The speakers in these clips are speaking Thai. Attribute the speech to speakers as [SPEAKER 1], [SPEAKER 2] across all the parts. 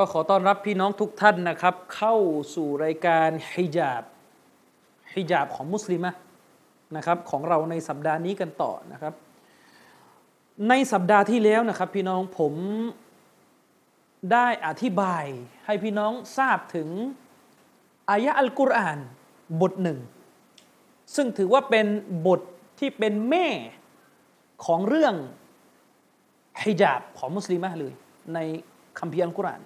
[SPEAKER 1] ก็ขอต้อนรับพี่น้องทุกท่านนะครับ เข้าสู่รายการฮิญาบฮิญาบของมุสลิมะนะครับของเราในสัปดาห์นี้กันต่อนะครับ ในสัปดาห์ที่แล้วนะครับพี่น้องผมได้อธิบายให้พี่น้องทราบถึงอายะอัลกุรอานบทหนึ่ง ซึ่งถือว่าเป็นบทที่เป็นแม่ของเรื่องฮิญาบของมุสลิมะเลยในคัมภีร์อัลกุรอาน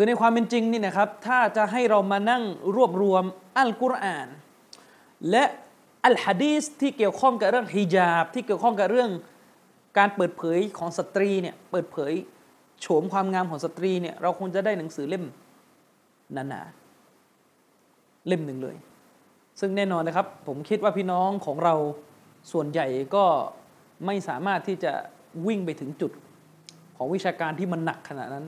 [SPEAKER 1] คือในความเป็นจริงนี่นะครับ ถ้าจะให้เรามานั่งรวบรวมอัลกุรอาน และอัลฮะดีสที่เกี่ยวข้องกับเรื่องฮิญาบ ที่เกี่ยวข้องกับเรื่องการเปิดเผยของสตรีเนี่ยเปิดเผยโฉมความงามของสตรีเนี่ยเราคงจะได้หนังสือเล่มหนาๆเล่มหนึ่งเลย ซึ่งแน่นอนนะครับ ผมคิดว่าพี่น้องของเราส่วนใหญ่ก็ไม่สามารถที่จะวิ่งไปถึงจุดของวิชาการที่มันหนักขนาดนั้น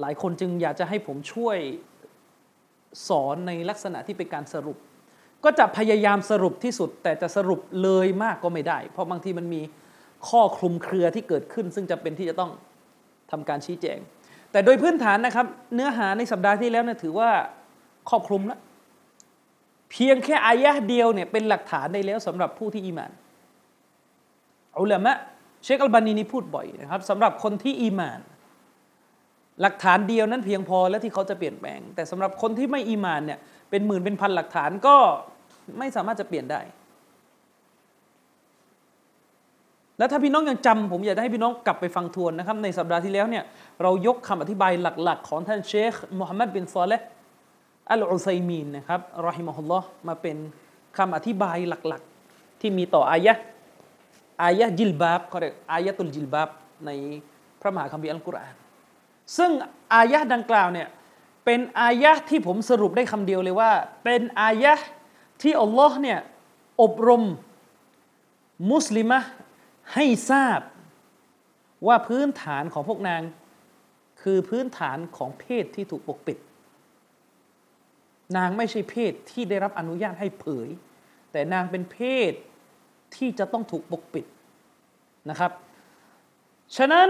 [SPEAKER 1] หลายคนจึงอยากจะให้ผมช่วยสอนในลักษณะที่เป็นการสรุป ก็จะพยายามสรุปที่สุด แต่จะสรุปเลยมากก็ไม่ได้ เพราะบางทีมันมีข้อคลุมเครือที่เกิดขึ้น ซึ่งจะเป็นที่จะต้องทำการชี้แจง แต่โดยพื้นฐานนะครับ เนื้อหาในสัปดาห์ที่แล้วเนี่ยถือว่าครอบคลุมแล้วเพียงแค่อายะเดียวเนี่ยเป็นหลักฐานได้แล้วสำหรับผู้ที่อีมานอุลามะเชคอัลบานีนี่พูดบ่อยนะครับสำหรับคนที่อีมาน หลักฐานเดียวนั้นเพียงพอแล้วที่เขาจะเปลี่ยนแปลง แต่สำหรับคนที่ไม่อีมานเนี่ยเป็นหมื่นเป็นพันหลักฐานก็ไม่สามารถจะเปลี่ยนได้ แล้วถ้าพี่น้องยังจำผมอยากให้พี่น้องกลับไปฟังทวนนะครับในสัปดาห์ที่แล้วเนี่ยเรายกคำอธิบายหลักๆ ของท่านเชคมุฮัมหมัดบินซอเลห์อัลอุซัยมีนนะครับรอฮิมะฮุลลอฮ์มาเป็นคำอธิบายหลักๆ ที่มีต่ออายะอายะจิลบาบเขาเรียกอายะตุลจิลบาบในพระมหาคัมภีร์อัลกุรอาน ซึ่งอายะดังกล่าวเนี่ยเป็นอายะที่ผมสรุปได้คำเดียวเลยว่า เป็นอายะที่อัลลอฮ์เนี่ยอบรมมุสลิมะให้ทราบว่าพื้นฐานของพวกนาง คือพื้นฐานของเพศที่ถูกปกปิด นางไม่ใช่เพศที่ได้รับอนุญาตให้เผย แต่นางเป็นเพศที่จะต้องถูกปกปิดนะครับ ฉะนั้น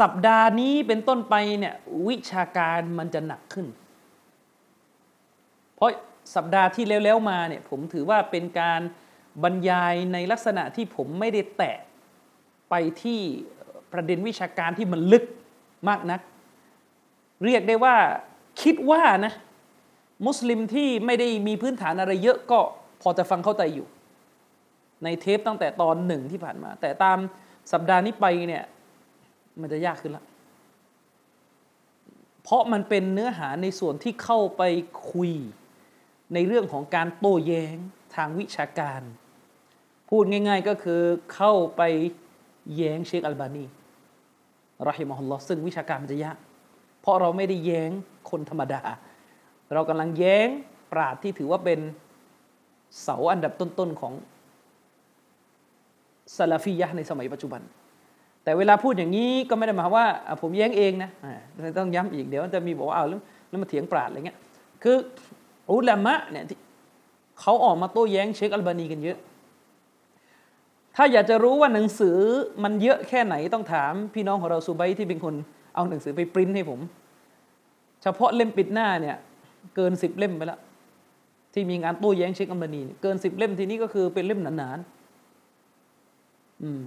[SPEAKER 1] สัปดาห์นี้เป็นต้นไปเนี่ยวิชาการมันจะหนักขึ้น เพราะสัปดาห์ที่แล้วๆมาเนี่ยผมถือว่าเป็นการบรรยายในลักษณะที่ผมไม่ได้แตะไปที่ประเด็นวิชาการที่มันลึกมากนัก เรียกได้ว่าคิดว่านะมุสลิมที่ไม่ได้มีพื้นฐานอะไรเยอะก็พอจะฟังเข้าใจอยู่ ในเทปตั้งแต่ตอนหนึ่งที่ผ่านมา แต่ตามสัปดาห์นี้ไปเนี่ย มันจะยากขึ้นละ เพราะมันเป็นเนื้อหาในส่วนที่เข้าไปคุยในเรื่องของการโต้แย้งทางวิชาการ พูดง่าย ๆก็คือเข้าไปแย้งเชคอัลบานีรอฮิมฮุลลอซึ่งวิชาการมันจะยากเพราะเราไม่ได้แย้งคนธรรมดา เรากำลังแย้งปราดที่ถือว่าเป็นเสาอันดับต้นๆของซาลาฟียะในสมัยปัจจุบัน แต่เวลาพูดอย่างนี้ก็ไม่ได้หมายว่าผมแย้งเองนะต้องย้ำอีกเดี๋ยวจะมีบอกว่าเอาแล้วแล้วมาเถียงปราดอะไรเงี้ยคืออุลามะเนี่ยเขาออกมาโต้แย้งเชคอัลบานีกันเยอะ ถ้าอยากจะรู้ว่าหนังสือมันเยอะแค่ไหนต้องถามพี่น้องของเราซูไบที่เป็นคนเอาหนังสือไปปริ้นให้ผม เฉพาะเล่มปิดหน้าเนี่ยเกินสิบเล่มไปแล้วที่มีงานโต้แย้งเชคอัลบานีเกินสิบเล่มทีนี้ก็คือเป็นเล่มหนาๆอืม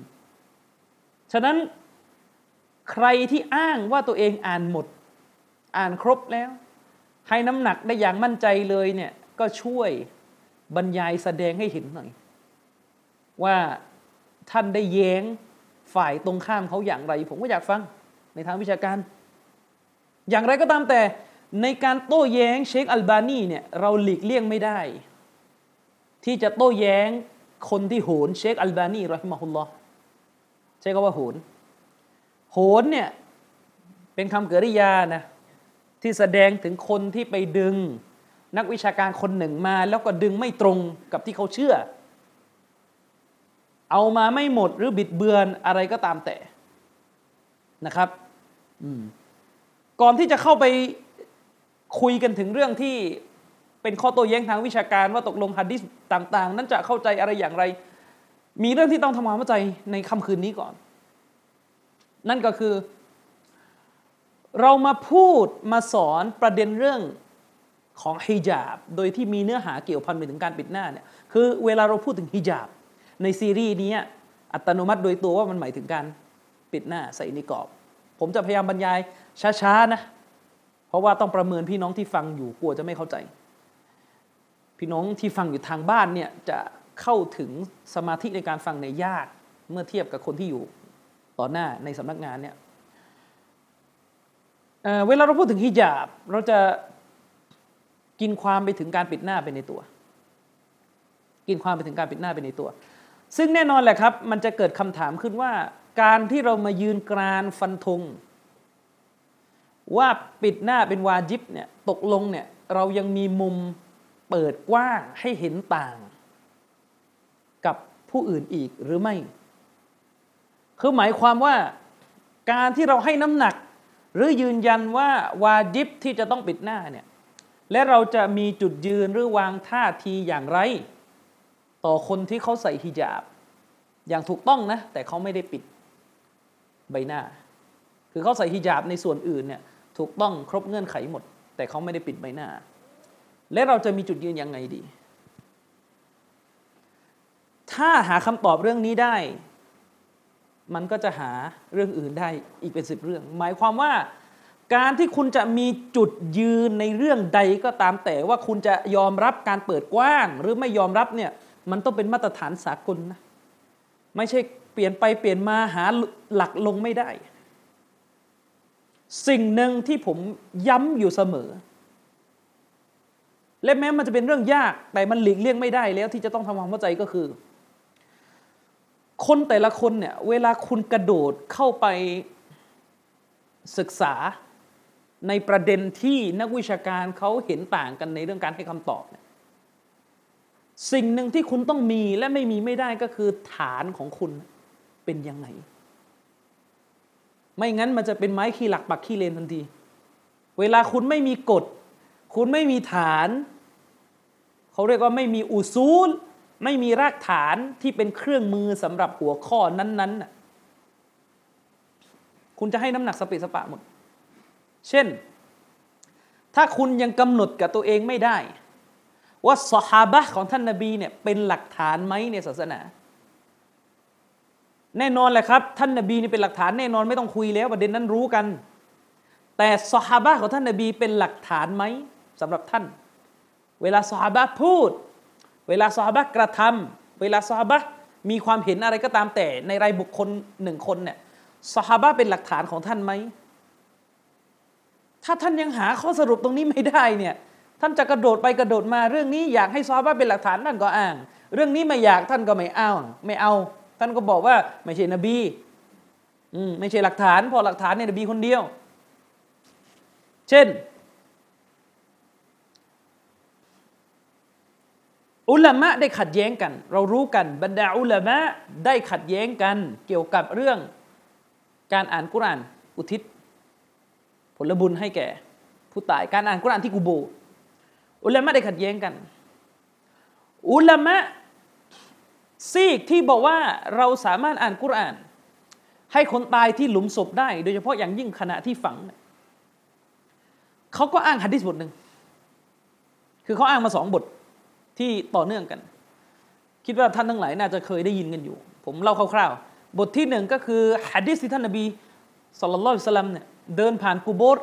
[SPEAKER 1] ฉะนั้นใครที่อ้างว่าตัวเองอ่านหมด อ่านครบแล้ว ให้น้ำหนักได้อย่างมั่นใจเลยเนี่ยก็ช่วยบรรยายแสดงให้เห็นหน่อย ว่าท่านได้แย้งฝ่ายตรงข้ามเขาอย่างไร ผมก็อยากฟังในทางวิชาการ อย่างไรก็ตามแต่ในการโต้แย้งเชคอัลบานีเนี่ยเราหลีกเลี่ยงไม่ได้ ที่จะโต้แย้งคนที่โหนเชคอัลบานีรอฮิมะฮุลลอฮ์ ใช้คำว่าโหนโหนเนี่ยเเป็นคำกริยานะที่แสดงถึงคนที่ไปดึง นักวิชาการคนหนึ่งมา แล้วก็ดึงไม่ตรงกับที่เขาเชื่อ เอามาไม่หมดหรือบิดเบือนอะไรก็ตามแต่นะครับก่อนที่จะเข้าไปคุยกันถึงเรื่องที่เป็นข้อโต้แย้งทางวิชาการว่าตกลงฮัดดิสต่าง ๆ นั้นจะเข้าใจอะไรอย่างไร มีเรื่องที่ต้องทำความเข้าใจในค่ำคืนนี้ก่อน นั่นก็คือ เรามาพูดมาสอนประเด็นเรื่องของฮิญาบ โดยที่มีเนื้อหาเกี่ยวพันไปถึงการปิดหน้าเนี่ยคือเวลาเราพูดถึงฮิญาบ ในซีรีส์นี้อัตโนมัติโดยตัวว่ามันหมายถึงการปิดหน้าใส่นิกอบ ผมจะพยายามบรรยายช้าๆนะเพราะว่าต้องประเมินพี่น้องที่ฟังอยู่กลัวจะไม่เข้าใจ พี่น้องที่ฟังอยู่ทางบ้านเนี่ยจะ เข้าถึงสมาธิในการฟังในยากเมื่อเทียบกับคนที่อยู่ต่อหน้าในสำนักงานเนี่ยเเวลาเราพูดถึงฮิญาบ เราจะกินความไปถึงการปิดหน้าไปในตัว กินความไปถึงการปิดหน้าไปในตัว ซึ่งแน่นอนแหละครับ มันจะเกิดคำถามขึ้นว่า การที่เรามายืนกรานฟันธงว่าปิดหน้าเป็นวาจิบเนี่ยตกลงเนี่ยเรายังมีมุมเปิดกว้างให้เห็นต่าง ผู้อื่นอีกหรือไม่ คือหมายความว่าการที่เราให้น้ำหนัก หรือยืนยันว่าวาจิบที่จะต้องปิดหน้าเนี่ยและเราจะมีจุดยืนหรือวางท่าทีอย่างไร ต่อคนที่เขาใส่ฮิญาบ อย่างถูกต้องนะ แต่เขาไม่ได้ปิดใบหน้า คือเขาใส่ฮิญาบในส่วนอื่นเนี่ยถูกต้องครบเงื่อนไขหมด แต่เขาไม่ได้ปิดใบหน้า และเราจะมีจุดยืนยังไงดี ถ้าหาคำตอบเรื่องนี้ได้ มันก็จะหาเรื่องอื่นได้อีกเป็นสิบเรื่อง หมายความว่าการที่คุณจะมีจุดยืนในเรื่องใดก็ตามแต่ว่าคุณจะยอมรับการเปิดกว้าง หรือไม่ยอมรับเนี่ยมันต้องเป็นมาตรฐานสากลนะไม่ใช่เปลี่ยนไปเปลี่ยนมาหาหลักลงไม่ได้ สิ่งหนึ่งที่ผมย้ำอยู่เสมอ และแม้มันจะเป็นเรื่องยากแต่มันหลีกเลี่ยงไม่ได้แล้วที่จะต้องทำความเข้าใจก็คือ คนแต่ละคนเนี่ยเวลาคุณกระโดดเข้าไปศึกษาในประเด็นที่นักวิชาการเขาเห็นต่างกันในเรื่องการให้คำตอบเนี่ยสิ่งหนึ่งที่คุณต้องมีและไม่มีไม่ได้ก็คือฐานของคุณเป็นยังไง ไม่งั้นมันจะเป็นไม้ขี้หลักปักขี้เลนทันที เวลาคุณไม่มีกฎ คุณไม่มีฐาน เขาเรียกว่าไม่มีอุซูล ไม่มีรากฐานที่เป็นเครื่องมือสำหรับหัวข้อนั้นๆ คุณจะให้น้ำหนักสเปสปะหมด เช่น ถ้าคุณยังกำหนดกับตัวเองไม่ได้ ว่าสฮาบะของท่านนาบีเนี่ยเป็นหลักฐานไหมในศาสนา แน่นอนแหละครับ ท่านนาบีนี่เป็นหลักฐานแน่นอนไม่ต้องคุยแล้วประเด็นนั้นรู้กัน แต่สฮาบะของท่านนาบีเป็นหลักฐานไหมสำหรับท่าน เวลาสหบะพูด เวลาสหบะกระทำเวลาสหบะมีความเห็นอะไรก็ตามแต่ในรายบุคคลหนึ่งคนเนี่ยสหบะเป็นหลักฐานของท่านไหม ถ้าท่านยังหาข้อสรุปตรงนี้ไม่ได้เนี่ยท่านจะกระโดดไปกระโดดมาเรื่องนี้อยากให้ซอฮาบะเป็นหลักฐานท่านก็อ้าง เรื่องนี้ไม่อยากท่านก็ไม่เอาไม่เอา ท่านก็บอกว่าไม่ใช่นบีอืมไม่ใช่หลักฐาน พอหลักฐานเนี่ยนบีคนเดียว เช่น อุลามะได้ขัดแย้งกัน เรารู้กันบรรดาอุลามะได้ขัดแย้งกันเกี่ยวกับเรื่องการอ่านกุรานอุทิศ ผลบุญให้แก่ ผู้ตายการอ่านกุรานที่กูโบ อุลามะได้ขัดแย้งกัน อุลามะซีกที่บอกว่าเราสามารถอ่านกุราน ให้คนตายที่หลุมศพได้ โดยเฉพาะอย่างยิ่งขณะที่ฝัง เขาก็อ้างฮะดิษบทหนึ่งคือเขาอ้างมาสองบท ที่ต่อเนื่องกัน คิดว่าท่านทั้งหลายน่าจะเคยได้ยินกันอยู่ ผมเล่าคร่าวๆ บทที่หนึ่งก็คือฮะดิษที่ท่านนบีสุลต่านสลัมเนี่ยเดินผ่านกูโบส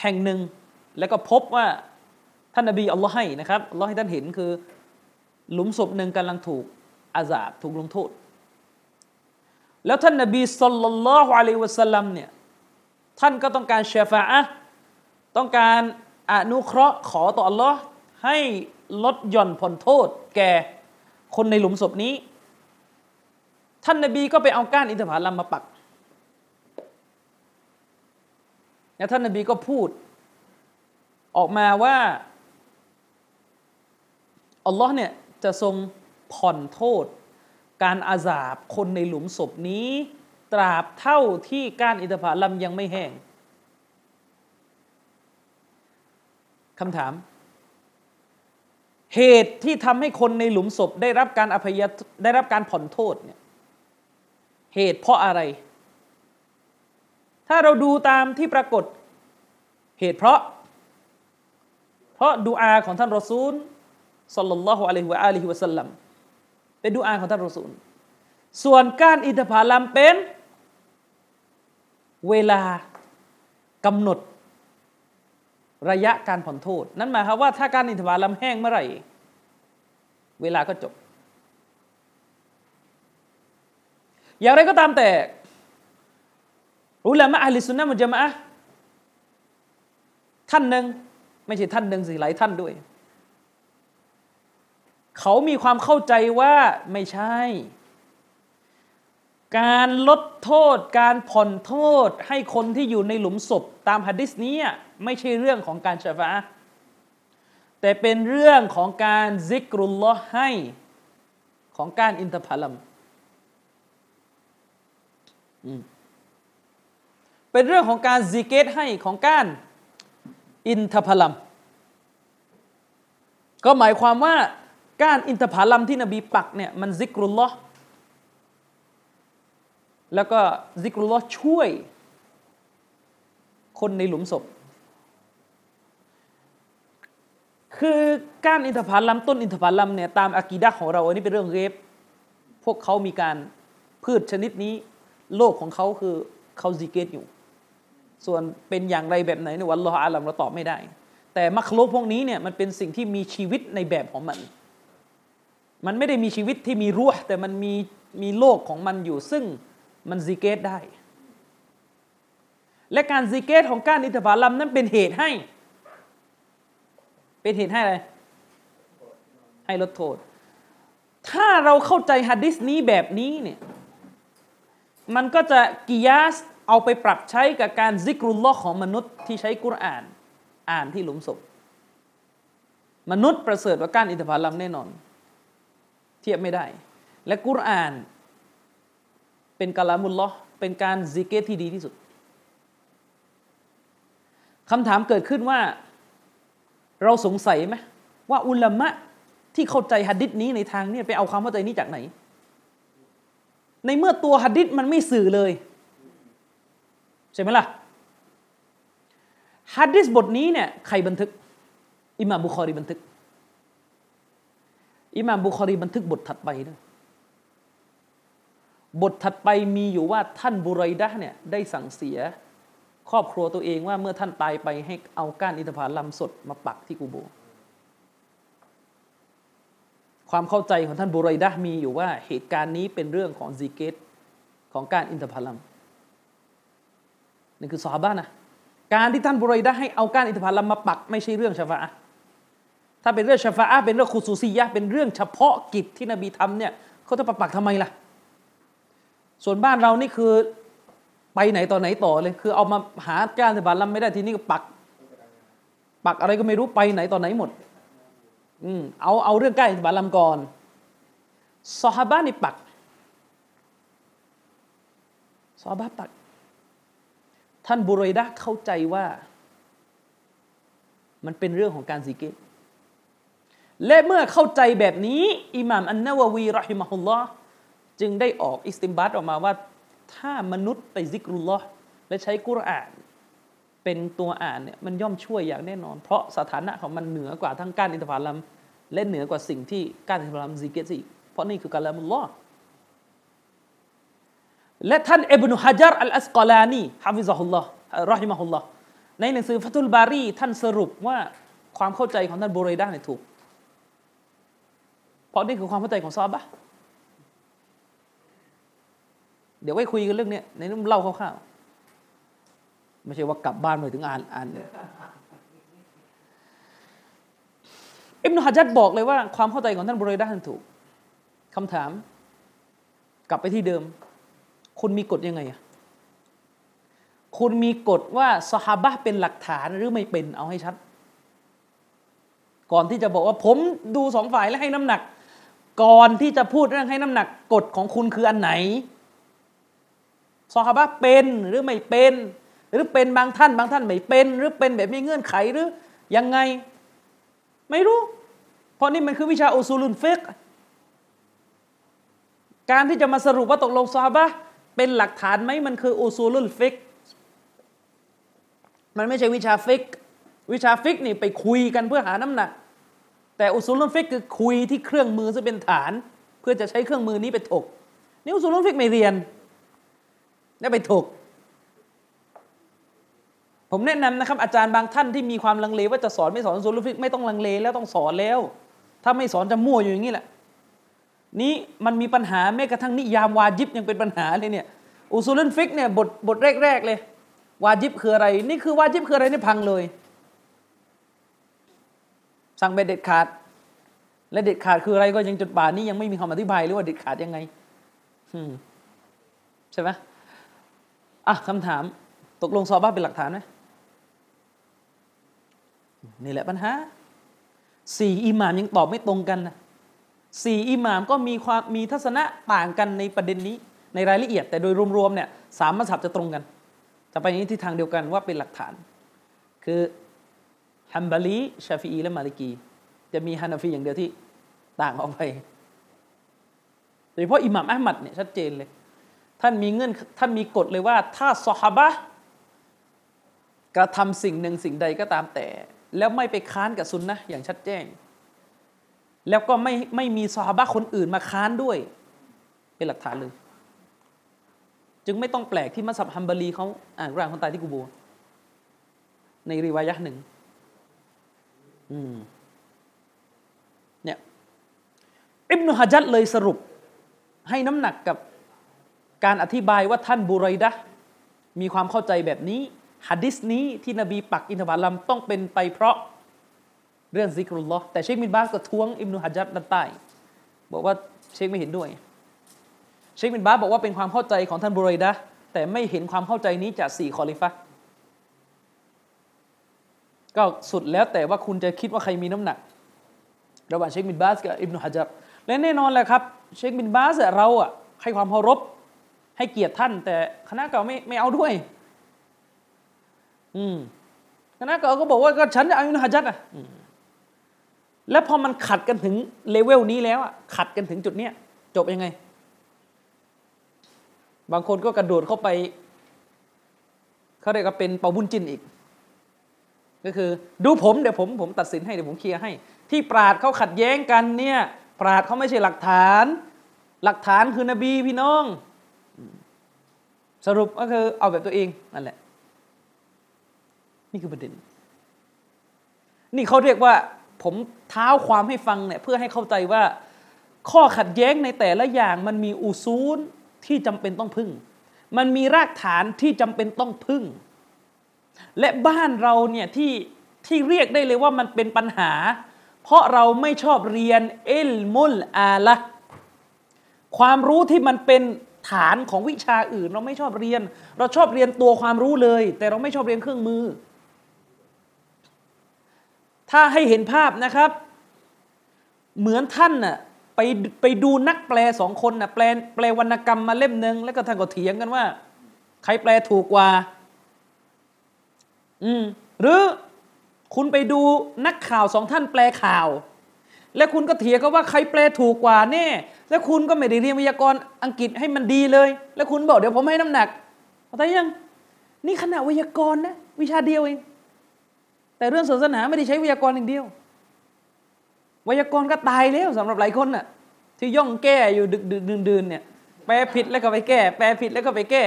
[SPEAKER 1] แห่งหนึ่ง แล้วก็พบว่าท่านนบีอัลลอฮ์ให้นะครับอัลลอฮ์ให้ท่านเห็นคือหลุมศพหนึ่งกำลังถูกอาซาบถูกลงโทษ แล้วท่านนบีสุลต่านละฮ์อะลัยวะสัลลัมเนี่ยท่านก็ต้องการเชฟาต้องการอนุเคราะห์ขอต่ออัลลอฮ์ให้ ลดหย่อนผ่อนโทษ แก่คนในหลุมศพนี้ ท่านนบีก็ไปเอาก้านอินทผลัมมาปักแล้วท่านนบีก็พูด ออกมาว่าอัลลอฮ์เนี่ยจะทรงผ่อนโทษ การอาสาบคนในหลุมศพนี้ ตราบเท่าที่ก้ารอิทผลัมยังไม่แห้งคำถาม เหตุที่ทำให้คนในหลุมศพได้รับการอภัยได้รับการผ่อนโทษเนี่ยเหตุเพราะอะไร ถ้าเราดูตามที่ปรากฏเหตุเพราะ เพราะดูอาของท่านรอซูลสัลลัลลอฮุอะลัยฮิวะอาลิฮิวะสัลลัมเป็นดูอาของท่านรอซูล ส่วนการอิทธิพาลัมเป็น เวลากำหนด ระยะการผ่อนโทษ นั่นหมายความว่าถ้าการอินทบาลัมแห้งเมื่อไหร่ เวลาก็จบ อย่างไรก็ตามแต่อุลามะอัลลิสุนนะมุจมะท่านหนึ่งไม่ใช่ท่านหนึ่งสิหลายท่านด้วย เขามีความเข้าใจว่าไม่ใช่ การลดโทษการผ่อนโทษให้คนที่อยู่ในหลุมศพตามฮะดิษนี้ไม่ใช่เรื่องของการชฟาแต่เป็นเรื่องของการซิกรุลลอฮ์ให้ของการอินทผลัมเป็นเรื่องของการซิกเกตให้ของการอินทผลัมก็หมายความว่าการอินทผลัมที่นบีปักเนี่ยมันซิกรุลลอ์ แล้วก็ซิกรุลลอช่วย คนในหลุมศพ คือการอินทผลัมต้นอินทผลัมเนี่ยตามอากีดะของเราอันนี้เป็นเรื่องเรฟพวกเขามีการพืชชนิดนี้ โลกของเขาคือเขาซิเกตอยู่ ส่วนเป็นอย่างไรแบบไหนเนี่ยวันลออาลัมเราตอบไม่ได้ แต่มัคโลพวกนี้เนี่ยมันเป็นสิ่งที่มีชีวิตในแบบของมัน มันไม่ได้มีชีวิตที่มีรั้วแต่มันมีมีโลกของมันอยู่ซึ่ง มันซิเกตได้ และการซิเกตของการอิทบาลัมนั้นเป็นเหตุให้ เป็นเหตุให้อะไร ให้ลดโทษ ถ้าเราเข้าใจฮะดิษนี้แบบนี้เนี่ยมันก็จะกิยาสเอาไปปรับใช้กับการซิกรุลลอของมนุษย์ที่ใช้กุรอาน อ่านที่หลุมศพมนุษย์ประเสริฐกว่าการอิทธิบาลัมแน่นอน เทียบไม่ได้ และกุรอาน เป็นกาลามุลลอฮ์เป็นการซิกเกตที่ดีที่สุดคำถามเกิดขึ้นว่า เราสงสัยไหมว่าอุลามะที่เข้าใจฮัดดิษนี้ในทางนี้ไปเอาความเข้าใจนี้จากไหน ในเมื่อตัวฮัดดิษมันไม่สื่อเลย ใช่ไหมล่ะฮัดดิษบทนี้เนี่ยใครบันทึก อิหม่ามบุคอรีบันทึก อิหม่ามบุคอรีบันทึกบทถัดไปด้วย บทถัดไปมีอยู่ว่าท่านบุไรดะเนี่ยได้สั่งเสีย ครอบครัวตัวเองว่าเมื่อท่านตายไปให้เอาก้านอินทผลัมสดมาปักที่กูโบ ความเข้าใจของท่านบุไรดะมีอยู่ว่าเหตุการณ์นี้เป็นเรื่องของซีเกตของการอินทผลัมนี่คือสาบ้านะการที่ท่านบุไรดะให้เอาก้านอินทผลัมมาปัก ไม่ใช่เรื่องชฟาถ้าเป็นเรื่องชฟาเป็นเรื่องคุซูซียะเป็นเรื่องเฉพาะกิจที่นบีทำเนี่ยเขาจะปักทำไมล่ะ ส่วนบ้านเรานี่คือไปไหนต่อไหนต่อเลย คือเอามาหาการสบาลัมไม่ได้ทีนี้ก็ปัก ปักอะไรก็ไม่รู้ไปไหนต่อไหนหมด อืมเอาเอาเรื่องใกล้สบาลัมก่อนซอฮาบะนี่ปักซอฮาบะปัก ท่านบุรอยดะเข้าใจว่า มันเป็นเรื่องของการสิเกตและเมื่อเข้าใจแบบนี้ อิหม่ามอันนาววีรอฮิมะฮุลลอฮ์ จึงได้ออกอิสติมบัตออกมาว่า ถ้ามนุษย์ไปซิกรุลลอฮ์และใช้กุรอาน เป็นตัวอ่านเนี่ยมันย่อมช่วยอย่างแน่นอน เพราะสถานะของมันเหนือกว่าทั้งการอินทผลัมและเหนือกว่าสิ่งที่การอินทผลัมซิกเกตสิเพราะนี่คือการละมุลลอฮ์และท่านอิบนุฮะจัรอัลอัสกอลานีฮะฟิซะฮุลลอฮ์รอฮิมะฮุลลอฮ์ในหนังสือฟัตุลบารีท่านสรุปว่าความเข้าใจของท่านบุเรดาเนี่ยถูก เพราะนี่คือความเข้าใจของซาบะ เดี๋ยวไว้คุยกันเรื่องนี้ในนี้เล่าคร่าวๆไม่ใช่ว่ากลับบ้านไปถึงอ่านอ่านอิบนุฮะจัดบอกเลยว่าความเข้าใจของท่านบริด้านถูกคำถาม กลับไปที่เดิม คุณมีกฎยังไงอะคุณมีกฎว่าสฮาบะเป็นหลักฐานหรือไม่เป็นเอาให้ชัด ก่อนที่จะบอกว่าผมดูสองฝ่ายแล้วให้น้ำหนัก ก่อนที่จะพูดเรื่องให้น้ำหนักกฎของคุณคืออันไหน สฮาบะเป็นหรือไม่เป็น หรือเป็นบางท่านบางท่านไม่เป็น หรือเป็นแบบมีเงื่อนไขหรือยังไง ไม่รู้ เพราะนี่มันคือวิชาأصول الفقهการที่จะมาสรุปว่าตกลงซฮาบะเป็นหลักฐานไหมมันคือأصول الفقهมันไม่ใช่วิชาฟิกวิชาฟิกนี่ไปคุยกันเพื่อหาน้ำหนัก แต่أصول الفقهคือคุยที่เครื่องมือซึ่งเป็นฐาน เพื่อจะใช้เครื่องมือนี้ไปถกนี่أصول الفقهไม่เรียน แล้วไปถก ผมแนะนำนะครับ อาจารย์บางท่านที่มีความลังเล ว่าจะสอนไม่สอนأصول الفقهไม่ต้องลังเลแล้วต้องสอนแล้ว ถ้าไม่สอนจะมั่วอยู่อย่างนี้แหละ นี้มันมีปัญหาแม้กระทั่งนิยามวาจิบยังเป็นปัญหาเลยเนี่ยأصول الفقهเนี่ยบทบทแรกๆเลยวาจิบคืออะไร นี่คือวาจิบคืออะไรนี่พังเลย สั่งไปเด็ดขาด และเด็ดขาดคืออะไรก็ยังจดป่านนี้ยังไม่มีคำอธิบายเลยว่าเด็ดขาดยังไงใช่ไหม อะคำถาม ตกลงซอบ้าเป็นหลักฐานไหมนี่แหละปัญหาสี่อิหมามยังตอบไม่ตรงกันนะสี่อิหม่ามก็มีความมีทัศนะต่างกันในประเด็นนี้ในรายละเอียด แต่โดยรวมๆเนี่ยสามมัสยิดจะตรงกัน จะไปในที่ทางเดียวกันว่าเป็นหลักฐาน คือฮัมบาลีชาฟีอีและมาลิกี จะมีฮานาฟีอย่างเดียวที่ต่างออกไปโดยเฉพาะอิหม่ามอัลมัดเนี่ยชัดเจนเลย ท่านมีเงื่อนท่านมีกฎเลยว่า ถ้าซอฮาบะกระทำสิ่งหนึ่งสิ่งใดก็ตามแต่ แล้วไม่ไปค้านกับซุนนะอย่างชัดแจ้ง แล้วก็ไม่ไม่มีซอฮาบะคนอื่นมาค้านด้วย เป็นหลักฐานเลย จึงไม่ต้องแปลกที่มัสยิดฮัมบารีเขาอ่านร่างคนตายที่กูโบในรีวายะหนึ่งเนี่ยอิบนุฮะจัดเลยสรุปให้น้ำหนักกับ การอธิบายว่าท่านบุไรดะมีความเข้าใจแบบนี้ฮะดิษนี้ที่นบีปักอินทบาลัมต้องเป็นไปเพราะเรื่องซิกรุลลอฮ์แต่เชคมินบาสก็ท้วงอิมนุฮัจัดด้านใต้บอกว่าเชคไม่เห็นด้วย เชคบินบาสบอกว่าเป็นความเข้าใจของท่านบุรัยดะฮ์แต่ไม่เห็นความเข้าใจนี้จากสี่คอลิฟะก็สุดแล้วแต่ว่าคุณจะคิดว่าใครมีน้ำหนัก ระหว่างเชคบินบาสกับอิบนุฮะญัรและแน่นอนแหละครับ เชคบินบาสเราอะให้ความเคารพ ให้เกียรติท่าน แต่คณะเก่าไม่ไม่เอาด้วย อืมคณะเก่าก็บอกว่าก็ฉันจะเอาอิบนุฮะญัรอะแล้วพอมันขัดกันถึงเลเวลนี้แล้วอะขัดกันถึงจุดเนี้ยจบยังไง บางคนก็กระโดดเข้าไปเขาเรียกว่าเป็นเปาบุญจินอีก ก็คือ ดูผมเดี๋ยวผมผมตัดสินให้เดี๋ยวผมเคลียร์ให้ ที่ปราดเขาขัดแย้งกันเนี่ย ปราดเขาไม่ใช่หลักฐาน หลักฐานคือนบีพี่น้อง สรุปก็คือเอาแบบตัวเองนั่นแหละ นี่คือประเด็น นี่เขาเรียกว่า ผมเท้าความให้ฟังเนี่ยเพื่อให้เข้าใจว่า ข้อขัดแย้งในแต่ละอย่างมันมีอุซูลที่จำเป็นต้องพึ่ง มันมีรากฐานที่จำเป็นต้องพึ่ง และบ้านเราเนี่ยที่ที่เรียกได้เลยว่ามันเป็นปัญหา เพราะเราไม่ชอบเรียนเอลมุลอาละความรู้ที่มันเป็น ฐานของวิชาอื่น เราไม่ชอบเรียน เราชอบเรียนตัวความรู้เลย แต่เราไม่ชอบเรียนเครื่องมือ ถ้าให้เห็นภาพนะครับ เหมือนท่านน่ะไปไปดูนักแปลสองคนน่ะแปลแปลวรรณกรรมมาเล่มหนึ่งแล้วก็ท่านก็เถียงกันว่า ใครแปลถูกกว่า อืมหรือคุณไปดูนักข่าวสองท่านแปลข่าว แล้วคุณก็เถียงกันว่าใครแปลถูกกว่าแน่ แล้วคุณก็ไม่ได้เรียนวิทยากรอังกฤษให้มันดีเลย แล้วคุณบอกเดี๋ยวผมให้น้ำหนักเข้าใจยัง นี่ขนาดวิทยากรนะวิชาเดียวเอง แต่เรื่องศาสนาไม่ได้ใช้วิทยากรอย่างเดียว วิทยากรก็ตายแล้วสำหรับหลายคนน่ะ ที่ย่องแก้อยู่ดึกดึกดื่นดื่นเนี่ย แปลผิดแล้วก็ไปแก้ แปลผิดแล้วก็ไปแก้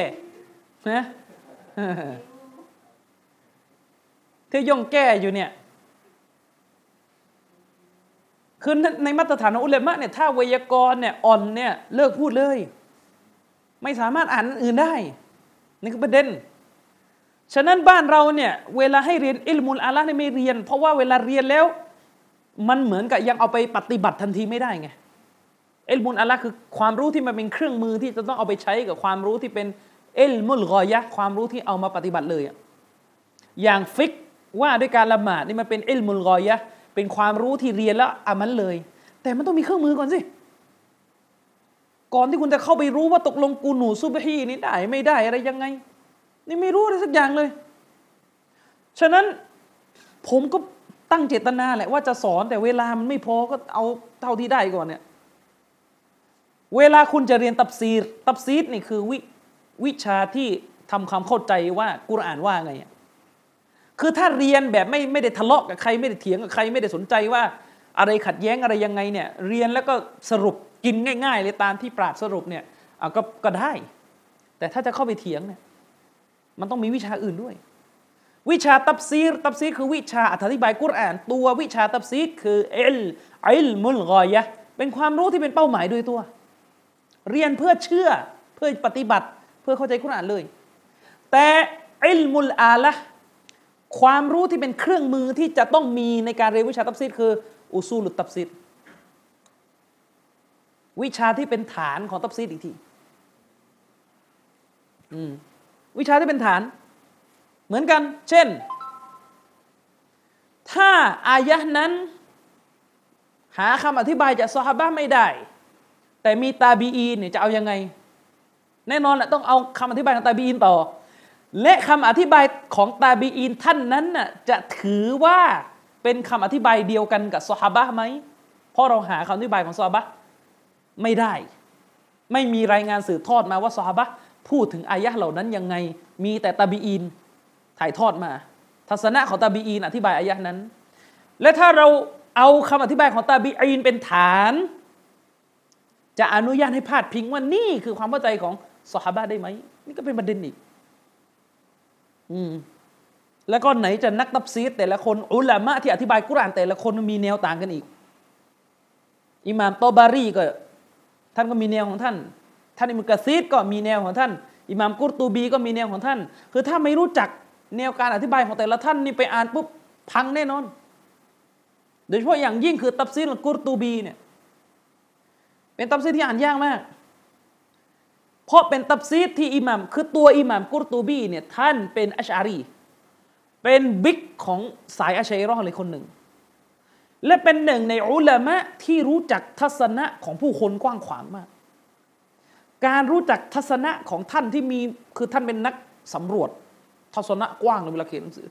[SPEAKER 1] นะที่ย่องแก้อยู่เนี่ย คือในมาตรฐานของอุลามะเนี่ยถ้าไวยากรณ์เนี่ยอ่อนเนี่ยเลิกพูดเลย ไม่สามารถอ่านอื่นได้ นี่คือประเด็น ฉะนั้นบ้านเราเนี่ยเวลาให้เรียนอิลมุลอาละเนี่ยไม่เรียน เพราะว่าเวลาเรียนแล้ว มันเหมือนกับยังเอาไปปฏิบัติทันทีไม่ได้ไงอิลมุลอาละคือความรู้ที่มันเป็นเครื่องมือที่จะต้องเอาไปใช้กับความรู้ที่เป็นเอลมุลกอยะความรู้ที่เอามาปฏิบัติเลยอย่างฟิกว่าด้วยการละหมาดนี่มันเป็นเอลมุลกอยะ เป็นความรู้ที่เรียนแล้วอามันเลย แต่มันต้องมีเครื่องมือก่อนสิ ก่อนที่คุณจะเข้าไปรู้ว่าตกลงกูหนูซุบฮีนี่ได้ไม่ได้อะไรยังไง นี่ไม่รู้อะไรสักอย่างเลย ฉะนั้นผมก็ตั้งเจตนาแหละว่าจะสอนแต่เวลามันไม่พอก็เอาเท่าที่ได้ก่อนเนี่ย เวลาคุณจะเรียนตับซีรตับซีรนี่คือวิวิชาที่ทำความเข้าใจว่ากุรอานว่าไงอะ คือถ้าเรียนแบบไม่ไม่ได้ทะเลาะกับใครไม่ได้เถียงกับใครไม่ได้สนใจว่าอะไรขัดแย้งอะไรยังไงเนี่ยเรียนแล้วก็สรุปกินง่ายๆเลยตามที่ปราดสรุปเนี่ยก็ก็ได้ แต่ถ้าจะเข้าไปเถียงเนี่ยมันต้องมีวิชาอื่นด้วย วิชาตับซีรตับซีรคือวิชาอธิบายกุรอาน ตัววิชาตับซีรคือเอลไอลมุลกอยะเป็นความรู้ที่เป็นเป้าหมายโดยตัว เรียนเพื่อเชื่อเพื่อปฏิบัติเพื่อเข้าใจกุรอานเลย แต่อิลมุลอาละ ความรู้ที่เป็นเครื่องมือที่จะต้องมีในการเรียนวิชาตับซีรคืออุซูลุตับซีรวิชาที่เป็นฐานของตับซีรอีกทีวิชาที่เป็นฐาน เหมือนกัน เช่น ถ้าอายะนั้น หาคำอธิบายจากซอฮาบะไม่ได้ แต่มีตาบีอีนเนี่ยจะเอายังไง แน่นอนแหละต้องเอาคำอธิบายของตาบีอีนต่อ และคำอธิบายของตาบีอีนท่านนั้นน่ะจะถือว่าเป็นคำอธิบายเดียวกันกับซอฮาบะไหมเพราะเราหาคำอธิบายของซอฮาบะไม่ได้ ไม่มีรายงานสืบทอดมาว่าซอฮาบะพูดถึงอายะเหล่านั้นยังไง มีแต่ตาบีอีนถ่ายทอดมา ทัศนะของตาบีอีนอธิบายอายะนั้น และถ้าเราเอาคำอธิบายของตาบีอีนเป็นฐาน จะอนุญาตให้พาดพิงว่านี่คือความเข้าใจของสหาบะได้ไหมนี่ก็เป็นประเด็นอีก แล้วก็ไหนจะนักตับซีดแต่ละคนอุลามะที่อธิบายกุรานแต่ละคนมีแนวต่างกันอีก อิหม่ามตอบารีก็ ท่านก็มีแนวของท่าน ท่านอิมุกะซีดก็มีแนวของท่าน อิหม่ามกุรตูบีก็มีแนวของท่าน คือถ้าไม่รู้จักแนวการอธิบายของแต่ละท่านนี่ไปอ่านปุ๊บพังแน่นอน โดยเฉพาะอย่างยิ่งคือตับซีดกุรตูบีเนี่ย เป็นตับซีดที่อ่านยากมาก เพราะเป็นตับซีดที่อิหมัมคือตัวอิหมัมกุรตูบีเนี่ยท่านเป็นอัชอารีเป็นบิ๊กของสายอัชัยรอเลยคนหนึ่ง และเป็นหนึ่งในอุลามะที่รู้จักทัศนะของผู้คนกว้างขวางมาก การรู้จักทัศนะของท่านที่มีคือท่านเป็นนักสำรวจทัศนะกว้างในเวลาเขียนหนังสือ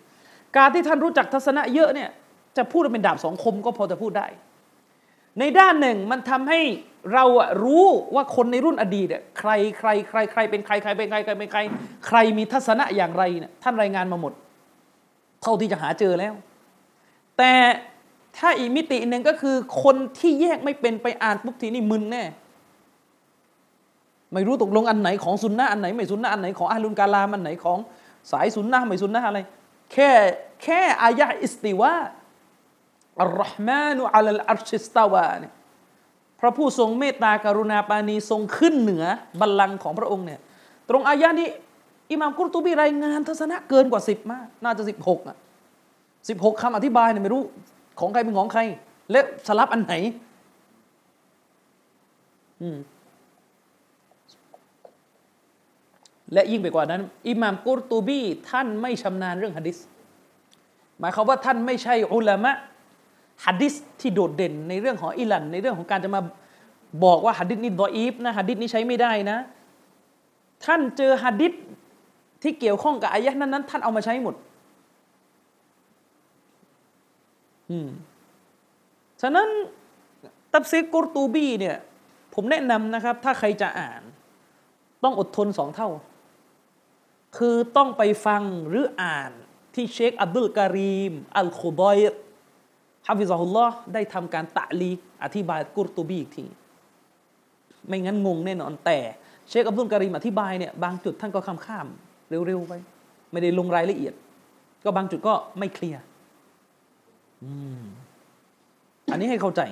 [SPEAKER 1] การที่ท่านรู้จักทัศนะเยอะเนี่ยจะพูดเป็นดาบสองคมก็พอจะพูดได้ ในด้านหนึ่งมันทำให้เราอะรู้ว่าคนในรุ่นอดีตเนี่ยใครใครใครใครเป็นใครใครเป็นใครใครเป็นใคร ใครมีทัศนะอย่างไรเนี่ยท่านรายงานมาหมด เท่าที่จะหาเจอแล้ว แต่ถ้าอีกมิติหนึ่งก็คือ คนที่แยกไม่เป็นไปอ่านปุ๊บทีนี่มึนแน่ไม่รู้ตกลงอันไหนของซุนนะอันไหนไม่ซุนนะอันไหนของอาลุนกาลามอันไหนของสายซุนนะไม่ซุนนะอะไร แค่แค่อายะอิสติวา อัลลอฮ์มานุอัลลอัรชิสตาวาเนี่ยพระผู้ทรงเมตตากรุณาปานีทรงขึ้นเหนือบัลลังก์ของพระองค์เนี่ยตรงอายะนี้อิหม่ามกุรตูบีรายงานทัศนะเกินกว่าสิบมาก น่าจะสิบหกอะสิบหกคำอธิบายเนี่ยไม่รู้ของใครเป็นของใคร และสลับอันไหนอืมและยิ่งไปกว่านั้น อิหม่ามกุรตูบีท่านไม่ชำนาญเรื่องฮะดิษหมายความว่าท่านไม่ใช่อุลามะ ฮัดดิษที่โดดเด่นในเรื่องของอิหลันในเรื่องของการจะมาบอกว่าฮัดดิษนี้ดออีฟนะฮัดดิษนี้ใช้ไม่ได้นะ ท่านเจอฮัดดิษที่เกี่ยวข้องกับอายะนั้นนั้นท่านเอามาใช้หมด อืม ฉะนั้นตับซีกุรตูบีเนี่ย ผมแนะนำนะครับ ถ้าใครจะอ่าน ต้องอดทนสองเท่า คือต้องไปฟังหรืออ่านที่เชคอับดุลการีม อัลคุบอย ฮะฟิซาฮุลลอฮ์ได้ทำการตะลีอธิบายกุรตูบีอีกที ไม่งั้นงงแน่นอนแต่ เชคอับดุลการีมอธิบายเนี่ยบางจุดท่านก็ข้ามข้ามเร็วๆไปไม่ได้ลงรายละเอียด ก็บางจุดก็ไม่เคลียร์อันนี้ให้เข้าใจ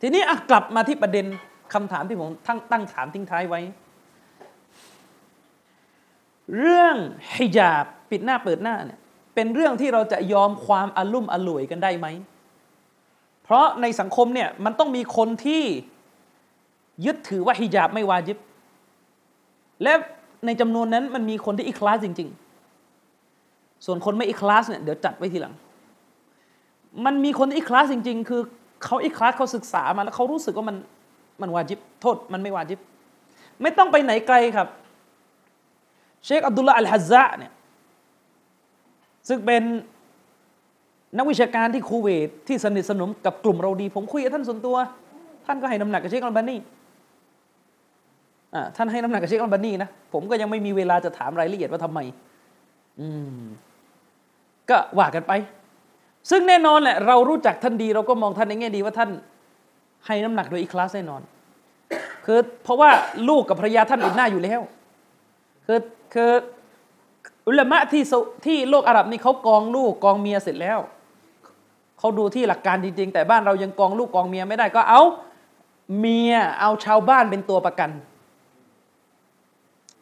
[SPEAKER 1] ทีนี้กลับมาที่ประเด็นคำถามที่ผมตั้งตั้งถามทิ้งท้ายไว้ เรื่องฮิญาบปิดหน้าเปิดหน้าเนี่ย เป็นเรื่องที่เราจะยอมความอารุ่มอร่วยกันได้ไหม เพราะในสังคมเนี่ยมันต้องมีคนที่ยึดถือว่าฮิญาบไม่วาจิบ และในจำนวนนั้นมันมีคนที่อิคลาสจริง ๆ ส่วนคนไม่อิคลาสเนี่ยเดี๋ยวจัดไว้ทีหลัง มันมีคนที่อิคลาสจริง ๆ คือเขาอิคลาสเขาศึกษามาแล้วเขารู้สึกว่ามันมันวาจิบ โทษมันไม่วาจิบ ไม่ต้องไปไหนไกลครับ เชคอับดุลลาอัลฮัซซะเนี่ย ซึ่งเป็นนักวิชาการที่คูเวตที่สนิทสนมกับกลุ่มเราดี ผมคุยกับท่านส่วนตัว ท่านก็ให้น้ำหนักกับเชคอัลบานีอ่าท่านให้น้ำหนักกับเชคอัลบานีนะผมก็ยังไม่มีเวลาจะถามรายละเอียดว่าทำไม อืม ก็ว่ากันไป ซึ่งแน่นอนแหละเรารู้จักท่านดี เราก็มองท่านในแง่ดีว่าท่านให้น้ำหนักโดยอีคลาสแน่นอน คือเพราะว่าลูกกับภรรยาท่านอุดหน้าอยู่แล้ว คือคือ อุลามะที่ที่โลกอาหรับนี่เขากองลูกกองเมียเสร็จแล้วเขาดูที่หลักการจริงๆ แต่บ้านเรายังกองลูกกองเมียไม่ได้ก็เอาเมียเอาชาวบ้านเป็นตัวประกัน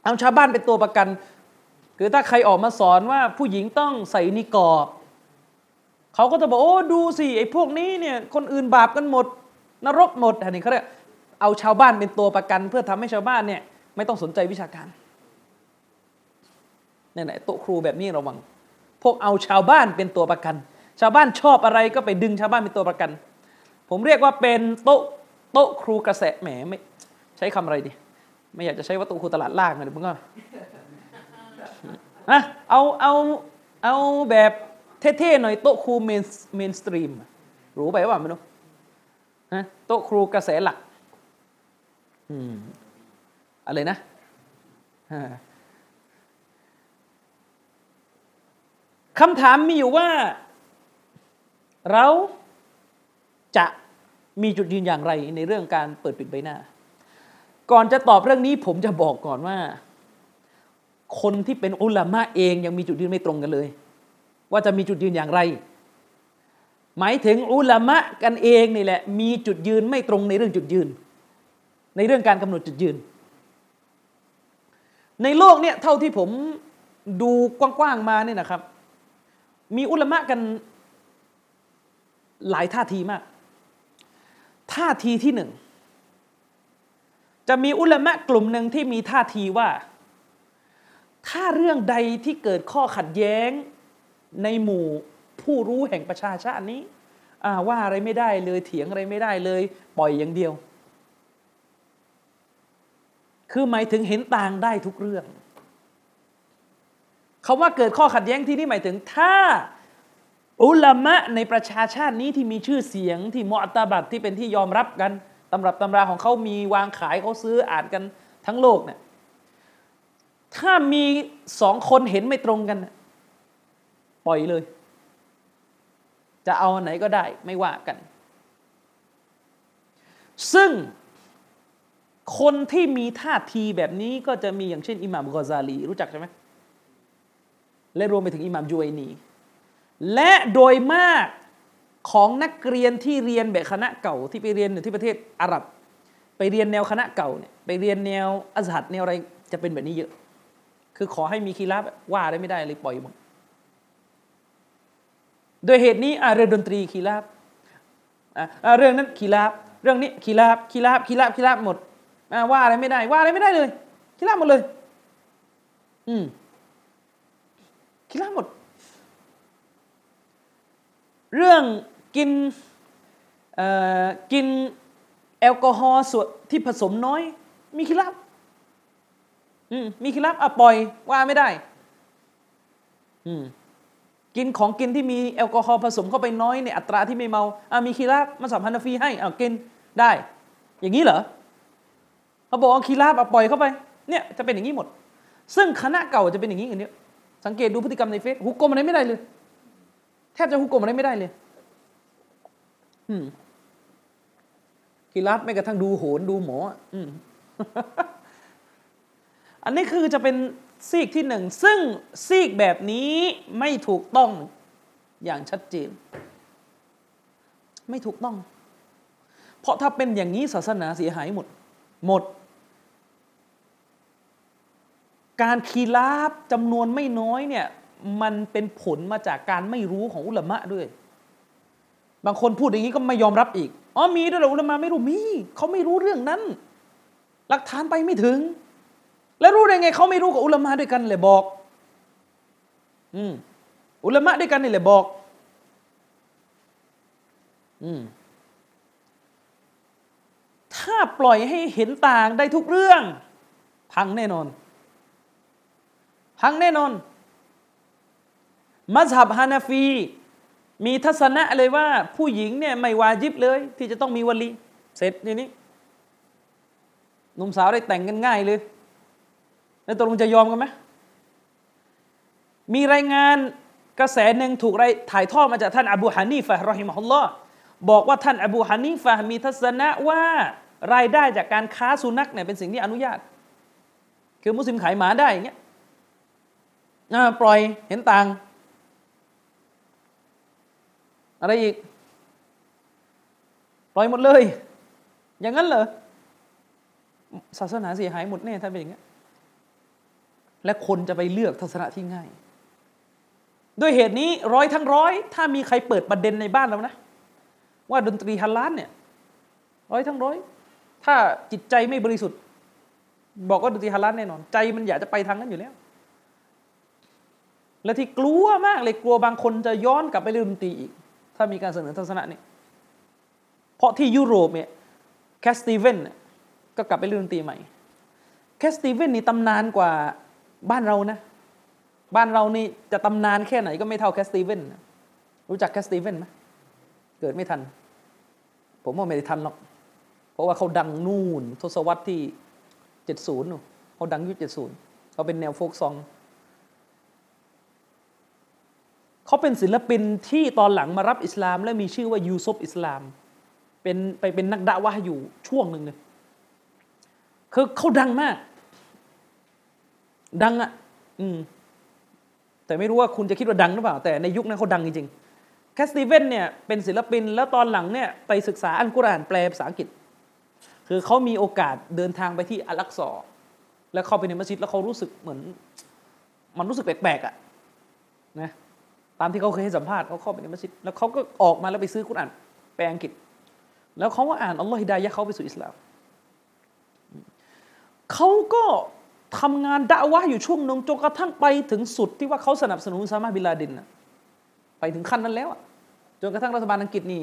[SPEAKER 1] เอาชาวบ้านเป็นตัวประกัน คือถ้าใครออกมาสอนว่าผู้หญิงต้องใส่นิกอบเขาก็จะบอกโอ้ดูสิไอ้พวกนี้เนี่ยคนอื่นบาปกันหมด นรกหมดอันนี้เขาเรียกเอาชาวบ้านเป็นตัวประกัน เพื่อทำให้ชาวบ้านเนี่ยไม่ต้องสนใจวิชาการ นี่แหละโต๊ะครูแบบนี้ระวัง พวกเอาชาวบ้านเป็นตัวประกัน ชาวบ้านชอบอะไรก็ไปดึงชาวบ้านเป็นตัวประกัน ผมเรียกว่าเป็นโต๊ะโต๊ะครูกระแสแหมไม่ใช้คำอะไรดีไม่อยากจะใช้ว่าโต๊ะครูตลาดล่างเลยมึงก็นะเอาเอาเอาแบบเท่ๆหน่อยโต๊ะครูเมนเมนสตรีมรู้ไปว่าไม่รู้นะโต๊ะครูกระแสหลัก อืมอะไรนะ คำถามมีอยู่ว่า เราจะมีจุดยืนอย่างไรในเรื่องการเปิดปิดใบหน้า ก่อนจะตอบเรื่องนี้ผมจะบอกก่อนว่า คนที่เป็นอุลามะเองยังมีจุดยืนไม่ตรงกันเลย ว่าจะมีจุดยืนอย่างไร หมายถึงอุลามะกันเองนี่แหละ มีจุดยืนไม่ตรงในเรื่องจุดยืน ในเรื่องการกำหนดจุดยืน ในโลกเนี่ยเท่าที่ผมดูกว้างๆมาเนี่ยนะครับ มีอุลามะกันหลายท่าทีมาก ท่าทีที่หนึ่ง จะมีอุลามะกลุ่มหนึ่งที่มีท่าทีว่า ถ้าเรื่องใดที่เกิดข้อขัดแย้งในหมู่ผู้รู้แห่งประชาชาตินี้ว่าอะไรไม่ได้เลยเถียงอะไรไม่ได้เลย ปล่อยอย่างเดียว คือหมายถึงเห็นต่างได้ทุกเรื่อง คาว่าเกิดข้อขัดแย้งที่นี่หมายถึง ถ้าอุลามะในประชาชาตินี้ที่มีชื่อเสียงที่มอตาบัตที่เป็นที่ยอมรับกันตำรับตำราของเขามีวางขายเขาซื้ออ่านกันทั้งโลกเนี่ยถ้ามีสองคนเห็นไม่ตรงกัน ปล่อยเลย จะเอาไหนก็ได้ไม่ว่ากัน ซึ่งคนที่มีท่าทีแบบนี้ก็จะมีอย่างเช่น อิหม่ามกอซาลี รู้จักใช่ไหม และรวมไปถึงอิหม่ามจุไยนี และโดยมากของนักเรียนที่เรียนแบบคณะเก่าที่ไปเรียนอยู่ที่ประเทศอาหรับ ไปเรียนแนวคณะเก่าเนี่ยไปเรียนแนวอัสฮัดแนวอะไรจะเป็นแบบนี้เยอะ คือขอให้มีคีราบว่าได้ไม่ได้เลยปล่อยหมดโดยเหตุนี้เรื่องดนตรีคีราบเรื่องนั้นคีราบเรื่องนี้คีราบคีราบคีราบคีราบหมดว่าอะไรไม่ได้ ว่าอะไรไม่ได้เลยคีราบหมดเลย อืม กินเหล้าหมด เรื่องกินกินแอลกอฮอล์ส่วนที่ผสมน้อย มีคิลับมีคิลับอะปล่อยว่าไม่ได้กินของกินที่มีแอลกอฮอล์ผสมเข้าไปน้อยในอัตราที่ไม่เมาอะมีคีราบมาสัมพันธ์ฟีให้อะกินได้ อย่างนี้เหรอเขาบอกว่าคีราบอะปล่อยเข้าไปเนี่ยจะเป็นอย่างนี้หมด ซึ่งคณะเก่าจะเป็นอย่างนี้กันเนี้ย สังเกตดูพฤติกรรมในเฟซหุกกลมอะไรไม่ได้เลยแทบจะหุกกลมอะไรไม่ได้เลยอืมกีรัดไม่กระทั่งดูโหนดูหมออืมอันนี้คือจะเป็นซีกที่หนึ่งซึ่งซีกแบบนี้ไม่ถูกต้องอย่างชัดเจน ไม่ถูกต้อง เพราะถ้าเป็นอย่างนี้ศาสนาเสียหายหมด หมด การคีลาบจำนวนไม่น้อยเนี่ยมันเป็นผลมาจากการไม่รู้ของอุลามะด้วย บางคนพูดอย่างนี้ก็ไม่ยอมรับอีกอ๋อมีด้วยหรออุลามะไม่รู้มีเขาไม่รู้เรื่องนั้น หลักฐานไปไม่ถึง แล้วรู้ได้ไงเขาไม่รู้กับอุลามะด้วยกันเลยบอก อืมอุลามะด้วยกันนี่แหละบอก อืมถ้าปล่อยให้เห็นต่างได้ทุกเรื่อง พังแน่นอน พังแน่นอน มัสฮับฮานาฟี มีทัศนะเลยว่า ผู้หญิงเนี่ยไม่วาจิบเลย ที่จะต้องมีวลี เสร็จนี่นี้หนุ่มสาวได้แต่งกันง่ายเลยแล้วตกลงจะยอมกันไหมมีรายงานกระแสหนึ่งถูกถ่ายทอดมาจากท่านอบูฮานีฟะรอฮิมฮุลลอฮ์บอกว่าท่านอบูฮานีฟะมีทัศนะว่ารายได้จากการค้าสุนัขเนี่ยเป็นสิ่งที่อนุญาต คือมุสลิมขายหมาได้อย่างเงี้ย ปล่อยเห็นต่าง อะไรอีก ปล่อยหมดเลย อย่างนั้นเหรอศาสนาเสียหายหมดแน่ถ้าเป็นอย่างนี้และคนจะไปเลือกทัศนะที่ง่าย ด้วยเหตุนี้ร้อยทั้งร้อย ถ้ามีใครเปิดประเด็นในบ้านเรานะ ว่าดนตรีฮัลลานเนี่ยร้อยทั้งร้อย ถ้าจิตใจไม่บริสุทธิ์ บอกว่าดนตรีฮาลาลแน่นอน ใจมันอยากจะไปทางนั้นอยู่แล้ว และที่กลัวมากเลยกลัวบางคนจะย้อนกลับไปเล่นดนตรีอีก ถ้ามีการเสนอทัศนะนี้เพราะที่ยุโรปเนี่ยแคสติเวนก็กลับไปเล่นดนตรีใหม่แคสติเวนนี่ตำนานกว่าบ้านเรานะ บ้านเรานี่จะตำนานแค่ไหนก็ไม่เท่าแคสติเวนรู้จักแคสติเวนไหมเกิดไม่ทัน ผมว่าไม่ได้ทันหรอก เพราะว่าเขาดังนู่น ทศวรรษที่เจ็ดศูนย์เขาดังยุคเจ็ดศูนย์เขาเป็นแนวโฟกซอง เขาเป็นศิลปินที่ตอนหลังมารับอิสลาม และมีชื่อว่ายูซุปอิสลาม เป็นไปเป็นนักดะวะอยู่ช่วงหนึ่งเลยคือเขาดังมาก ดังอะ อืม แต่ไม่รู้ว่าคุณจะคิดว่าดังหรือเปล่า แต่ในยุคนั้นเขาดังจริงๆแคสติเวนเนี่ยเป็นศิลปิน แล้วตอนหลังเนี่ยไปศึกษาอัลกุรอานแปลภาษาอังกฤษ คือเขามีโอกาสเดินทางไปที่อัลักซอแล้วเข้าไปในมัสยิดแล้วเขารู้สึกเหมือน มันรู้สึกแปลกๆอะ นะ ตามที่เขาเคยให้สัมภาษณ์เขาเข้าไปในมัสยิดแล้วเขาก็ออกมาแล้วไปซื้อคุรานแปลอังกฤษ แล้วเขาก็อ่านอัลลอฮฺฮิดายะเขาไปสู่อิสลามเขาก็ทำงานด่าวะอยู่ช่วงนึงจนกระทั่งไปถึงสุดที่ว่าเขาสนับสนุนซามาบิลาดินไปถึงขั้นนั้นแล้วจนกระทั่งรัฐบาลอังกฤษนี่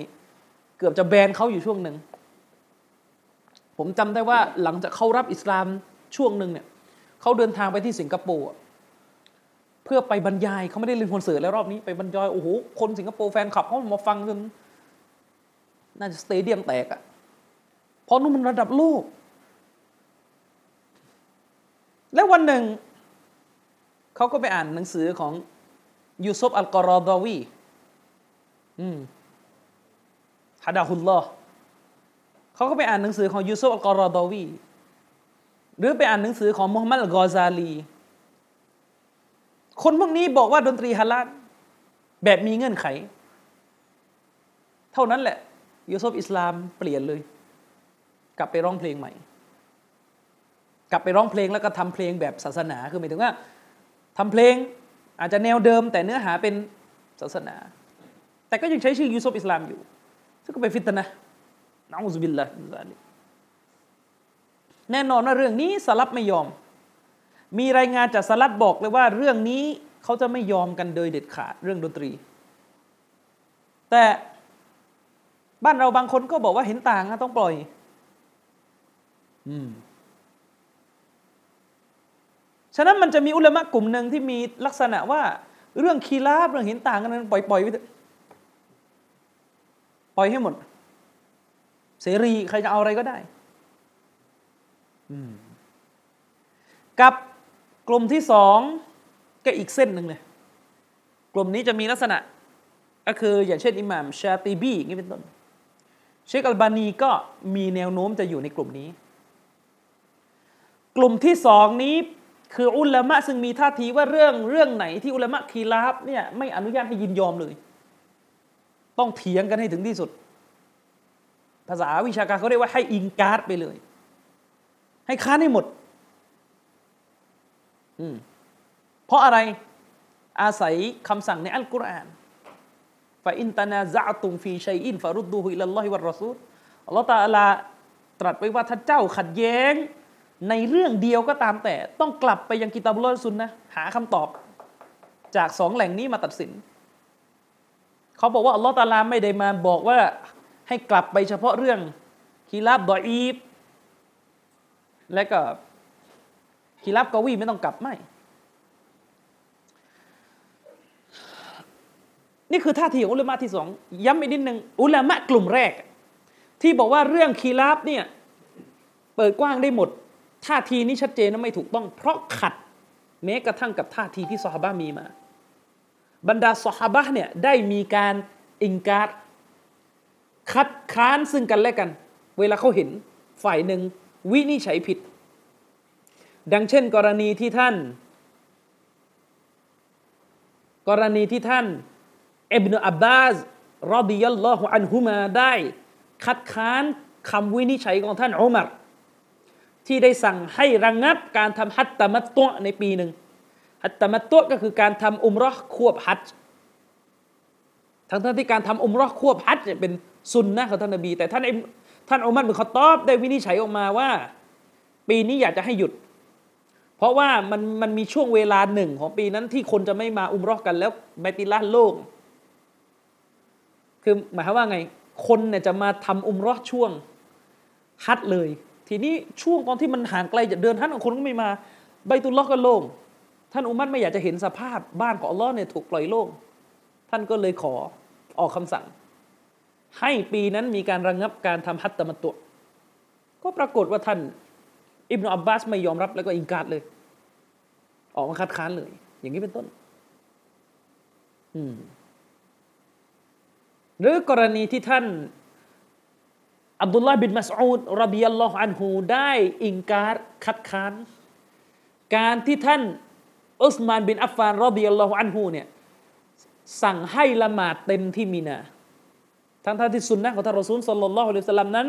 [SPEAKER 1] เกือบจะแบนเขาอยู่ช่วงหนึ่งผมจำได้ว่าหลังจากเขารับอิสลามช่วงหนึ่งเนี่ยเขาเดินทางไปที่สิงคโปร์ เพื่อไปบรรยายเขาไม่ได้เล่นคอนเสิร์ตแล้วรอบนี้ไปบรรยายโอ้โหคนสิงคโปร์แฟนคลับเขามาฟังจนน่าจะ stadium แตกอ่ะเพราะนู่นมันระดับโลก แล้ววันหนึ่ง เขาก็ไปอ่านหนังสือของยูซุฟอัลกอรอฎอวีอืมهداه اللهเขาก็ไปอ่านหนังสือของยูซุฟอัลกอรอฎอวีหรือไปอ่านหนังสือของมุฮัมหมัดอัลฆอซาลี คนพวกนี้บอกว่าดนตรีฮาลาลแบบมีเงื่อนไข เท่านั้นแหละยูซุฟอิสลามเปลี่ยนเลย กลับไปร้องเพลงใหม่ กลับไปร้องเพลงแล้วก็ทำเพลงแบบศาสนาคือหมายถึงว่าทำเพลงอาจจะแนวเดิม แต่เนื้อหาเป็นศาสนา แต่ก็ยังใช้ชื่อยูซุฟอิสลามอยู่ซึ่งก็เป็นฟิตนะนะอุบิลละแน่นอนว่าเรื่องนี้สลับไม่ยอม มีรายงานจากสลับบอกเลยว่าเรื่องนี้เขาจะไม่ยอมกันโดยเด็ดขาดเรื่องดนตรี แต่บ้านเราบางคนก็บอกว่าเห็นต่างนะต้องปล่อย อืมฉะนั้นมันจะมีอุลามะกลุ่มหนึ่งที่มีลักษณะว่า เรื่องคีราบเรื่องเห็นต่างกันนั้นปล่อยปล่อยไปปล่อยให้หมด เสรีใครจะเอาอะไรก็ได้ กับ กลุ่มที่สองก็อีกเส้นหนึ่งเลย กลุ่มนี้จะมีลักษณะก็คืออย่างเช่นอิหม่ามชาตีบีอย่างนี้เป็นต้น เชคอัลบานีก็มีแนวโน้มจะอยู่ในกลุ่มนี้ กลุ่มที่สองนี้คืออุลามะซึ่งมีท่าทีว่าเรื่องเรื่องไหนที่อุลามะคีราบเนี่ยไม่อนุญาตให้ยินยอมเลย ต้องเถียงกันให้ถึงที่สุด ภาษาวิชาการเขาเรียกว่าให้อิงการ์ดไปเลย ให้ค้านให้หมด เพราะอะไรอาศัยคำสั่งในอัลกุรอานฟาอินตนาซาตุมฟีชัยอินฟารุดดูฮุอิลลอฮิวะรอซูลอัลลอฮฺตาลาตรัสไว้ว่าถ้าเจ้าขัดแย้ง ในเรื่องเดียวก็ตามแต่ ต้องกลับไปยังกิตาบุลซุนนะหาคำตอบ จากสองแหล่งนี้มาตัดสิน เขาบอกว่าอัลลอฮฺตาลาไม่ได้มาบอกว่าให้กลับไปเฉพาะเรื่องคีราบดออีฟและก็ คีราบกวีไม่ต้องกลับไม่ นี่คือท่าทีของอุลามะที่สองย้ำอีกนิดหนึ่งอุลามะกลุ่มแรก ที่บอกว่าเรื่องคีราบเนี่ยเปิดกว้างได้หมด ท่าทีนี้ชัดเจนนะไม่ถูกต้อง เพราะขัดแม้กระทั่งกับท่าทีที่ซอฮาบะมีมา บรรดาซอฮาบะเนี่ยได้มีการอิงการคัดค้านซึ่งกันและกัน เวลาเขาเห็นฝ่ายหนึ่งวินิจฉัยผิด ดังเช่น กรณีที่ท่าน กรณีที่ท่านอิบนุอับบาสรอดิยัลลอฮุอันฮุมาได้ คัดค้านคำวินิจฉัยของท่านอุมัรที่ได้สั่งให้ระงงับการทำฮัตตมัตตุในปีหนึ่งฮัตตมัตตุก็คือการทำอุมรอควบฮัจทั้งทั้งที่การทำอุมรอควบฮัจเป็นซุนนะของท่านนบี แต่ท่านท่านอุมัรบินขตอบได้วินิจฉัยออกมาว่า ปีนี้อยากจะให้หยุด เพราะว่ามันมันมีช่วงเวลาหนึ่งของปีนั้นที่คนจะไม่มาอุมรอกันแล้วไบติลาโล่งคือหมายความว่าไง คนเนี่ยจะมาทำอุมรอช่วงฮัดเลย ทีนี้ช่วงตอนที่มันห่างไกลจากเดินฮัดของคนก็ไม่มาใบตุลล็อกก็โล่งท่านอุมัรไม่อยากจะเห็นสภาพบ้านของอัลลอฮ์เนี่ยถูกปล่อยโล่งท่านก็เลยขอออกคำสั่ง ให้ปีนั้นมีการระงงับการทำฮัตตะมัตตุก็ปรากฏว่าท่าน อิบนาอับบาสไม่ยอมรับแล้วก็อิงการเลย ออกมาคัดค้านเลย อย่างนี้เป็นต้น อืมหรือกรณีที่ท่านอับดุลลาห์บินมัสอูดรบิยัลลอฮุอันฮูได้อิงการคัดค้าน การที่ท่านอุสมานบินอัฟฟานรบิยัลลอฮุอันฮูเนี่ยสั่งให้ละหมาดเต็มที่มีนาทั้งท่านที่สุนนะของท่านรอซูลสัลลัลลอฮุอะลัยฮิสลามนั้น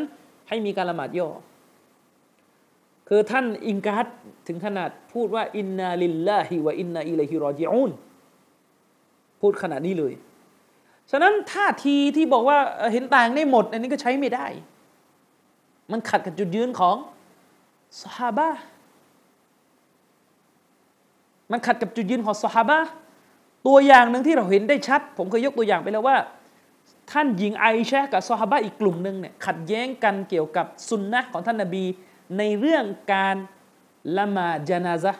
[SPEAKER 1] ให้มีการละหมาดย่อ คือท่านอิงการถึงขนาดพูดว่าอินนาลิลลาฮิวะอินนาอิลัยฮิรอจิอูนพูดขนาดนี้เลย ฉะนั้นท่าทีที่บอกว่าเห็นต่างได้หมด อันนี้ก็ใช้ไม่ได้ มันขัดกับจุดยืนของสฮาบะมันขัดกับจุดยืนของสฮาบะตัวอย่างหนึ่งที่เราเห็นได้ชัด ผมเคยยกตัวอย่างไปแล้วว่า ท่านหญิงไอชะกับสฮาบะอีกกลุ่มหนึ่งเนี่ยขัดแย้งกันเกี่ยวกับสุนนะของท่านนาบี ในเรื่องการละหมาดจานาซะ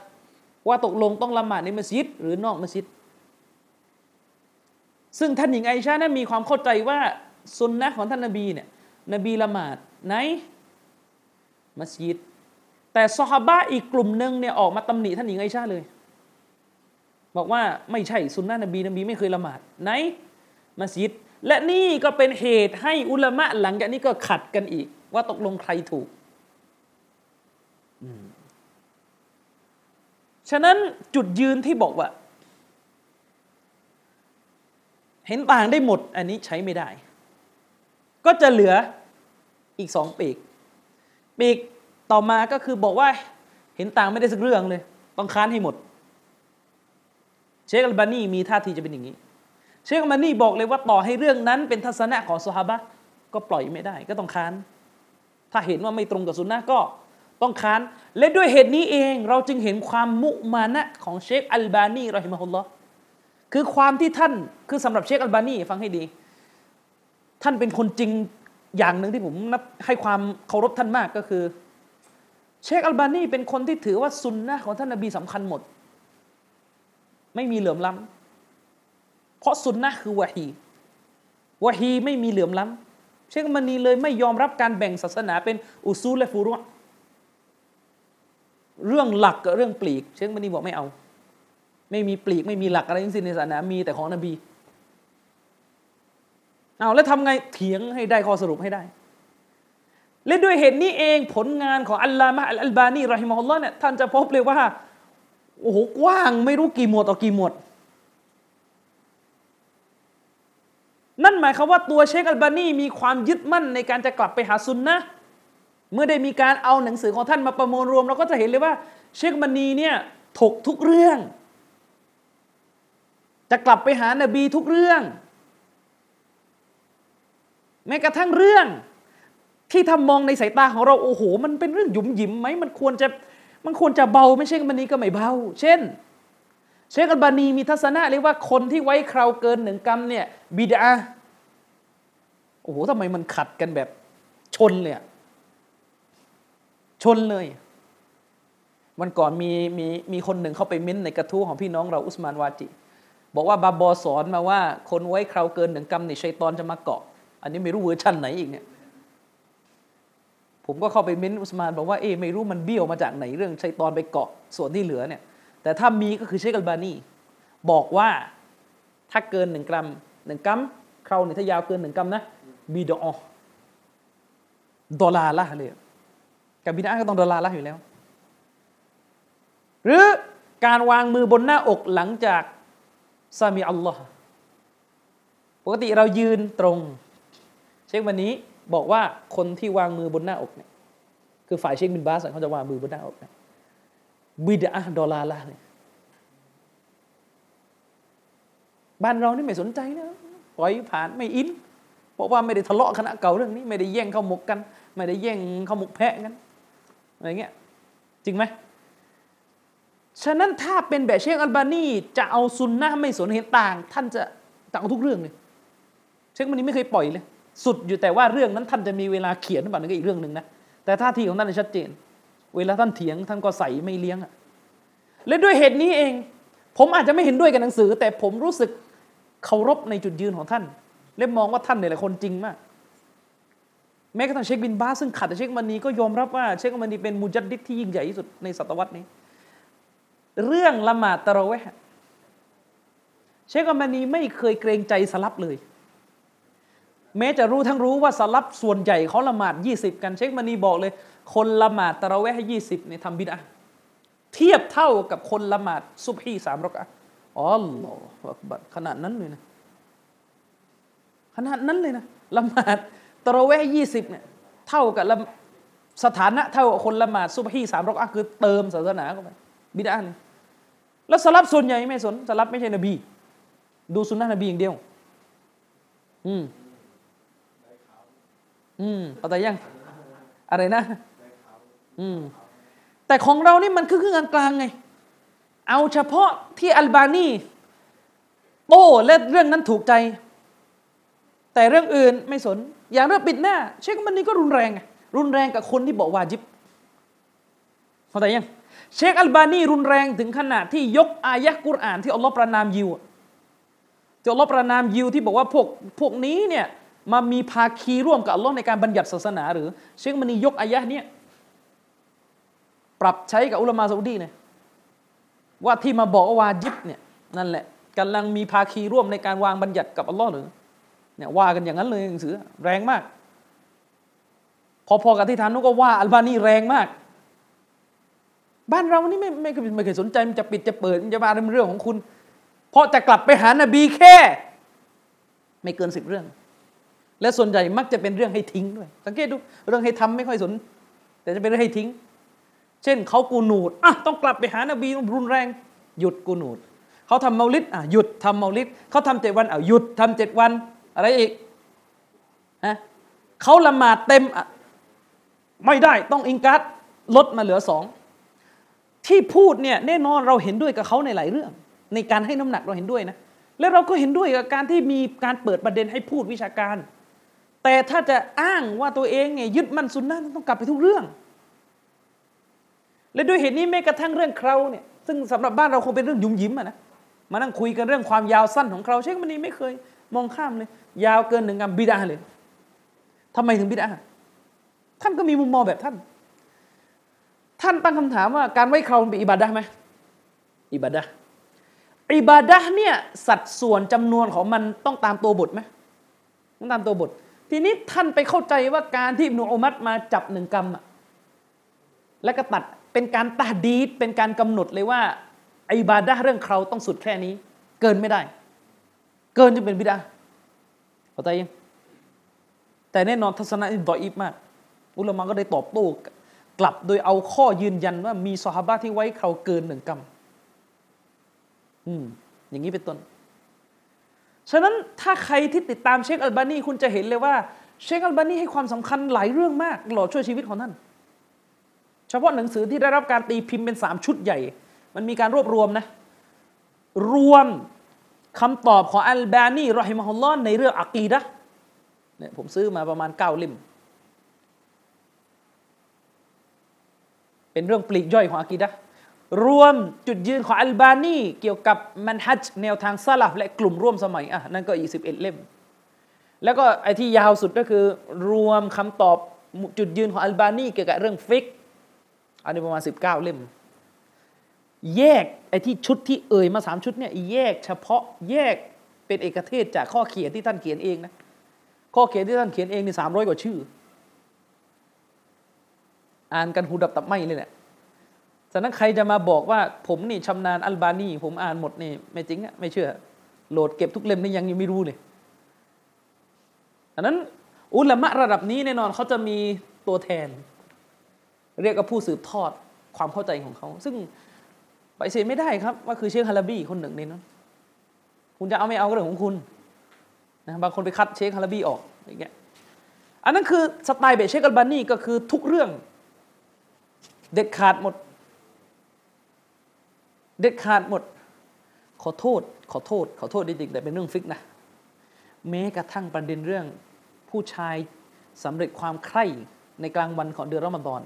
[SPEAKER 1] ว่าตกลงต้องละหมาดในมัสยิดหรือนอกมัสยิด ซึ่งท่านหญิงไอชานั้นมีความเข้าใจว่าสุนนะของท่านนาบีเนี่ยนบีละหมาดในมัสยิด แต่ซอฮาบะอีกกลุ่มหนึ่งเนี่ยออกมาตำหนิท่านหญิงไอชาเลย บอกว่าไม่ใช่สุนนะนบีนบีไม่เคยละหมาดในมัสยิด และนี่ก็เป็นเหตุให้อุลามะหลังจากนี้ก็ขัดกันอีก ว่าตกลงใครถูก ฉะนั้นจุดยืนที่บอกว่า เห็นต่างได้หมด อันนี้ใช้ไม่ได้ ก็จะเหลืออีกสองปีก ปีกต่อมาก็คือบอกว่า เห็นต่างไม่ได้สักเรื่องเลย ต้องค้านให้หมด เชคอัลบานีมีท่าทีจะเป็นอย่างนี้ เชคอัลบานีบอกเลยว่าต่อให้เรื่องนั้นเป็นทัศนะของสฮาบะก็ปล่อยไม่ได้ ก็ต้องค้าน ถ้าเห็นว่าไม่ตรงกับสุนนะก็ ต้องค้าน และด้วยเหตุนี้เองเราจึงเห็นความมุมานะของเชคอัลบานีเรอฮิมะฮุลลอคือความที่ท่านคือสำหรับเชคอัลบานีฟังให้ดี ท่านเป็นคนจริงอย่างหนึ่งที่ผมนับให้ความเคารพท่านมากก็คือ เชคอัลบานีเป็นคนที่ถือว่าซุนนะของท่านนบีสำคัญหมด ไม่มีเหลื่อมล้ำเพราะซุนนะคือวะฮีวะฮีไม่มีเหลื่อมล้ำเชคอัลบานีเลยไม่ยอมรับการแบ่งศาสนาเป็นอุซูลและฟูรุ เรื่องหลักกับเรื่องปลีก เชคอัลบนีบอกไม่เอา ไม่มีปลีกไม่มีหลักอะไรทั้งสิ้นในศาสนามีแต่ของนบีเอาแล้วทำไงเถียงให้ได้ข้อสรุปให้ได้ และด้วยเหตุนี้เองผลงานของอัลลามะอัลบานีรอฮิมฮุลลอฮ์เนี่ยท่านจะพบเลยว่าโอ้โหกว้างไม่รู้กี่หมวดต่อกี่หมวดนั่นหมายความว่าตัวเชคอัลบานีมีความยึดมั่นในการจะกลับไปหาซุนนะ เมื่อได้มีการเอาหนังสือของท่านมาประมวลรวม เราก็จะเห็นเลยว่า เชคบันีเนี่ยถกทุกเรื่อง จะกลับไปหานบีทุกเรื่อง แม้กระทั่งเรื่อง ที่ทำมองในสายตาของเราโอ้โห มันเป็นเรื่องหยุมหยิมไหมมันควรจะมันควรจะเบาไม่ใช่มันนี้ก็ไม่เบา เช่น เชคอัลบานีมีทัศนะเรียกว่าคนที่ไว้คราวเกินหนึ่งกรรมเนี่ยบิดาโอ้โหทำไมมันขัดกันแบบชนเลย ชนเลย วันก่อนมีมีมีคนหนึ่งเข้าไปมิ้นในกระทู้ของพี่น้องเราอุสมานวาจิ บอกว่าบาบอสอนมาว่า คนไว้คราวเกินหนึ่งกรรมนี่ชัยตอนจะมาเกาะ อันนี้ไม่รู้เวอร์ชันไหนอีกเนี่ยผมก็เข้าไปมิ้นอุสมานบอกว่าเอ๊ไม่รู้มันเบี้ยวมาจากไหนเรื่องชัยตอนไปเกาะส่วนที่เหลือเนี่ย แต่ถ้ามีก็คือเชคกัลบานีบอกว่าถ้าเกินหนึ่งกรัมหนึ่งกรัมคราวนี่ถ้ายาวเกินหนึ่งกรัมนะบีดอดอลาละเลย กับบิดาก็ต้องดอลลาร์ละอยู่แล้ว หรือการวางมือบนหน้าอกหลังจากซามีอัลลอฮ์ปกติเรายืนตรง เชควันนี้บอกว่าคนที่วางมือบนหน้าอกเนี่ยคือฝ่ายเชคบินบาสเขาจะวางมือบนหน้าอกเนี่ยบิดาดอลลาร์ละเนี่ยบ้านเรานี่ไม่สนใจนะปล่อยผ่านไม่อิน เพราะว่าไม่ได้ทะเลาะคณะเก่าเรื่องนี้ ไม่ได้แย่งข้าวหมกกัน ไม่ได้แย่งข้าวหมกแพะกัน อะไรเงี้ยจริงไหมฉะนั้นถ้าเป็นแบบเชคอัลบานีจะเอาซุนนะไม่สนเห็นต่าง ท่านจะต่างทุกเรื่องเลยเชคอัลบานีไม่เคยปล่อยเลย สุดอยู่แต่ว่าเรื่องนั้นท่านจะมีเวลาเขียนหรือเปล่านั่นก็อีกเรื่องหนึ่งนะแต่ท่าทีของท่านชัดเจน เวลาท่านเถียงท่านก็ใส่ไม่เลี้ยงอะและด้วยเหตุนี้เอง ผมอาจจะไม่เห็นด้วยกับหนังสือ แต่ผมรู้สึกเคารพในจุดยืนของท่าน และมองว่าท่านเนี่ยแหละคนจริงมาก แม้กระทั่งเชคบินบาซึ่งขัดเชคมันนีก็ยอมรับว่าเชคมันนีเป็นมุจัดดิษที่ยิ่งใหญ่ที่สุดในศตวรรษนี้ เรื่องละหมาดตะเราะเวหเชคมันนีไม่เคยเกรงใจสลับเลย แม้จะรู้ทั้งรู้ว่าสลับส่วนใหญ่เขาละหมาดยี่สิบกันเชคมันนีบอกเลย คนละหมาดตะเราะเวหยี่สิบเนี่ยทำบิดาเทียบเท่ากับคนละหมาดซุบฮีสามรอกอะอ๋อหลอขนาดนั้นเลยนะขนาดนั้นเลยนะละหมาด ตระเวหยี่สิบเนี่ยเท่ากับสถานะเท่ากับคนละหมาดซุบฮีสามรอกอะคือเติมศาสนาเข้าไปบิดานี่แล้วสลับส่วนใหญ่ไม่สนสลับไม่ใช่นบี ดูสุนนะนบีอย่างเดียว อืมอืมเอาแต่ยัง อะไรนะ อืมแต่ของเรานี่มันคือเคือกลางไง เอาเฉพาะที่อัลบานีโต้และเรื่องนั้นถูกใจ แต่เรื่องอื่นไม่สน อย่างเรื่องปิดหน้า เชคมันนี่ก็รุนแรงรุนแรงกับคนที่บอกวาจิบเข้าใจยัง เชคอัลบานีรุนแรงถึงขนาดที่ยกอายะกุรอานที่อัลลอฮ์ประนามยิวที่อัลลอฮ์ประนามยิวที่บอกว่าพวกพวกนี้เนี่ยมามีภาคีร่วมกับอัลลอฮ์ในการบัญญัติศาสนา หรือ เชคมันนี่ยกอายะเนี้ยปรับใช้กับอุลามาซาอุดีเนี่ยว่าที่มาบอกว่าวาจิบเนี่ยนั่นแหละกำลังมีภาคีร่วมในการวางบัญญัติกับอัลลอฮ์หรือ เนี่ยว่ากันอย่างนั้นเลยหนังสือแรงมาก พอๆกับที่ทานุก็ว่าอัลบานีแรงมาก บ้านเรานี่ไม่ไม่ไม่เคยสนใจมันจะปิดจะเปิดมันจะมาเป็นเรื่องของคุณ เพราะจะกลับไปหานบีแค่ ไม่เกินสิบเรื่อง และส่วนใหญ่มักจะเป็นเรื่องให้ทิ้งด้วย สังเกตดูเรื่องให้ทำไม่ค่อยสน แต่จะเป็นเรื่องให้ทิ้ง เช่นเขากูนูดอะต้องกลับไปหานบีรุนแรง หยุดกูนูดเขาทำเมาลิดอะหยุดทำเมาลิดเขาทำเจ็ดวันอะหยุดทำเจ็ดวัน อะไรอีกฮะเขาละหมาดเต็มไม่ได้ต้องอิงกัดลดมาเหลือสองที่พูดเนี่ยแน่นอนเราเห็นด้วยกับเขาในหลายเรื่อง ในการให้น้ำหนักเราเห็นด้วยนะแล้วเราก็เห็นด้วยกับการที่มีการเปิดประเด็นให้พูดวิชาการ แต่ถ้าจะอ้างว่าตัวเองเนี่ยยึดมั่นสุนนะต้องกลับไปทุกเรื่อง และด้วยเหตุนี้แม้กระทั่งเรื่องเคราเนี่ยซึ่งสำหรับบ้านเราคงเป็นเรื่องยุ่มยิ้มอะนะมานั่งคุยกันเรื่องความยาวสั้นของเคราเชคมันนี่ไม่เคย มองข้ามเลย ยาวเกินหนึ่งกรรมบิดาเลยทำไมถึงบิดาท่านก็มีมุมมองแบบท่าน ท่านตั้งคำถามว่าการไว้คราวเป็นอิบาดะไหมอิบาดะอิบาดะเนี่ยสัดส่วนจำนวนของมันต้องตามตัวบทไหมต้องตามตัวบท ทีนี้ท่านไปเข้าใจว่าการที่นูอุมัตมาจับหนึ่งกรรมอะแล้วก็ตัดเป็นการตาดีดเป็นการกำหนดเลยว่าอิบาดะเรื่องคราวต้องสุดแค่นี้ เกินไม่ได้ เกินจะเป็นบิดาเข้าใจยังแต่แน่นอนทัศนะนี้ดออีฟมาก อุลามะก็ได้ตอบโต้กลับโดยเอาข้อยืนยันว่ามีสหาบะที่ไว้เขาเกินหนึ่งกรรมอืมอย่างนี้เป็นต้น ฉะนั้นถ้าใครที่ติดตามเชคอัลบานีคุณจะเห็นเลยว่า เชคอัลบานีให้ความสำคัญหลายเรื่องมาก หล่อช่วยชีวิตของท่าน เฉพาะหนังสือที่ได้รับการตีพิมพ์เป็นสามชุดใหญ่ มันมีการรวบรวมนะ รวม คำตอบของอัลบานีรอฮิมฮุลลอฮในเรื่องอักีดะเนี่ยผมซื้อมาประมาณเก้าเล่มเป็นเรื่องปลีกย่อยของอักีดะรวมจุดยืนของอัลบานีเกี่ยวกับมันฮัจแนวทางซาลฟและกลุ่มร่วมสมัยอะนั่นก็อีกสิบเอ็ดเล่ม แล้วก็ไอ้ที่ยาวสุดก็คือ รวมคำตอบจุดยืนของอัลบานีเกี่ยวกับเรื่องฟิกอันนี้ประมาณสิบเก้าเล่ม แยกไอ้ที่ชุดที่เอ่ยมาสามชุดเนี่ยแยกเฉพาะแยกเป็นเอกเทศจากข้อเขียนที่ท่านเขียนเองนะข้อเขียนที่ท่านเขียนเองนี่สามร้อยกว่าชื่อ อ่านกันหูดับตับไม่เลยแหละฉะนั้นใครจะมาบอกว่าผมนี่ชำนาญอัลบานีผมอ่านหมดนี่ไม่จริงอะไม่เชื่อ โหลดเก็บทุกเล่มนี่ยังยังไม่รู้เลยอันนั้นอุลามะระดับนี้แน่นอนเขาจะมีตัวแทน เรียกว่าผู้สืบทอดความเข้าใจของเขา ซึ่ง ปฏิเสธไม่ได้ครับว่าคือเชคฮาราบีคนหนึ่งในนั้นคุณจะเอาไม่เอาก็เรื่องของคุณนะบางคนไปคัดเชคฮาราบีออกอย่างเงี้ยอันนั้นคือสไตล์เบเชคอัลบานีก็คือทุกเรื่องเด็ดขาดหมด เด็ดขาดหมด ขอโทษ ขอโทษ ขอโทษจริงๆแต่เป็นเรื่องฟิกนะแม้กระทั่งประเด็นเรื่อง ผู้ชายสำเร็จความใคร่ในกลางวันของเดือนรอมฎอน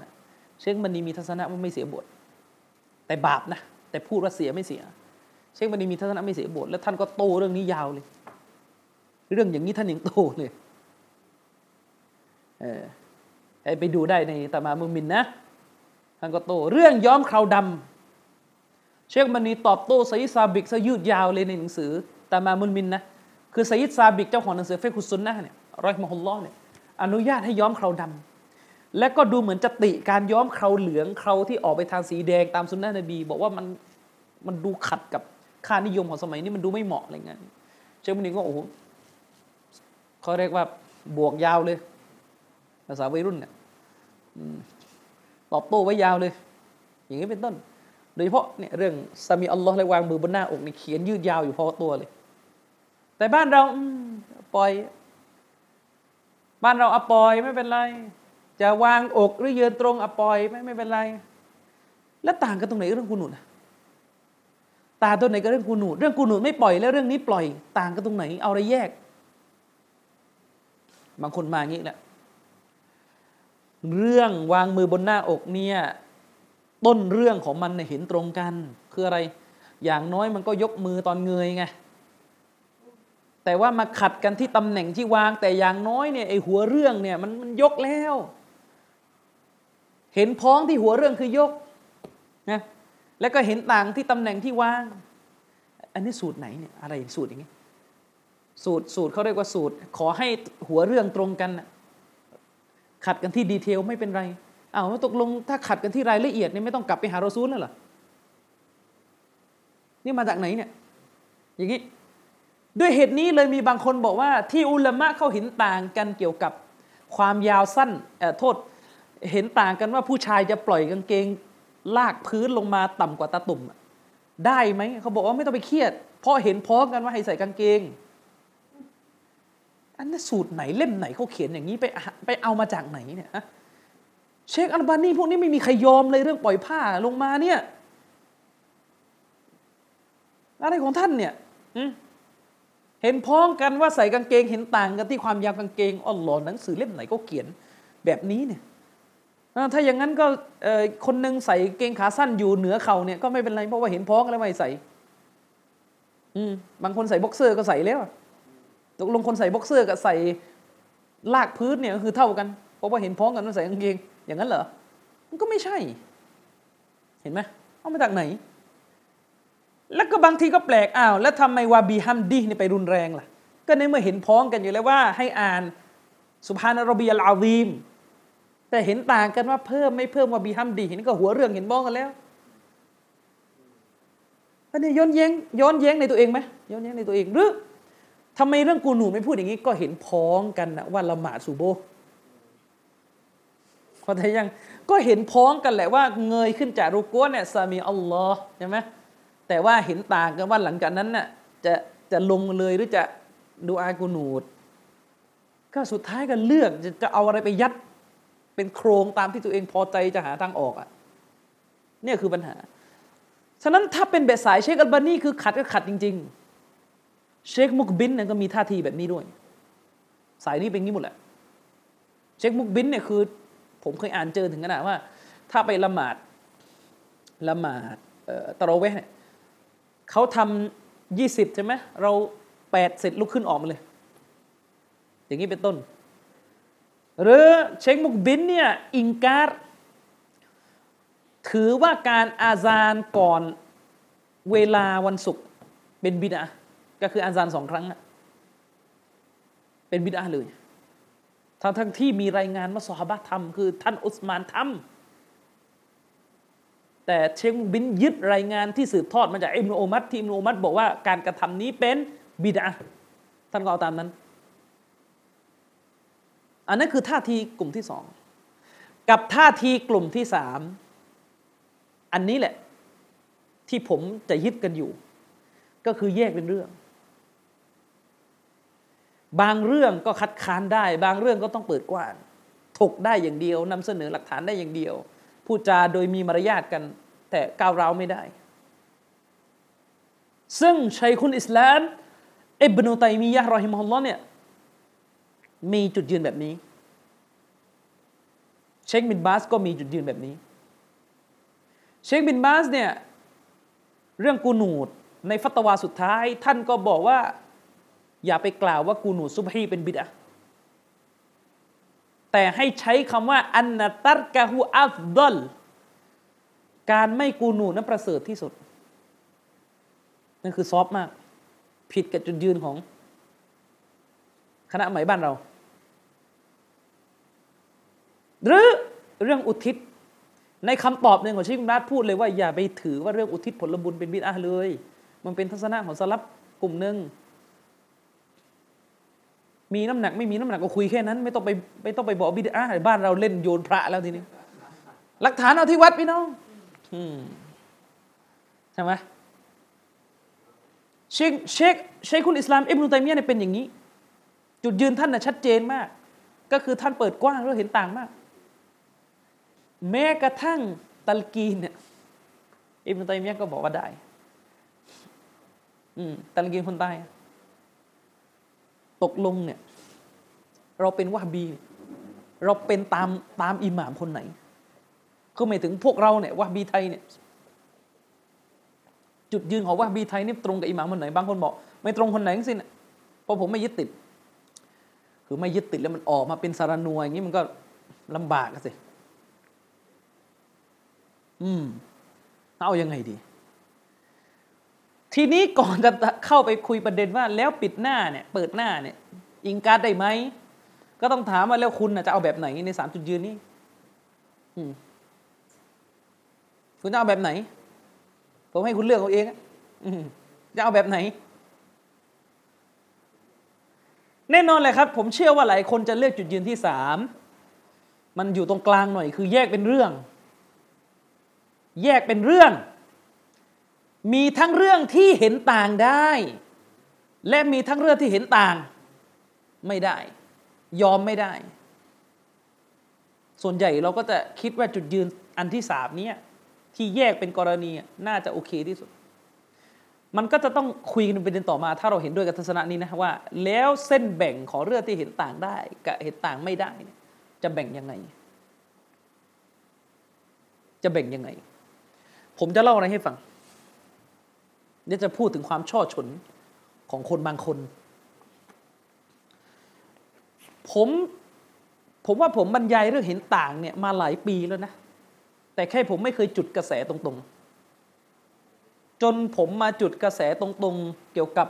[SPEAKER 1] เชคมันนีมีทัศนะว่าไม่เสียบทแต่บาปนะ แต่พูดว่าเสียไม่เสีย เชคมันนีมีทัศนะไม่เสียบทแล้วท่านก็โตเรื่องนี้ยาวเลย เรื่องอย่างนี้ท่านยังโตเลยเออไปดูได้ในตามามุมินนะท่านก็โตเรื่องย้อมคราวดำเชคมันนีตอบโต้ไซซาบิกซะยืดยาวเลยในหนังสือตามามุมินนะคือไซยิดซาบิกเจ้าของหนังสือเฟคุซุนนะเนี่ยรอยมฮุลลอเนี่ยอนุญาตให้ย้อมคราดำ และก็ดูเหมือนจะติการย้อมเคราเหลืองเคราที่ออกไปทางสีแดงตามสุนนะนบี บอกว่ามันมันดูขัดกับค่านิยมของสมัยนี้มันดูไม่เหมาะอะไรเงี้ยเชคมุนีก็โอ้โหเขาเรียกว่าบวกยาวเลยภาษาวัยรุ่นเนี่ยตอบโต้ไว้ยาวเลย อย่างนี้เป็นต้น โดยเฉพาะเนี่ยเรื่องสามีอัลลอฮ์และวางมือบนหน้าอกนี่เขียนยืดยาวอยู่พอตัวเลย แต่บ้านเราปล่อย บ้านเราอปล่อยไม่เป็นไร จะวางอกหรือยืนตรงอปล่อยไม่ไม่เป็นไร แล้วต่างกันตรงไหนเรื่องกูนูดต่างตัวไหนกับเรื่องกูนูดเรื่องกูนูดไม่ปล่อยแล้วเรื่องนี้ปล่อย ต่างกันตรงไหน เอาอะไรแยก บางคนมาอย่างนี้แหละเรื่องวางมือบนหน้าอกเนี่ยต้นเรื่องของมันเห็นตรงกัน คืออะไร อย่างน้อยมันก็ยกมือตอนเงยไงแต่ว่ามาขัดกันที่ตำแหน่งที่วางแต่อย่างน้อยเนี่ยไอหัวเรื่องเนี่ยมันมันยกแล้ว เห็นพ้องที่หัวเรื่องคือยกนะแล้วก็เห็นต่างที่ตำแหน่งที่ว่าง อันนี้สูตรไหนเนี่ยอะไรสูตรอย่างนี้สูตรสูตรเขาเรียกว่าสูตร ขอให้หัวเรื่องตรงกันขัดกันที่ดีเทลไม่เป็นไรอ้าวตกลงถ้าขัดกันที่รายละเอียดเนี่ยไม่ต้องกลับไปหารอซูลแล้วเหรอนี่มาจากไหนเนี่ยอย่างนี้ด้วยเหตุนี้เลยมีบางคนบอกว่า ที่อุลามะเขาเห็นต่างกันเกี่ยวกับความยาวสั้นโทษ เห็นต่างกันว่าผู้ชายจะปล่อยกางเกง ลากพื้นลงมาต่ำกว่าตาตุ่มได้ไหมเขาบอกว่าไม่ต้องไปเครียด เพราะเห็นพ้องกันว่าให้ใส่กางเกง อันนี้สูตรไหนเล่มไหนเขาเขียนอย่างนี้ไปไปเอามาจากไหนเนี่ยเชคอัลบานีพวกนี้ไม่มีใครยอมเลยเรื่องปล่อยผ้าลงมาเนี่ยอะไรของท่านเนี่ยเห็นพ้องกันว่าใส่กางเกง เห็นต่างกันที่ความยาวกางเกงอ๋อหลอหนังสือเล่มไหนก็เขียนแบบนี้เนี่ย ถ้าอย่างนั้นก็คนหนึ่งใส่เกงขาสั้นอยู่เหนือเข่าเนี่ยก็ไม่เป็นไรเพราะว่าเห็นพ้องแล้วไม่ใส่ อืมบางคนใส่บ็อกเซอร์ก็ใส่แล้วตกลงคนใส่บ็อกเซอร์กับใส่ลากพื้นเนี่ยก็คือเท่ากัน เพราะว่าเห็นพ้องกันว่าใส่กางเกง อย่างนั้นเหรอมันก็ไม่ใช่ เห็นไหมเอามาจากไหน แล้วก็บางทีก็แปลกอ้าว แล้วทำไมوبحمدهนี่ไปรุนแรงล่ะ ก็ในเมื่อเห็นพ้องกันอยู่แล้วว่า ให้อ่านสุภานรบีอัลอาวีม แต่เห็นต่างกันว่าเพิ่มไม่เพิ่มว่าบีฮัมดีเห็นก็หัวเรื่องเห็นบ้องกันแล้วอันนี้ย้อนแย้งย้อนแย้งในตัวเองไหมย้อนแย้งในตัวเองหรือทำไมเรื่องกูหนูไม่พูดอย่างนี้ก็เห็นพ้องกันนะว่าละหมาดซูโบพอใจยังก็เห็นพ้องกันแหละว่าเงยขึ้นจากรูกัวเนี่ยสามีอัลลอฮ์ใช่ไหมแต่ว่าเห็นต่างกันว่าหลังจากนั้นน่ะจะจะลงเลยหรือจะดูอากูนูดก็สุดท้ายก็เลือกจะจะเอาอะไรไปยัด เป็นโครงตามที่ตัวเองพอใจจะหาทางออกอะเนี่ยคือปัญหา ฉะนั้นถ้าเป็นแบบสายเชคอัลบานีคือขัดก็ขัดจริง ๆ เชคมุกบินเนี่ยก็มีท่าทีแบบนี้ด้วย สายนี้เป็นงี้หมดแหละ เชคมุกบินเนี่ยคือ ผมเคยอ่านเจอถึงขนาดว่า ถ้าไปละหมาดละหมาดตะโรเวเนี่ยเขาทำยี่สิบใช่ไหมเราแปดเสร็จลุกขึ้นออกมาเลย อย่างนี้เป็นต้น หรือเชคมุกบินเนี่ยอิงการถือว่าการอาซานก่อนเวลาวันศุกร์เป็นบิดาก็คืออาซานสองครั้งเป็นบิดาเลยทั้งทั้งที่มีรายงานว่าสฮาบะทำคือท่านอุสมานทำแต่เชคมุบินยึดรายงานที่สืบทอดมาจากอิบนุอุมัรที่อิบนุอุมัรบอกว่าการกระทำนี้เป็นบิดอะฮ์ท่านก็เอาตามนั้น อันนั้นคือท่าทีกลุ่มที่สองกับท่าทีกลุ่มที่สามอันนี้แหละที่ผมจะยึดกันอยู่ ก็คือแยกเป็นเรื่อง บางเรื่องก็คัดค้านได้ บางเรื่องก็ต้องเปิดกว้างถกได้อย่างเดียวนำเสนอหลักฐานได้อย่างเดียว พูดจาโดยมีมารยาทกัน แต่ก้าวร้าวไม่ได้ ซึ่งชัยคุณอิสลามอิบนุตัยมียะรอฮิมฮุลลอเนี่ย มีจุดยืนแบบนี้ เชคบินบาสก็มีจุดยืนแบบนี้ เชคบินบาสเนี่ยเรื่องกูนูดในฟัตวาสุดท้าย ท่านก็บอกว่า อย่าไปกล่าวว่ากูนูดซุบฮีเป็นบิดอะแต่ให้ใช้คำว่า อันนตัรกะฮูอัฟดลการไม่กูนูดนั้นประเสริฐที่สุด นั่นคือซอฟมาก ผิดกับจุดยืนของ คณะใหม่บ้านเรา หรือเรื่องอุทิศ ในคำตอบหนึ่งของชิครัตพูดเลยว่าอย่าไปถือว่าเรื่องอุทิศผลบุญเป็นบิดาเลย มันเป็นทัศนะของสลับกลุ่มหนึ่งมีน้ำหนักไม่มีน้ำหนักก็คุยแค่นั้น ไม่ต้องไปไม่ต้องไปบอกบิดาบ้านเราเล่นโยนพระแล้วทีนี้หลักฐานเอาที่วัดพี่น้องใช่ไหมเชคเชคเชคคุณอิสลามอิบนุตัยมียะเนี่ยเป็นอย่างนี้ จุดยืนท่านน่ะชัดเจนมาก ก็คือท่านเปิดกว้างแล้วเห็นต่างมาก แม้กระทั่งตัลกีนเนี่ยอิบนุตัยมียะก็บอกว่าได้อืมตัลกีนคนใต้ตกลงเนี่ย เราเป็นวะบี เราเป็นตามตามอิหม่ามคนไหนคือหมายถึงพวกเราเนี่ยวะบีไทยเนี่ย จุดยืนของวะบีไทยนี่ตรงกับอิหม่ามคนไหน บางคนบอก ไม่ตรงคนไหนทั้งสิ้นเพราะผมไม่ยึดติด คือไม่ยึดติดแล้วมันออกมาเป็นสารนัวอย่างนี้มันก็ลำบากสิ อืมเอาอยัางไงดี ทีนี้ก่อนจะเข้าไปคุยประเด็นว่าแล้วปิดหน้าเนี่ย เปิดหน้าเนี่ย อิงการได้ไหม ก็ต้องถามว่าแล้วคุณจะเอาแบบไหนในสามจุดยืนนี้คุณจะเอาแบบไหน ผมให้คุณเลือกเอาเองจะเอาแบบไหน แน่นอนเลยครับ ผมเชื่อว่าหลายคนจะเลือกจุดยืนที่สามมันอยู่ตรงกลางหน่อย คือแยกเป็นเรื่อง แยกเป็นเรื่อง มีทั้งเรื่องที่เห็นต่างได้ และมีทั้งเรื่องที่เห็นต่าง ไม่ได้ ยอมไม่ได้ ส่วนใหญ่เราก็จะคิดว่าจุดยืนอันที่สามนี้ที่แยกเป็นกรณีน่าจะโอเคที่สุด มันก็จะต้องคุยกันเป็นเด็นต่อมา ถ้าเราเห็นด้วยกับทัศนะนี้นะว่า แล้วเส้นแบ่งของเรื่องที่เห็นต่างได้ กับเห็นต่างไม่ได้ จะแบ่งยังไง จะแบ่งยังไง ผมจะเล่าอะไรให้ฟังเดี๋ยจะพูดถึงความช่อฉนของคนบางคน ผมผมว่าผมบรรยายเรื่องเห็นต่างเนี่ยมาหลายปีแล้วนะ แต่แค่ผมไม่เคยจุดกระแสตรงๆ จนผมมาจุดกระแสตรงๆ เกี่ยวกับ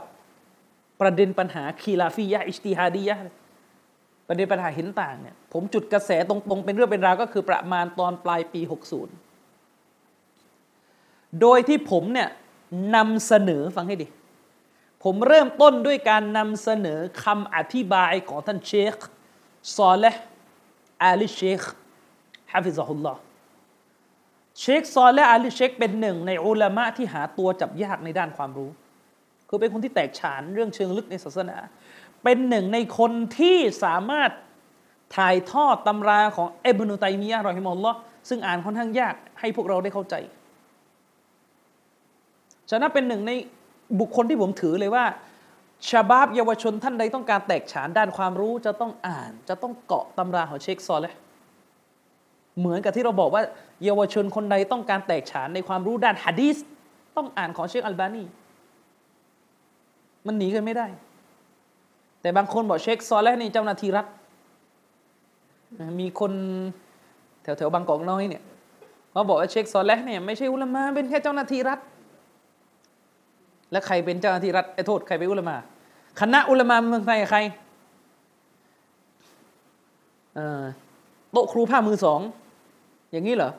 [SPEAKER 1] ประเด็นปัญหาคีลาฟียะอิสติฮาดียะประเด็นปัญหาเห็นต่างเนี่ยผมจุดกระแสตรงๆ เป็นเรื่องเป็นราวก็คือประมาณตอนปลายปี 60 โดยที่ผมเนี่ยนำเสนอฟังให้ดี ผมเริ่มต้นด้วยการนำเสนอคำอธิบายของท่านเชคซอเลห์อาลีเชคฮะฟิซฮุลลอฮ์เชคซอเลห์อาลีเชคเป็นหนึ่งในอุลามะที่หาตัวจับยากในด้านความรู้ คือเป็นคนที่แตกฉานเรื่องเชิงลึกในศาสนา เป็นหนึ่งในคนที่สามารถถ่ายทอดตำราของเอบนุตัยมียะรอฮิมอลลอฮ์ซึ่งอ่านค่อนข้างยากให้พวกเราได้เข้าใจ ฉะนั้นเป็นหนึ่งในบุคคลที่ผมถือเลยว่าชาบาบเยาวชนท่านใดต้องการแตกฉานด้านความรู้จะต้องอ่าน จะต้องเกาะตำราของเชคซอลเลยเหมือนกับที่เราบอกว่า เยาวชนคนใดต้องการแตกฉานในความรู้ด้านฮะดีสต้องอ่านของเชคอัลบานีมันหนีกันไม่ได้ แต่บางคนบอกเชคซอลแล้วนี่เจ้าหน้าที่รัฐมีคนแถวแถวบางกอกน้อยเนี่ยเขาบอกว่าเชคซอลแล้วเนี่ยไม่ใช่อุลามะเป็นแค่เจ้าหน้าที่รัฐ แล้วใครเป็นเจ้าหน้าที่รัฐไอ้โทษใครเป็นอุลามะคณะอุลามะเมืองไทยใครโต๊ะครูผ้ามือสอง อย่างนี้เหรอ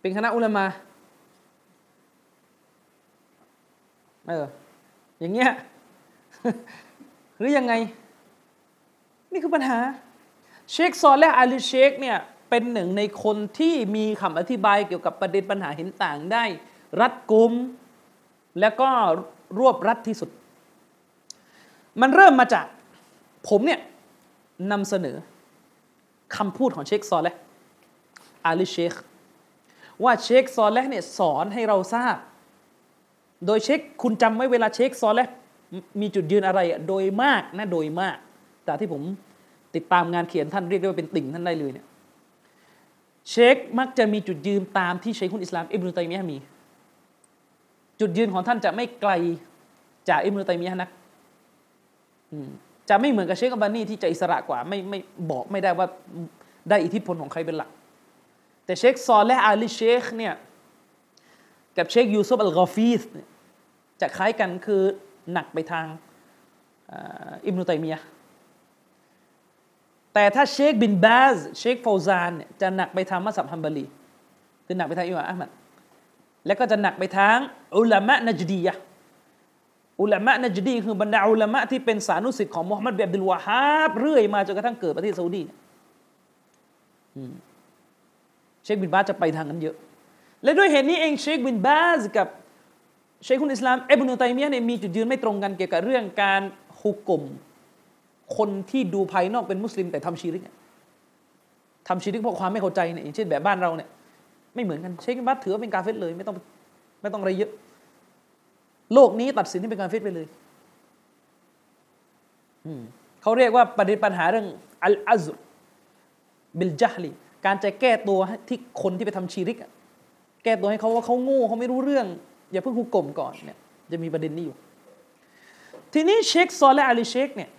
[SPEAKER 1] เป็นคณะอุลามะเอออย่างเงี้ยหรือยังไง นี่คือปัญหา เชคซอลและอาลีเชคเนี่ยเป็นหนึ่งในคนที่มีคำอธิบายเกี่ยวกับประเด็นปัญหาเห็นต่างได้ รัดกุม แล้วก็รวบรัดที่สุด มันเริ่มมาจากผมเนี่ยนำเสนอคำพูดของเชคซอลและอาลีเชคว่าเชคซอลและเนี่ยสอนให้เราทราบ โดยเช็คคุณจำไว้เวลาเช็คซอลและมีจุดยืนอะไรโดยมากนะโดยมาก แต่ที่ผมติดตามงานเขียนท่านเรียกได้ว่าเป็นติ่งท่านได้เลยเนี่ยเชคมักจะมีจุดยืนตามที่เชคคุณอิสลามอิบนุตัยมียะมี จุดยืนของท่านจะไม่ไกลจากอิบนุตัยมียะนักจะไม่เหมือนกับเชคอับบานีที่จะอิสระกว่าไม่ไม่บอกไม่ได้ว่าได้อิทธิพลของใครเป็นหลัก แต่เชคซอลและอาลีเชคเนี่ยกับเชคยูซุฟอัลกอฟีสเนี่ยจะคล้ายกันคือหนักไปทางอิบนุตัยมียะแต่ถ้าเชคบินบาสเชคฟาวซานเนี่ยจะหนักไปทางมัซฮับฮัมบาลีคือหนักไปทางอิมามอะห์มัด แล้วก็จะหนักไปทางอุลามะนจดียะอุลามะนจดีคือบรรดาอุลามะที่เป็นสานุศิษย์ของมุฮัมมัดบินอับดุลวาฮาบเรื่อยมาจนกระทั่งเกิดประเทศซาอุดีเชคบินบาสจะไปทางนั้นเยอะ และด้วยเหตุนี้เองเชคบินบาสกับเชคุนอิสลามอิบนุตัยมียะเนี่ยมีจุดยืนไม่ตรงกันเกี่ยวกับเรื่องการฮุกกลมคนที่ดูภายนอกเป็นมุสลิมแต่ทำชีริกทำชีริกเพราะความไม่เข้าใจเนี่ยอย่างเช่นแบบบ้านเราเนี่ย ไม่เหมือนกันเชคบัตถือว่าเป็นกาเฟตเลย ไม่ต้องไม่ต้องอะไรเยอะ โลกนี้ตัดสินให้เป็นกาเฟตไปเลยเขาเรียกว่าประเด็นปัญหาเรื่องอัลอาซุบิลจาฮลีการจะแก้ตัวที่คนที่ไปทำชีริก แก้ตัวให้เขาว่าเขาโง่เขาไม่รู้เรื่อง อย่าเพิ่งหุกกลมก่อนเนี่ยจะมีประเด็นนี้อยู่ ทีนี้เชคซอลและอาลีเชคเนี่ย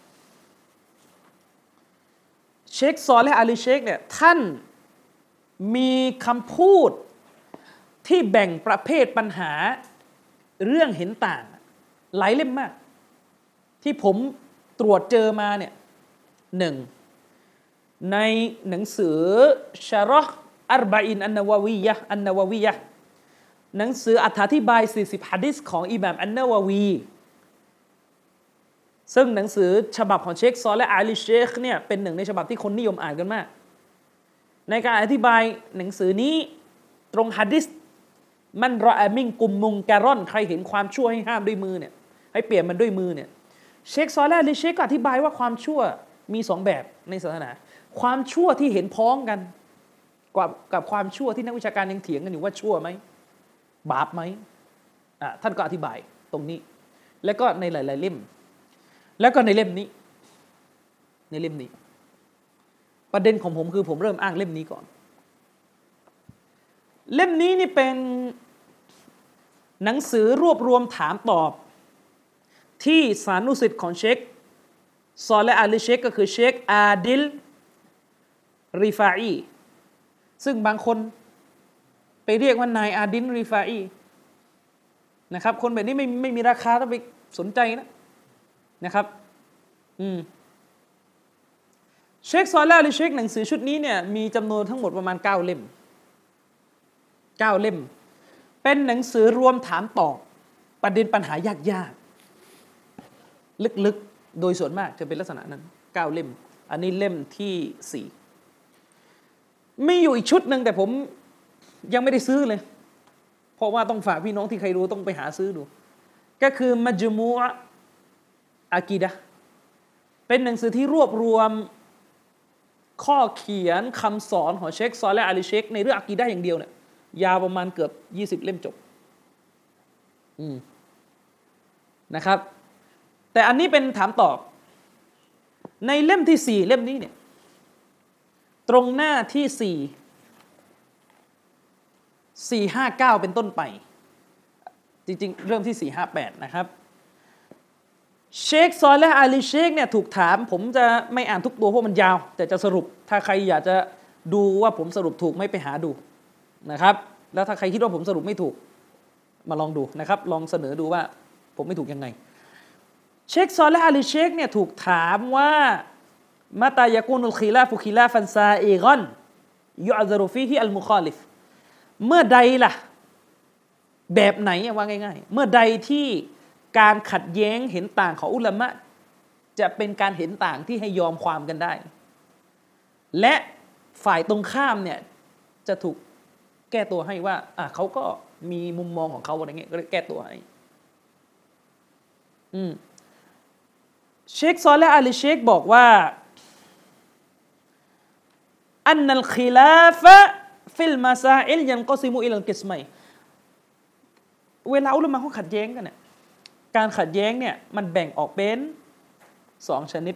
[SPEAKER 1] เชคซอลและอาลีเชคเนี่ยท่าน มีคำพูดที่แบ่งประเภทปัญหาเรื่องเห็นต่าง หลายเล่มมาก ที่ผมตรวจเจอมาเนี่ยหนึ่งในหนังสือชารออัรบาอินอันนาววียะอันนาววียะหนังสืออธิบาย 40ฮะดิษของอิหม่ามอันนาววี ซึ่งหนังสือฉบับของเชคซอและอาลีเชคเนี่ยเป็นหนึ่งในฉบับที่คนนิยมอ่านกันมาก ในการอธิบายหนังสือนี้ตรงฮะดิษมันรออมิงกุมมุงการอน ใครเห็นความชั่วให้ห้ามด้วยมือเนี่ยให้เปลี่ยนมันด้วยมือเนี่ยเชคซอลและอาลีเชคก็อธิบายว่าความชั่วมีสองแบบในศาสนา ความชั่วที่เห็นพ้องกันกับกับความชั่วที่นักวิชาการยังเถียงกันอยู่ว่าชั่วไหมบาปไหมอะท่านก็อธิบายตรงนี้ แล้วก็ในหลาย ๆ เล่ม แล้วก็ในเล่มนี้ ในเล่มนี้ ประเด็นของผมคือผมเริ่มอ้างเล่มนี้ก่อน เล่มนี้นี่เป็นหนังสือรวบรวมถามตอบ ที่สานุศิษย์ของเชคซอและห์อาลีเชคก็คือเชคอาดิลรีฟาอีซึ่งบางคนไปเรียกว่านายอาดิลรีฟาอีนะครับ คนแบบนี้ไม่ไม่มีราคาต้องไปสนใจนะนะครับ อืม เชคซอและห์อาลีเชคหนังสือชุดนี้เนี่ยมีจำนวนทั้งหมดประมาณเก้าเล่มเก้าเล่ม เป็นหนังสือรวมถามตอบประเด็นปัญหายากๆ ลึกๆ โดยส่วนมากจะเป็นลักษณะนั้นเก้าเล่ม อันนี้เล่มที่สี่มีอยู่อีกชุดหนึ่งแต่ผมยังไม่ได้ซื้อเลย เพราะว่าต้องฝากพี่น้องที่ใครรู้ต้องไปหาซื้อดู ก็คือมัจมูอะอากีดะเป็นหนังสือที่รวบรวม ข้อเขียนคำสอนของเชคซอลและอาลีเชคในเรื่องอากีได้อย่างเดียวเนี่ยยาวประมาณเกือบยี่สิบเล่มจบนะครับ แต่อันนี้เป็นถามตอบ ในเล่มที่สี่เล่มนี้เนี่ย ตรงหน้าที่สี่สี่ห้าเก้าเป็นต้นไป จริง ๆ เริ่มที่สี่ห้าแปดนะครับ เชคซอยและอาลีเชคเนี่ยถูกถาม ผมจะไม่อ่านทุกตัวเพราะมันยาว แต่จะสรุปถ้าใครอยากจะดูว่าผมสรุปถูกไม่ไปหาดูนะครับ แล้วถ้าใครคิดว่าผมสรุปไม่ถูก มาลองดูนะครับ ลองเสนอดูว่าผมไม่ถูกยังไง เชคซอและห์อาลีเชคเนี่ยถูกถามว่าمتى يكون الخلاف خلافا سائغا يعذر فيه المخالفเมื่อใดล่ะ แบบไหนว่าง่าย ๆ เมื่อใดที่ การขัดแย้งเห็นต่างของอุลามะจะเป็นการเห็นต่างที่ให้ยอมความกันได้ และฝ่ายตรงข้ามเนี่ยจะถูกแก้ตัวให้ว่าอะเขาก็มีมุมมองของเขาอะไรเงี้ยก็แก้ตัวให้อืมเชคซอและห์อาลีเชคบอกว่าأن الخلاف في المسائل ينقسم إلى قسمينเวลาอุลามะเขาขัดแย้งกันเนี่ย การขัดแย้งเนี่ยมันแบ่งออกเป็นสองชนิด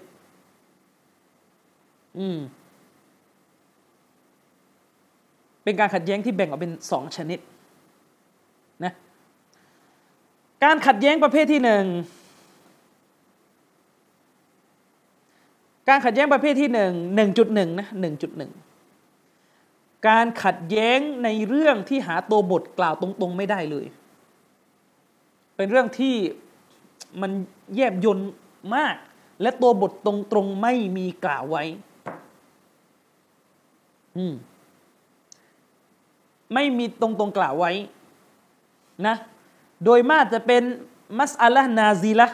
[SPEAKER 1] อืม เป็นการขัดแย้งที่แบ่งออกเป็นสองชนิดนะการขัดแย้งประเภทที่หนึ่งการขัดแย้งประเภทที่หนึ่งหนึ่งจุดหนึ่งนะหนึ่งจุดหนึ่งการขัดแย้งในเรื่องที่หาตัวบทกล่าวตรงๆไม่ได้เลย เป็นเรื่องที่ มันแยบยนมาก และตัวบทตรงๆไม่มีกล่าวไว้ อืม ไม่มีตรงๆกล่าวไว้ นะ โดยมากจะเป็นมัสอัลละนาซีละ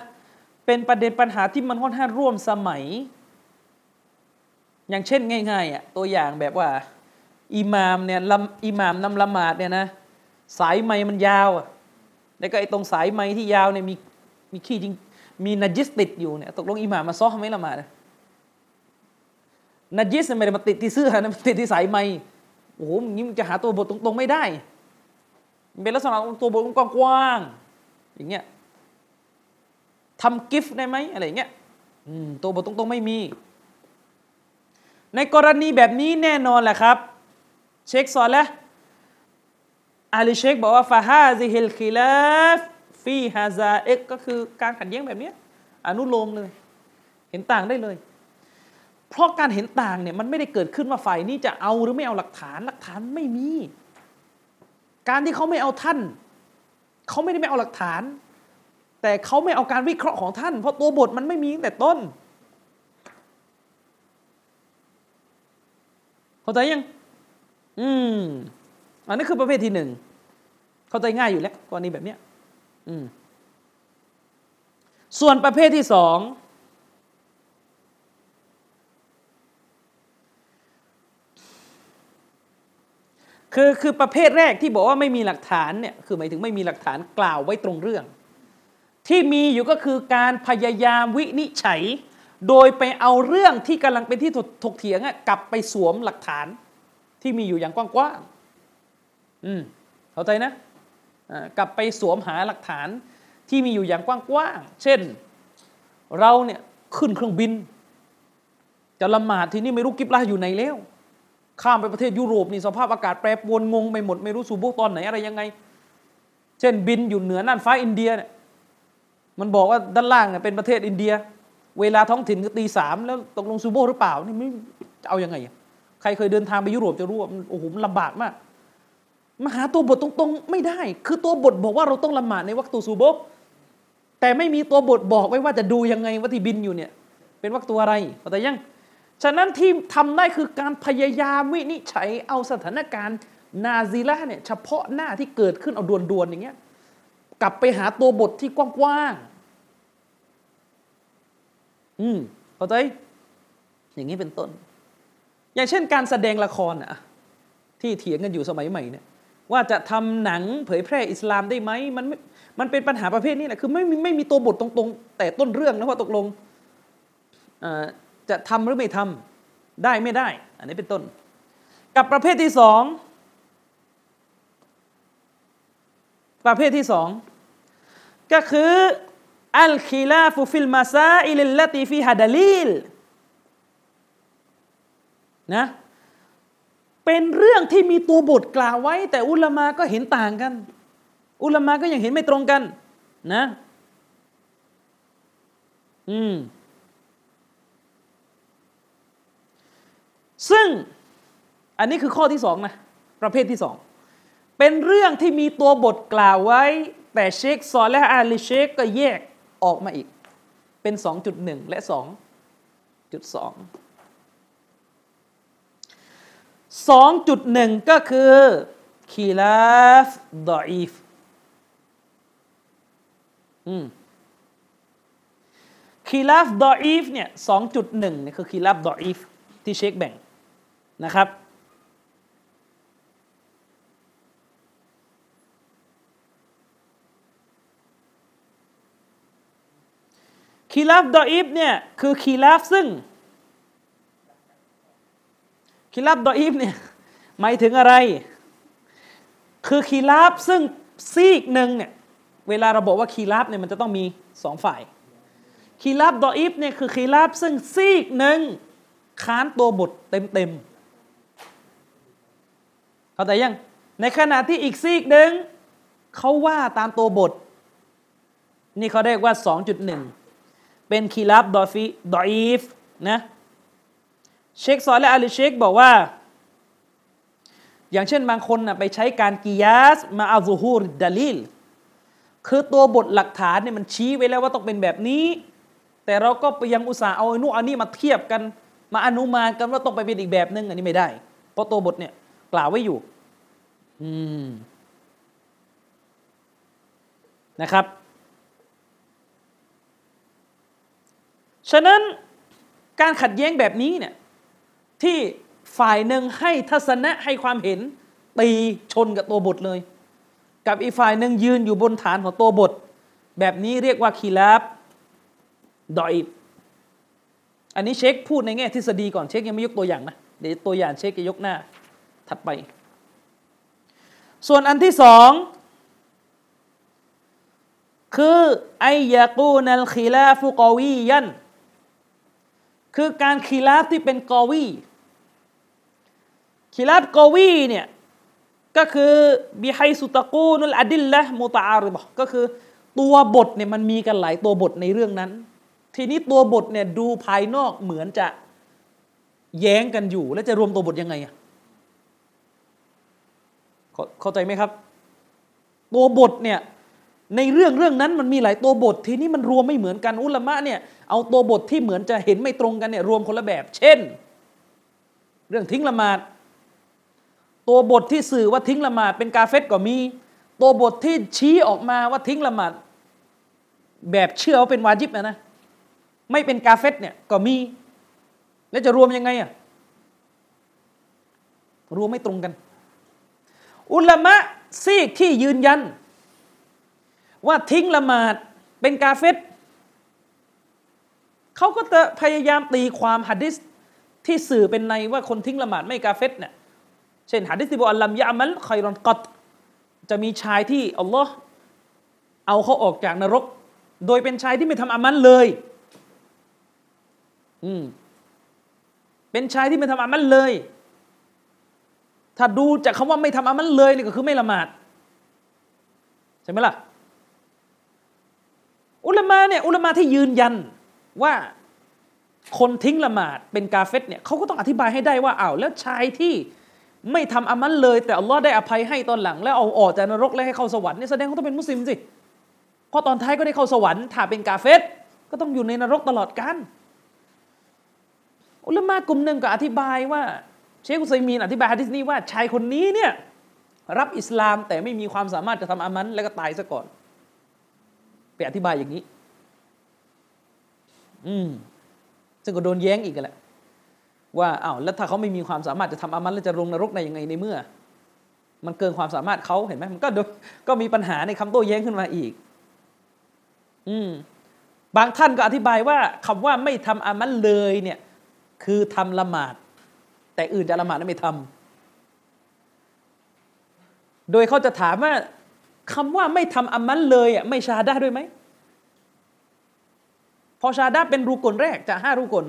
[SPEAKER 1] เป็นประเด็นปัญหาที่มันค่อนข้างร่วมสมัย อย่างเช่นง่ายๆอะตัวอย่างแบบว่าอิหมามเนี่ยอิหมามนำละหมาดเนี่ยนะ สายไม้มันยาวอะแล้วก็ไอ้ตรงสายไม้ที่ยาวเนี่ยมี มีขี้จริง มีนัจิสติดอยู่เนี่ยตกลงอิหม่ามมาซ้อไหมละหมาดนัจิสไม่ได้มาติดที่เสื้อนะติดที่สายไม้โอ้โหงี้มันจะหาตัวบทตรงๆไม่ได้เป็นลักษณะตัวบทกว้างๆอย่างเงี้ยทำกิฟต์ได้ไหมอะไรเงี้ยตัวบทตรงๆไม่มี ในกรณีแบบนี้แน่นอนแหละครับ เชคซอและห์อาลีเชคบอกว่าفهذا الخلاف فيه سائغก็คือการขัดแย้งแบบนี้อนุโลมเลย เห็นต่างได้เลย เพราะการเห็นต่างเนี่ยมันไม่ได้เกิดขึ้นว่าฝ่ายนี้จะเอาหรือไม่เอาหลักฐานหลักฐานไม่มี การที่เขาไม่เอาท่าน เขาไม่ได้ไม่เอาหลักฐาน แต่เขาไม่เอาการวิเคราะห์ของท่าน เพราะตัวบทมันไม่มีตั้งแต่ต้นเข้าใจยัง อืม อันนี้คือประเภทที่หนึ่ง เข้าใจง่ายอยู่แล้วกรณีแบบเนี้ย ส่วนประเภทที่สองคือคือประเภทแรกที่บอกว่าไม่มีหลักฐานเนี่ยคือหมายถึงไม่มีหลักฐานกล่าวไว้ตรงเรื่อง ที่มีอยู่ก็คือการพยายามวินิจฉัย โดยไปเอาเรื่องที่กำลังเป็นที่ถกเถียงกลับไปสวมหลักฐานที่มีอยู่อย่างกว้างๆอืมเข้าใจนะ กลับไปสวมหาหลักฐานที่มีอยู่อย่างกว้างๆ เช่น เราเนี่ยขึ้นเครื่องบิน จะละหมาดที่นี่ไม่รู้กิบลาอยู่ไหนแล้ว ข้ามไปประเทศยุโรปนี่สภาพอากาศแปรปรวนงงไปหมดไม่รู้สูบุกตอนไหนอะไรยังไง เช่นบินอยู่เหนือน่านฟ้าอินเดียเนี่ยมันบอกว่าด้านล่างเนี่ยเป็นประเทศอินเดีย เวลาท้องถิ่นก็ตีสามแล้วตกลงซูโบหรือเปล่านี่ไม่จะเอาอยัางไง ใครเคยเดินทางไปยุโรปจะรู้ว่าโอ้โหมันลำบากมาก มาหาตัวบทตรงๆ ไม่ได้ คือตัวบทบอกว่าเราต้องละหมาดในวัคตูซูโบกแต่ไม่มีตัวบทบอกไว้ว่าจะดูยังไงว่าที่บินอยู่เนี่ย เป็นวัคตูอะไรแต่ยัง ฉะนั้นที่ทำได้คือการพยายามวินิจฉัยเอาสถานการณ์นาซีละเนี่ยเฉพาะหน้าที่เกิดขึ้นเอาดวนๆอย่างเงี้ยกลับไปหาตัวบทที่กว้างๆอืมเข้าใจอย่างนี้เป็นต้น อย่างเช่นการแสดงละครอะที่เถียงกันอยู่สมัยใหม่เนี่ย ว่าจะทำหนังเผยแพร่อิสลามได้ไหมมันมันเป็นปัญหาประเภทนี้แหละคือไม่มีไม่มีตัวบทตรงๆ แต่ต้นเรื่องนะว่าตกลงจะทำหรือไม่ทำได้ไม่ได้ อันนี้เป็นต้น กับประเภทที่สองประเภทที่สองก็คือالخلاف في المسائل التي فيها دليلนะ เป็นเรื่องที่มีตัวบทกล่าวไว้ แต่อุลามาก็เห็นต่างกัน อุลามาก็ยังเห็นไม่ตรงกัน นะ อืมซึ่งอันนี้คือข้อที่สองนะ ประเภทที่สองเป็นเรื่องที่มีตัวบทกล่าวไว้ แต่เชคซอและอาลีเชคก็แยกออกมาอีก เป็น 2.1 และ 2.2 2.1 ก็คือخلاف ضعيف خلاف ضعيف เนี่ย2.1เนี่ยคือخلاف ضعيف ที่เชคแบ่งนะครับخلاف ضعيف เนี่ยคือ خلاف ซึ่ง خلاف ضعيف เนี่ยหมายถึงอะไร คือ خلاف ซึ่งซีกหนึ่งเนี่ยเวลาเราบอกว่าخلاف เนี่ยมันจะต้องมีสองฝ่ายخلاف ضعيف เนี่ยคือ خلاف ซึ่งซีกหนึ่งค้านตัวบทเต็มๆเข้าใจยัง ในขณะที่อีกซีกหนึ่งเขาว่าตามตัวบท นี่เขาเรียกว่า 2.1 เป็นخلاف ضعيف ضعيف นะ เชคซอและห์อาลีเชคบอกว่า อย่างเช่นบางคนนะไปใช้การقياس مع ظهور الدليلคือตัวบทหลักฐานเนี่ยมันชี้ไว้แล้วว่าต้องเป็นแบบนี้ แต่เราก็ไปยังอุตส่าห์เอาอนุอันนี้มาเทียบกัน มาอนุมานกันว่าต้องไปเป็นอีกแบบนึงอันนี้ไม่ได้ เพราะตัวบทเนี่ยกล่าวไว้อยู่ อืมนะครับ ฉะนั้นการขัดแย้งแบบนี้เนี่ย ที่ฝ่ายหนึ่งให้ทัศนะให้ความเห็น ตีชนกับตัวบทเลย กับอีกฝ่ายหนึ่งยืนอยู่บนฐานของตัวบท แบบนี้เรียกว่าคีลาบดอยอันนี้เชคพูดในแง่ทฤษฎีก่อนเชคยังไม่ยกตัวอย่างนะเดี๋ยวตัวอย่างเชคจะยกหน้าถัดไป ส่วนอันที่สองคือأن يكون الخلاف قويا คือการخلاف ที่เป็น قوي خلاف قوي เนี่ยก็คือبحيث تكون الأدلة متعارضةก็คือตัวบทเนี่ยมันมีกันหลายตัวบทในเรื่องนั้น ทีนี้ตัวบทเนี่ยดูภายนอกเหมือนจะแย้งกันอยู่ แล้วจะรวมตัวบทยังไงอะเข้าใจไหมครับ ตัวบทเนี่ย ในเรื่องเรื่องนั้นมันมีหลายตัวบททีนี้มันรวมไม่เหมือนกันอุลามะเนี่ยเอาตัวบทที่เหมือนจะเห็นไม่ตรงกันเนี่ยรวมคนละแบบ เช่น เรื่องทิ้งละหมาด ตัวบทที่สื่อว่าทิ้งละหมาดเป็นกาเฟตก็มี ตัวบทที่ชี้ออกมาว่าทิ้งละหมาดแบบเชื่อว่าเป็นวาจิบนะนะไม่เป็นกาเฟตเนี่ยก็มี แล้วจะรวมยังไงอะรวมไม่ตรงกัน อุลามะซีกที่ยืนยัน ว่าทิ้งละหมาดเป็นกาเฟตเขาก็จะพยายามตีความหะดิษที่สื่อเป็นในว่าคนทิ้งละหมาดไม่กาเฟตเนี่ยเช่นหะดิษที่บอกอัลลัมยามัลคอยรอนกอตจะมีชายที่อัลลอฮ์เอาเขาออกจากนรก โดยเป็นชายที่ไม่ทำอามันเลย อืมเป็นชายที่ไม่ทำอามันเลย ถ้าดูจากคาว่าไม่ทำอามันเลยนี่ก็คือไม่ละหมาด ใช่ไหมล่ะ อุลามาเนี่ยอุลามาที่ยืนยันว่าคนทิ้งละหมาดเป็นกาเฟตเนี่ยเขาก็ต้องอธิบายให้ได้ว่าอ้าวแล้วชายที่ไม่ทำอามันเลย แต่อัลลอฮ์ได้อภัยให้ตอนหลัง แล้วเอาออกจากนรกแล้วให้เข้าสวรรค์เนี่ยแสดงเขาต้องเป็นมุสลิมสิเพราะตอนท้ายก็ได้เข้าสวรรค์ถ้าเป็นกาเฟตก็ต้องอยู่ในนรกตลอดกาลอุลามากลุ่มหนึ่งก็อธิบายว่า เชคอุซัยมีนอธิบายฮะดิษนี้ว่าชายคนนี้เนี่ยรับอิสลามแต่ไม่มีความสามารถจะทำอามันแล้วก็ตายซะก่อน ไปอธิบายอย่างนี้ อืมซึ่งก็โดนแย้งอีกแหละว่าอ้าวแล้วถ้าเขาไม่มีความสามารถจะทำอามันแล้วจะลงนรกได้ยังไงในเมื่อ มันเกินความสามารถเขาเห็นไหมมันก็ก็มีปัญหาในคำโต้แย้งขึ้นมาอีก อืมบางท่านก็อธิบายว่าคำว่าไม่ทำอามันเลยเนี่ย คือทำละหมาด แต่อื่นจะละหมาดไม่ทำโดยเขาจะถามว่า คำว่าไม่ทำอามันเลยอะไม่ชาดาด้วยไหมพอชาดาเป็นรูกลแรกจากห้ารูกล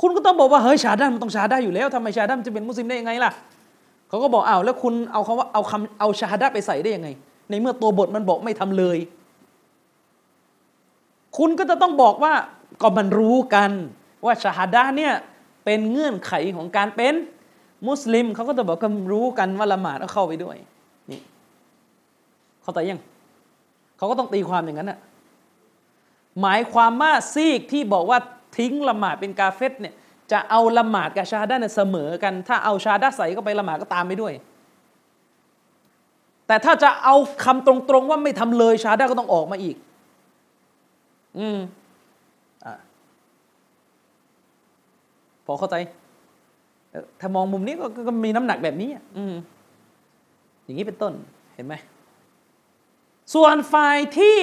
[SPEAKER 1] คุณก็ต้องบอกว่าเฮ้ยชาดามันต้องชาดาอยู่แล้วทำไมชาดามจะเป็นมุสลิมได้ยังไงล่ะเขาก็บอกอ้าวแล้วคุณเอาคำว่าเอาคำเอาชาดาไปใส่ได้ยังไง ในเมื่อตัวบทมันบอกไม่ทำเลย คุณก็จะต้องบอกว่าก็มันรู้กันว่าชาฮดาเนี่ยเป็นเงื่อนไขของการเป็นมุสลิมเขาก็จะบอกกันรู้กันว่าละหมาดก็เข้าไปด้วยนี่ เขาแต่ยังเขาก็ต้องตีความอย่างนั้นน่ะหมายความว่าซีกที่บอกว่าทิ้งละหมาดเป็นกาเฟตเนี่ยจะเอาละหมาดกับชาดาเนี่ยเสมอกัน ถ้าเอาชาดาใส่ก็ไปละหมาดก็ตามไปด้วย แต่ถ้าจะเอาคำตรงๆว่าไม่ทำเลยชาดาก็ต้องออกมาอีก อืมอ่าพอเข้าใจ ถ้ามองมุมนี้ก็ก็มีน้ำหนักแบบนี้อืมอย่างนี้เป็นต้นเห็นไหม ส่วนฝ่ายที่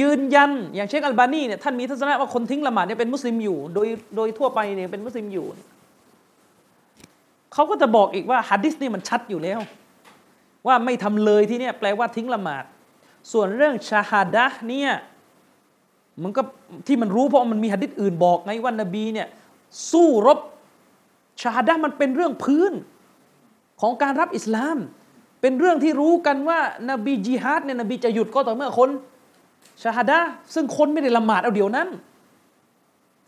[SPEAKER 1] ยืนยันอย่างเชคอัลบานีเนี่ยท่านมีทัศนะว่าคนทิ้งละหมาดเนี่ยเป็นมุสลิมอยู่ โดยโดยทั่วไปเนี่ยเป็นมุสลิมอยู่ เขาก็จะบอกอีกว่าฮัดดิสนี่มันชัดอยู่แล้ว ว่าไม่ทำเลยที่เนี่ยแปลว่าทิ้งละหมาด ส่วนเรื่องชาฮาดะเนี่ยมันก็ที่มันรู้เพราะมันมีฮัดดิสอื่นบอกไงว่านบีเนี่ยสู้รบชาฮาดะมันเป็นเรื่องพื้นของการรับอิสลาม เป็นเรื่องที่รู้กันว่านบีจิฮาดเนี่ยนบีจะหยุดก็ต่อเมื่อคนชาฮาดะซึ่งคนไม่ได้ละหมาดเอาเดี๋ยวนั้น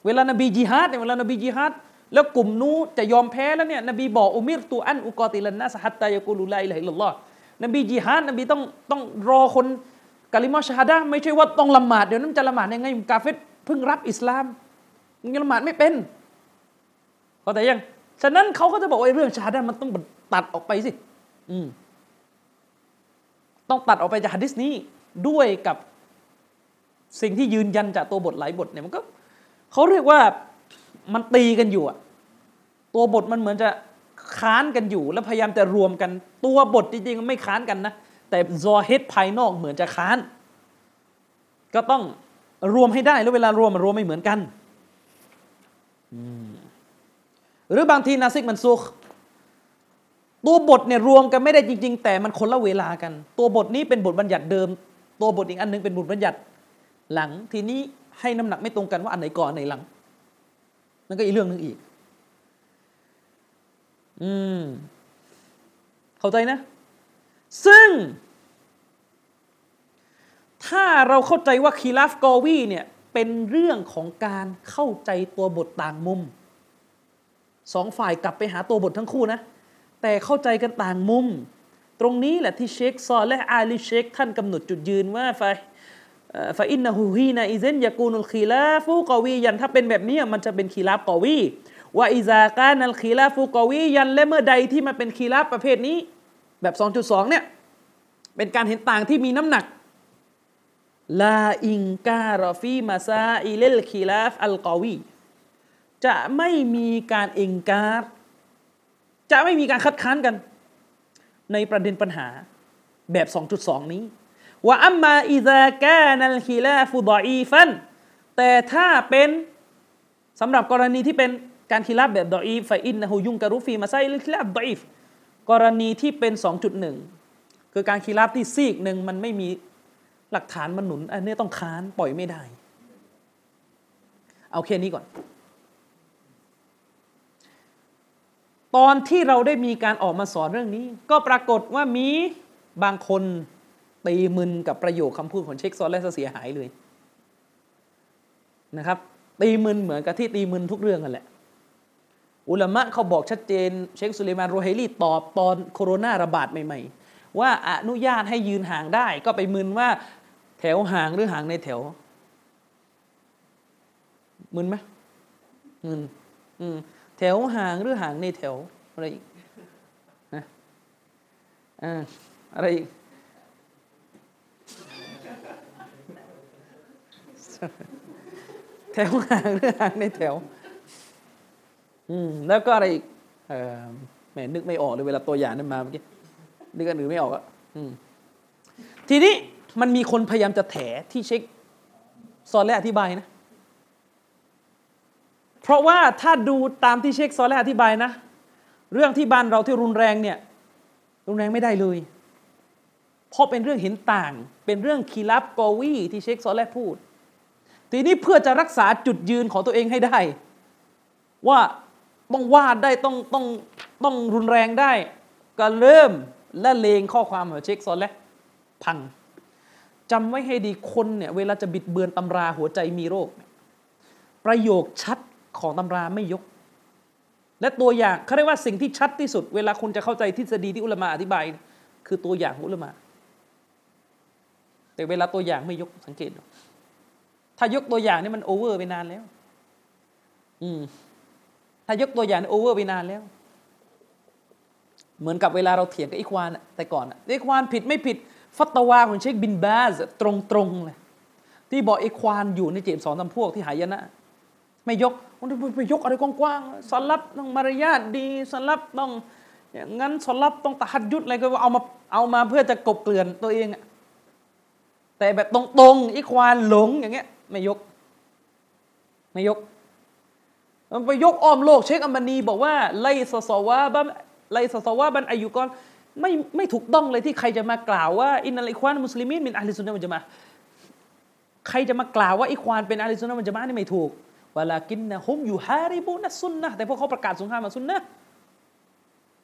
[SPEAKER 1] เวลานบีจิฮาดเนี่ยเวลานบีจิฮาดแล้วกลุ่มนู้จะยอมแพ้แล้วเนี่ยนบีบอกอุมิรตูอันอุกอติลันนัสฮัตตายกูลุไลละฮิลลอฮ์นบีจิฮาดนบีต้องต้องรอคนกาลิมาชาฮดะไม่ใช่ว่าต้องละหมาดเดี๋ยวนั้นจะละหมาดยังไงกาเฟตเพิ่งรับอิสลามยังละหมาดไม่เป็นเข้าใจยังฉะนั้นเขาก็จะบอกว่าเรื่องชาฮาดะมันต้องตัดออกไปสิ อืม ต้องตัดออกไปจากฮะดิษนี้ด้วยกับสิ่งที่ยืนยันจากตัวบทหลายบทเนี่ยมันก็เขาเรียกว่ามันตีกันอยู่อะตัวบทมันเหมือนจะค้านกันอยู่ แล้วพยายามจะรวมกันตัวบทจริงๆไม่ค้านกันนะ แต่ซอเฮดภายนอกเหมือนจะค้าน ก็ต้องรวมให้ได้แล้วเวลารวมมันรวมไม่เหมือนกันหรือบางทีนาซิกมันซุก ตัวบทเนี่ยรวมกันไม่ได้จริง ๆ แต่มันคนละเวลากัน ตัวบทนี้เป็นบทบัญญัติเดิม ตัวบทอีกอันนึงเป็นบทบัญญัติหลังทีนี้ให้น้ำหนักไม่ตรงกันว่าอันไหนก่อนอันไหนหลังนั่นก็อีกเรื่องหนึ่งอีก อืม เข้าใจนะ ซึ่ง ถ้าเราเข้าใจว่าคีราฟกอวีเนี่ย เป็นเรื่องของการเข้าใจตัวบทต่างมุม สองฝ่ายกลับไปหาตัวบททั้งคู่นะ แต่เข้าใจกันต่างมุม ตรงนี้แหละที่เชคซอและอาลีเชคท่านกำหนดจุดยืนว่าไฟفإنه حينئذ يكون الخلاف قوياถ้าเป็นแบบนี้มันจะเป็นخلاف قوي وإذا كان الخلاف قوياและเมื่อใดที่มันเป็นخلاف ประเภทนี้ แบบ 2.2 เนี่ย เป็นการเห็นต่างที่มีน้ำหนักلا إنكار في مسائل الخلاف القويจะไม่มีการإنكار จะไม่มีการคัดค้านกัน ในประเด็นปัญหาแบบ 2.2 นี้وأما إذا كان الخلاف ضعيفاแต่ถ้าเป็นสำหรับกรณีที่เป็นการخلاف แบบ ضعيف إنه ينكر في مسائل الخلاف الضعيفกรณีที่เป็น 2.1 คือการخلاف ที่ซีกหนึ่งมันไม่มีหลักฐานมันหนุน อันนี้ต้องค้านปล่อยไม่ได้ เอาแค่นี้ก่อน ตอนที่เราได้มีการออกมาสอนเรื่องนี้ ก็ปรากฏว่ามีบางคนตีมึนกับประโยคคำพูดของเชคซอนและเสียหายเลยนะครับ ตีมึนเหมือนกับที่ตีมึนทุกเรื่องกันแหละ อุลามะเขาบอกชัดเจน เชคสุเลมานโรเฮลีตอบตอนโคโรนาระบาดใหม่ ๆ ว่าอนุญาตให้ยืนห่างได้ ก็ไปมึนว่าแถวห่างหรือห่างในแถว มึนไหมมึน แถวห่างหรือห่างในแถวอะไรอีกนะอะไรอีกแถวห่างหรือห่างในแถว อืมแล้วก็อะไรอีกเออแหมนึกไม่ออกเลยเวลาตัวอย่างนั้นมาเมื่อกี้นึกอันอื่นไม่ออกอะทีนี้มันมีคนพยายามจะแถที่เช็คซอลและอธิบายนะ เพราะว่าถ้าดูตามที่เชคซอลแลอธิบายนะ เรื่องที่บ้านเราที่รุนแรงเนี่ยรุนแรงไม่ได้เลย เพราะเป็นเรื่องเห็นต่าง เป็นเรื่องคีรับกอวีที่เชคซอลแลพูด ทีนี้เพื่อจะรักษาจุดยืนของตัวเองให้ได้ ว่าต้องวาดได้ต้องต้องต้องรุนแรงได้ ก็เริ่มและเลงข้อความของเชคซอลแลพังจำไว้ให้ดีคนเนี่ยเวลาจะบิดเบือนตำราหัวใจมีโรค ประโยคชัด ของตำราไม่ยก และตัวอย่างเขาเรียกว่าสิ่งที่ชัดที่สุด เวลาคุณจะเข้าใจทฤษฎีที่อุลมะอธิบาย คือตัวอย่างอุลมะแต่เวลาตัวอย่างไม่ยกสังเกตถ้ายกตัวอย่างนี่มันโอเวอร์ไปนานแล้ว อืม ถ้ายกตัวอย่างโอเวอร์ไปนานแล้ว เหมือนกับเวลาเราเถียงกับอิควานแต่ก่อนอิควานผิดไม่ผิด ฟัตวาของเชคบินบาสตรงๆเลยที่บอกไอ้ควานอยู่ในเจ็บสองตำพวกที่หายนะ ไม่ยกมันไปยกอะไรกว้างๆสลับต้องมารยาทดีสลับต้องอย่างนั้นสลับต้องตะหัดยุดอะไรก็เอามาเอามาเพื่อจะกบเกลื่อนตัวเองอะแต่แบบตรงๆอีควานหลงอย่างเงี้ยไม่ยก ไม่ยกมันไปยกอ้อมโลกเชคอัมบานีบอกว่าไลสสวาบันไลสสวาบันอายุกรไม่ไม่ถูกต้องเลยที่ใครจะมากล่าวว่าอินนัลอิควานมุสลิมีนมินอะลิสุนนะมันจะมาใครจะมากล่าวว่าอิควานเป็นอะลิสุนนะมันจะมานี่ไม่ถูก วลากินนะฮุมอยู่ฮาริบุนัสซุนนะแต่พวกเขาประกาศสงครามมาซุนนะ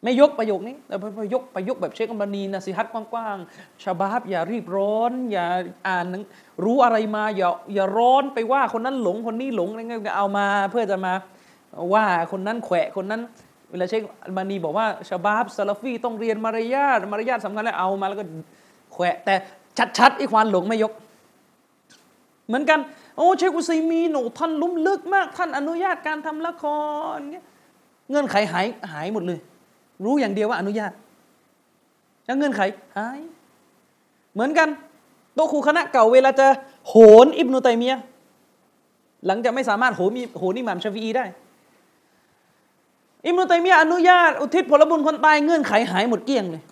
[SPEAKER 1] ไม่ยกประโยคนี้แต่ไปยกไปยกแบบเชคอัมบานีนะสิฮัตกว้างๆชาบาบอย่ารีบร้อน อย่าอ่านรู้อะไรมาอย่าอย่าร้อนไปว่าคนนั้นหลงคนนี้หลงอะไรเงี้ยเอามาเพื่อจะมาว่าคนนั้นแขวะคนนั้น เวลาเชคอัลบานีบอกว่าชาบาบซาลฟีต้องเรียนมารยาทมารยาทสำคัญแล้วเอามาแล้วก็แขวะแต่ชัดๆอีควานหลงไม่ยก เหมือนกัน โอ้เชคอุซัยมีหนูท่านลุ่มลึกมาก ท่านอนุญาตการทำละครเงื่อนไขหายหายหมดเลย รู้อย่างเดียวว่าอนุญาตแล้วเงื่อนไขหาย เหมือนกันโตครูคณะเก่าเวลาจะโหนอิบนุตัยมียหลังจากไม่สามารถโหนโหนิหมามชาฟีได้ อิมรุตัยมียอนุญาต อุทิศผลบุญคนตายเงื่อนไขหายหมดเกลี้ยงเลย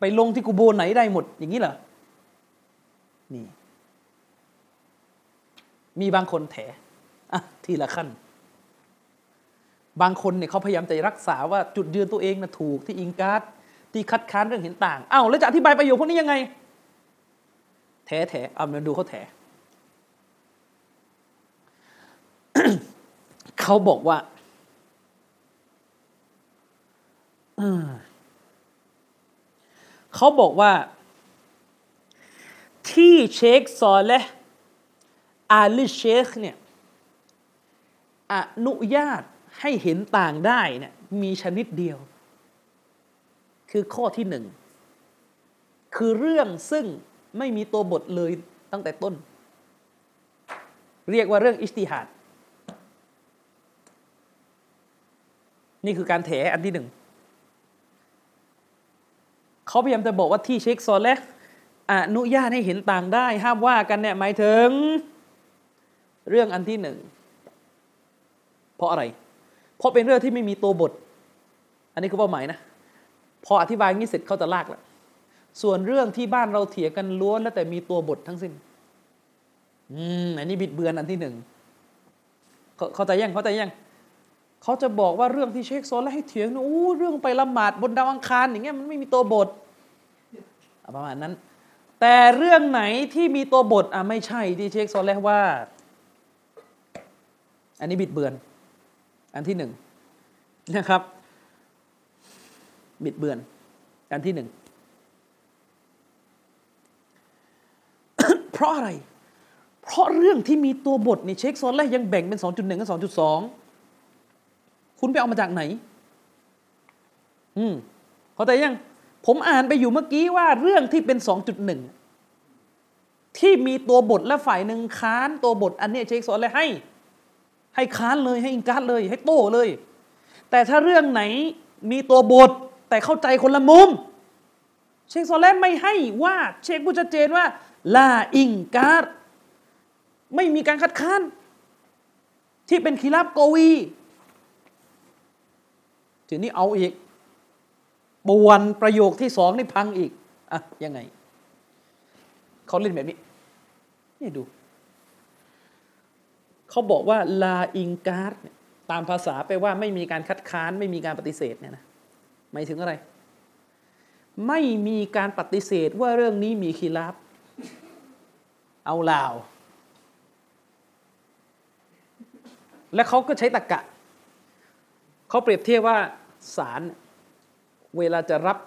[SPEAKER 1] ไปลงที่กูโบไหนได้หมดอย่างนี้เหรอนี่ มีบางคนแถอะทีละขั้น บางคนเนี่ยเขาพยายามจะรักษาว่าจุดยืนตัวเองนะถูกที่อิงการ์ดที่คัดค้านเรื่องเห็นต่างอ้าวแล้วจะอธิบายประโยคพวกนี้ยังไง แถแถเอามาดูเขาแถเขาบอกว่าเขาบอกว่า ที่เชคซอและ อาลีเชคเนี่ยอนุญาตให้เห็นต่างได้เนี่ยมีชนิดเดียว คือข้อที่หนึ่ง คือเรื่องซึ่งไม่มีตัวบทเลยตั้งแต่ต้น เรียกว่าเรื่องอิสติฮัดนี่คือการแถอันที่หนึ่ง เขาพยายามจะบอกว่าที่เช็คซอลและอนุญาตให้เห็นต่างได้ ห้ามว่ากันเนี่ยหมายถึง เรื่องอันที่หนึ่งเพราะอะไร เพราะเป็นเรื่องที่ไม่มีตัวบท อันนี้คือเป้าหมายนะ พออธิบายงี้เสร็จเขาจะลากละส่วนเรื่องที่บ้านเราเถียงกันล้วนแล้วแต่มีตัวบททั้งสิ้น อืมอันนี้บิดเบือนอันที่หนึ่งเขาใจยังเขาใจยังเขาจะบอกว่าเรื่องที่เชคโซนแล้วให้เถียงนะอู้เรื่องไปละหมาดบนดาวอังคารอย่างเงี้ยมันไม่มีตัวบทประมาณนั้น แต่เรื่องไหนที่มีตัวบทอะไม่ใช่ที่เชคโซนแล้วว่า อันนี้บิดเบือน อันที่หนึ่งนะครับ บิดเบือน อันที่หนึ่งเพราะอะไร เพราะเรื่องที่มีตัวบทในเช็คโซนแรกยังแบ่งเป็น 2.1 กับ 2.2 คุณไปเอามาจากไหน อืมเขาแต่ยัง ผมอ่านไปอยู่เมื่อกี้ว่าเรื่องที่เป็นสองจุดหนึ่งที่มีตัวบทและฝ่ายหนึ่งค้านตัวบทอันนี้เช็คสอนเลยให้ ให้ค้านเลยให้อิงการเลย ให้โต้เลย แต่ถ้าเรื่องไหนมีตัวบท แต่เข้าใจคนละมุม เชคซอลแลไม่ให้ว่าเชคผู้ชัดเจนว่าลาอิงการไม่มีการคัดค้าน ที่เป็นคีราบโกวีทีนี้เอาอีกบวนประโยคที่สองนี่พังอีก อะ ยังไง เขาเล่นแบบนี้ นี่ดู เขาบอกว่าลาอิงการ์ดตามภาษาแปลว่าไม่มีการคัดค้านไม่มีการปฏิเสธเนี่ยนะหมายถึงอะไร ไม่มีการปฏิเสธว่าเรื่องนี้มีคีราบเอาลาว และเขาก็ใช้ตะกะเขาเปรียบเทียบว่าศาลเวลาจะรับ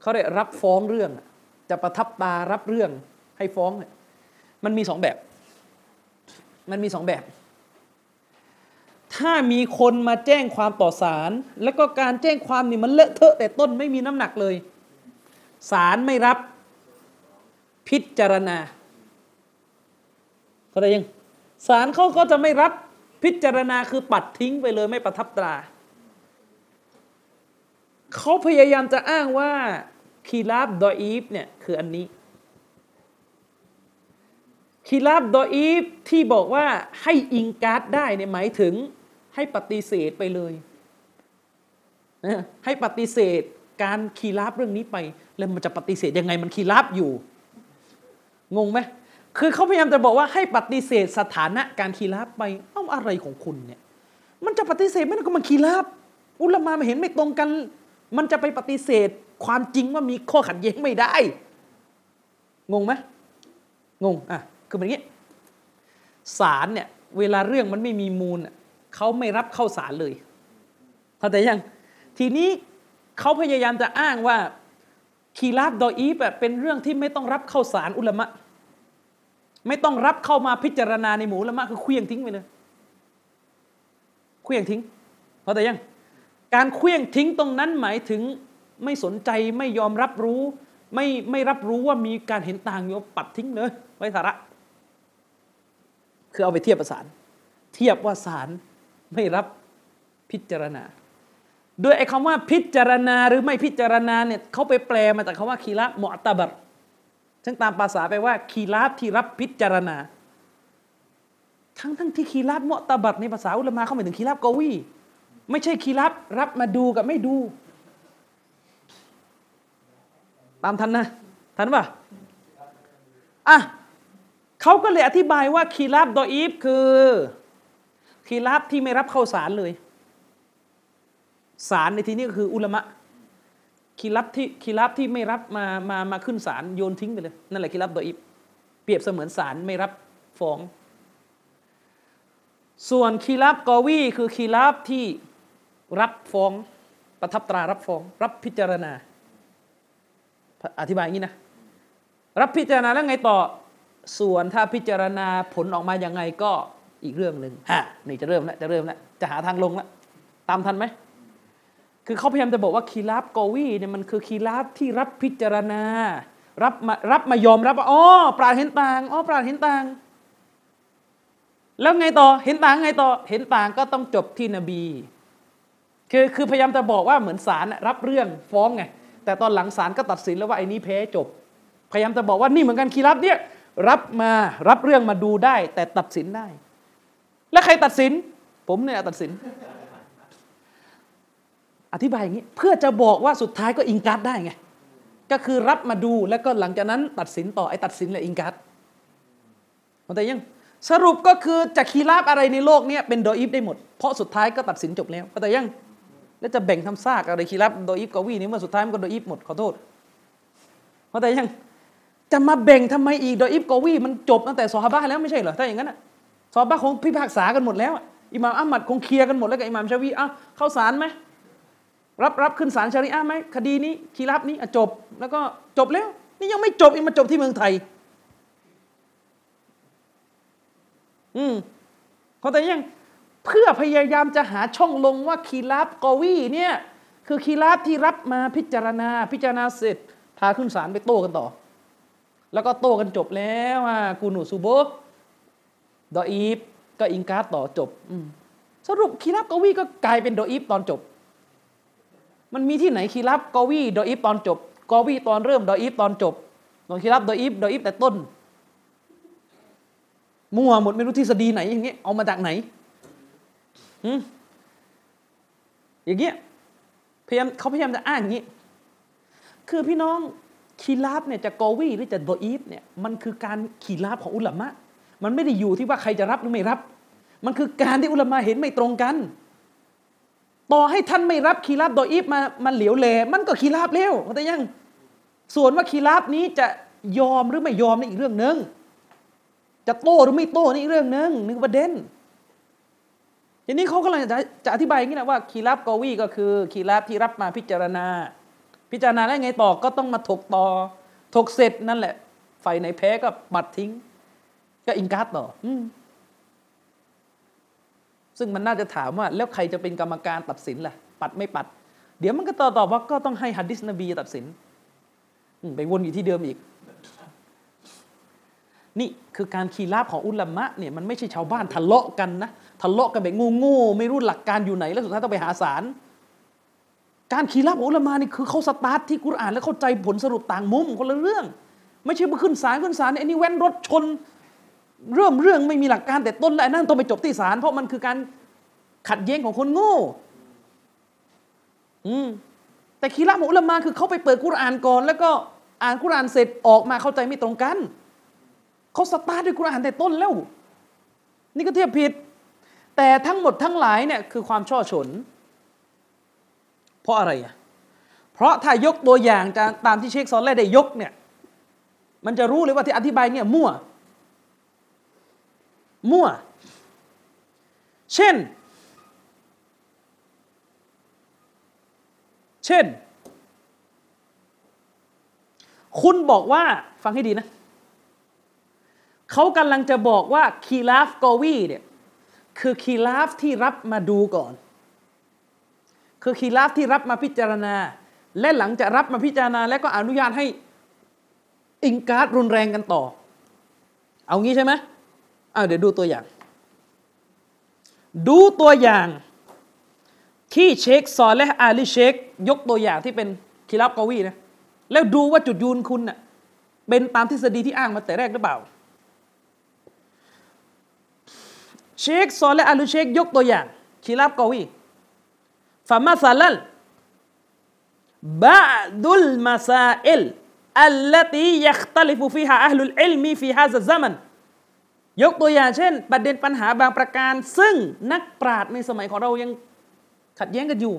[SPEAKER 1] เขาได้รับฟ้องเรื่อง จะประทับตารับเรื่องให้ฟ้อง มันมีสองแบบ มันมีสองแบบ ถ้ามีคนมาแจ้งความต่อศาลแล้วก็การแจ้งความนี่มันเลอะเทอะแต่ต้นไม่มีน้ำหนักเลยศาลไม่รับพิจารณาเข้าใจยังศาลเขาก็จะไม่รับพิจารณาคือปัดทิ้งไปเลยไม่ประทับตราเขาพยายามจะอ้างว่าคีราบดออีฟเนี่ยคืออันนี้ คีราบดออีฟที่บอกว่าให้อิงการ์ดได้เนี่ยหมายถึงให้ปฏิเสธไปเลยนะให้ปฏิเสธการคีราบเรื่องนี้ไป แล้วมันจะปฏิเสธยังไงมันคีราบอยู่ งงไหมคือเขาพยายามจะบอกว่าให้ปฏิเสธสถานะการคีราบไปเอ้าอะไรของคุณเนี่ยมันจะปฏิเสธไม่ได้ก็มันคีราบอุลามาม่เห็นไม่ตรงกัน มันจะไปปฏิเสธความจริงว่ามีข้อขัดแย้งไม่ได้ งงไหมงงอะ คือแบบนี้ศาลเนี่ยเวลาเรื่องมันไม่มีมูลเขาไม่รับเข้าศาลเลยเข้าใจยังทีนี้เขาพยายามจะอ้างว่าคีราบดออีฟเป็นเรื่องที่ไม่ต้องรับเข้าศาลอุลามะ ไม่ต้องรับเข้ามาพิจารณาในหมู่อุลมะคือเคลี้ยงทิ้งไปเลยเคลี้ยงทิ้งเพราะแต่ยังการเคลี้ยงทิ้งตรงนั้นหมายถึงไม่สนใจไม่ยอมรับรู้ ไม่ไม่รับรู้ว่ามีการเห็นต่างโยปัดทิ้งเลยไว้สาระ คือเอาไปเทียบประสานเทียบว่าสารไม่รับพิจารณาด้วยไอ้คำว่าพิจารณาหรือไม่พิจารณาเนี่ยเขาไปแปลมาจากคาว่าคีระมอตบัรซึ่งตามภาษาแปลว่าคีราบที่รับพิจารณา ทั้งทั้งที่คีราบมอตบัตในภาษาอุลามาเขาหมายถึงคีราบกวีไม่ใช่คีราบรับมาดูกับไม่ดู ตามทันนะ ทันป่ะอะ เขาก็เลยอธิบายว่าคีราบดออีฟคือคีราบที่ไม่รับเข้าสารเลย สารในที่นี้ก็คืออุลมะคีรับที่คีรับที่ไม่รับมามามาขึ้นศาลโยนทิ้งไปเลย นั่นแหละคีรับโดยอิบเปรียบเสมือนศาลไม่รับฟ้อง ส่วนคีรับกอวีคือคีรับที่รับฟ้อง ประทับตรารับฟ้อง รับพิจารณา อธิบายอย่างนี้นะ รับพิจารณาแล้วไงต่อ ส่วนถ้าพิจารณาผลออกมาอย่างไงก็อีกเรื่องหนึ่งฮะนี่จะเริ่มแล้วจะเริ่มแล้วจะหาทางลงแล้วตามทันไหมคือเขาพยายามจะบอกว่าคีราบกอวีเนี่ยมันคือคีราบที่รับพิจารณา รับมารับมายอมรับว่าอ๋อปราดเห็นต่างอ๋อปราดเห็นต่าง แล้วไงต่อเห็นต่างไงต่อเห็นต่างก็ต้องจบที่นบี คือคือพยายามจะบอกว่าเหมือนศาลรับเรื่องฟ้องไงแต่ตอนหลังศาลก็ตัดสินแล้วว่าไอ้นี้แพ้จบ พยายามจะบอกว่านี่เหมือนกันخلاف เนี่ย รับมารับเรื่องมาดูได้ แต่ตัดสินได้ และใครตัดสิน ผมเนี่ยตัดสิน อธิบายอย่างนี้ เพื่อจะบอกว่าสุดท้ายก็إنكار ได้ไง ก็คือรับมาดูแล้วก็หลังจากนั้น ตัดสินต่อไอ้ตัดสินแหละإنكارแต่ยังสรุปก็คือจะคีราบอะไรในโลกนี้เป็นโดอีฟได้หมด เพราะสุดท้ายก็ตัดสินจบแล้วแต่ยัง แล้วจะแบ่งทำซากอะไรคีราบโดอีฟกวีนี่เมื่อสุดท้ายมันก็โดอีฟหมดขอโทษเพราะแต่ยัง จะมาแบ่งทำไมอีกโดยอีฟกอวีมันจบตั้งแต่ซอฮาบะแล้วไม่ใช่เหรอถ้าอย่างนั้นซอฮาบะคงพิพากษากันหมดแล้วอิหม่ามอัมมัดคงเคลียร์กันหมดแล้วกับอิหม่ามชาวีอ้าวเข้าสารไหมรับรับขึ้นศาลชาริอะไหมคดีนี้คีรับนี้จบแล้วก็จบแล้ว นี่ยังไม่จบอีกมาจบที่เมืองไทย อืมเขาแต่ยังเพื่อพยายามจะหาช่องลงว่าคีรับกอวีเนี่ย คือคีรับที่รับมาพิจารณาพิจารณาเสร็จพาขึ้นศาลไปโต้กันต่อ แล้วก็โต้กันจบแล้วว่ากูหนูซูโบดออีฟก็อิงการต่อจบสรุปคีรับกอวีก็กลายเป็นดออีฟตอนจบ มันมีที่ไหนخلاف قوي ضعيف ตอนจบ قوي ตอนเริ่ม ضعيف ตอนจบตอน خلاف ضعيف ضعيف แต่ต้นมั่วหมดไม่รู้ทฤษฎีไหนอย่างเงี้ยเอามาจากไหนอย่างเงี้ยพยายามเขาพยายามจะอ้างอย่างนี้ คือพี่น้อง خلاف เนี่ยจะ قوي หรือจะ ضعيف เนี่ยมันคือการ خلاف ของอุลามะ มันไม่ได้อยู่ที่ว่าใครจะรับหรือไม่รับ มันคือการที่อุลามะเห็นไม่ตรงกัน ต่อให้ท่านไม่รับคีราบดอีฟมามันเหลียวแลมันก็คีราบเร็วแต่ยังส่วนว่าคีราบนี้จะยอมหรือไม่ยอมนี่อีกเรื่องหนึ่งจะโต้หรือไม่โต้นี่อีกเรื่องหนึ่งนึกประเด็นทีนี้เขากำลังจะจะอธิบายอย่างนี้นะว่าคีรับกอวีก็คือคีรับที่รับมาพิจารณา พิจารณาแล้วไงต่อก็ต้องมาถกต่อ ถกเสร็จนั่นแหละไฟในแพ้ก็บัดทิ้ง ก็อิงการ์ดต่ออซึ่งมันน่าจะถามว่า แล้วใครจะเป็นกรรมการตัดสินล่ะ ปัดไม่ปัด เดี๋ยวมันก็ตอบตอบว่าก็ต้องให้ฮัดดิสนบีตัดสินไปวนอยู่ที่เดิมอีก นี่คือการขีราบของอุลามะเนี่ยมันไม่ใช่ชาวบ้านทะเลาะกันนะทะเลาะกันแบบงูๆไม่รู้หลักการอยู่ไหน แล้วสุดท้ายต้องไปหาสาร การขีราบของอุลามะนี่คือเขาสตาร์ทที่กุรอานแล้วเข้าใจผลสรุปต่างมุมคนละเรื่อง ไม่ใช่มาขึ้นศาลขึ้นศาลไอ้นี่แว้นรถชน เริ่มเรื่องไม่มีหลักการแต่ต้นแล้วนั่นต้องไปจบที่ศาลเพราะมันคือการขัดแย้งของคนโง่ อืมแต่คีราบของอุลามะคือเขาไปเปิดกุรอานก่อน แล้วก็อ่านกุรอานเสร็จออกมาเข้าใจไม่ตรงกันเขาสตาร์ทด้วยกุรอานแต่ต้นแล้ว นี่ก็เทียบผิด แต่ทั้งหมดทั้งหลายเนี่ยคือความช่อฉน เพราะอะไรอะเพราะถ้ายกตัวอย่างตามที่เชคซอนแรกได้ยกเนี่ยมันจะรู้เลยว่าที่อธิบายเนี่ยมั่ว มั่ว เช่น เช่น คุณบอกว่าฟังให้ดีนะเขากำลังจะบอกว่าคีลาฟกอวีเนี่ยคือคีลาฟที่รับมาดูก่อน คือคีลาฟที่รับมาพิจารณา และหลังจากรับมาพิจารณา แล้วก็อนุญาตให้อิงการ์ดรุนแรงกันต่อ เอางี้ใช่ไหมเอาเดี๋ยวดูตัวอย่าง ดูตัวอย่างที่เชคซอและอาลีเชค ยกตัวอย่างที่เป็นคีลาฟกอวีนะแล้วดูว่าจุดยืนคุณเน่ะเป็นตามทฤษฎีที่อ้างมาแต่แรกหรือเปล่า เชคซอและอัลูเชค ยกตัวอย่างخلاف قوي فمثلا بعض المسائل التي يختلف فيها أهل العلم في هذا الزمن ยกตัวอย่างเช่น ประเด็นปัญหาบางประการ ซึ่งนักปราชญ์ในสมัยของเรายังขัดแย้งกันอยู่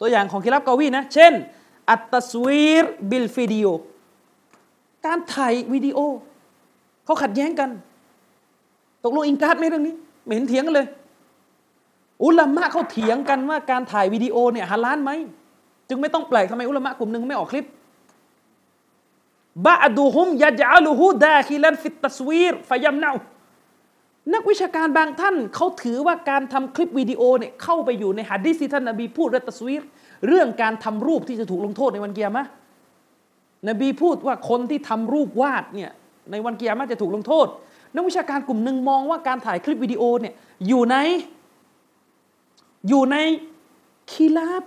[SPEAKER 1] ตัวอย่างของخلاف قوي นะ เช่น التصوير بالفيديو การถ่ายวิดีโอ เขาขัดแย้งกัน ตกลงإنكار ไหมเรื่องนี้ ไม่เห็นเถียงกันเลย อุลามะเขาเถียงกันว่าการถ่ายวิดีโอเนี่ยฮาลาลไหมจึงไม่ต้องแปลกทำไมอุลามะกลุ่มหนึ่งไม่ออกคลิปبعضهم يجعله داخلا في التصوير فيمنع นักวิชาการบางท่านเขาถือว่าการทำคลิปวิดีโอเนี่ยเข้าไปอยู่ในحديث ที่ท่านนบีพูดและتصوير เรื่องการทำรูปที่จะถูกลงโทษในวันเกียร์มะนบีพูดว่าคนที่ทำรูปวาดเนี่ยในวันเกียร์มะจะถูกลงโทษ นักวิชาการกลุ่มหนึ่งมองว่าการถ่ายคลิปวิดีโอเนี่ยอยู่ใน อยู่ในคีลาบ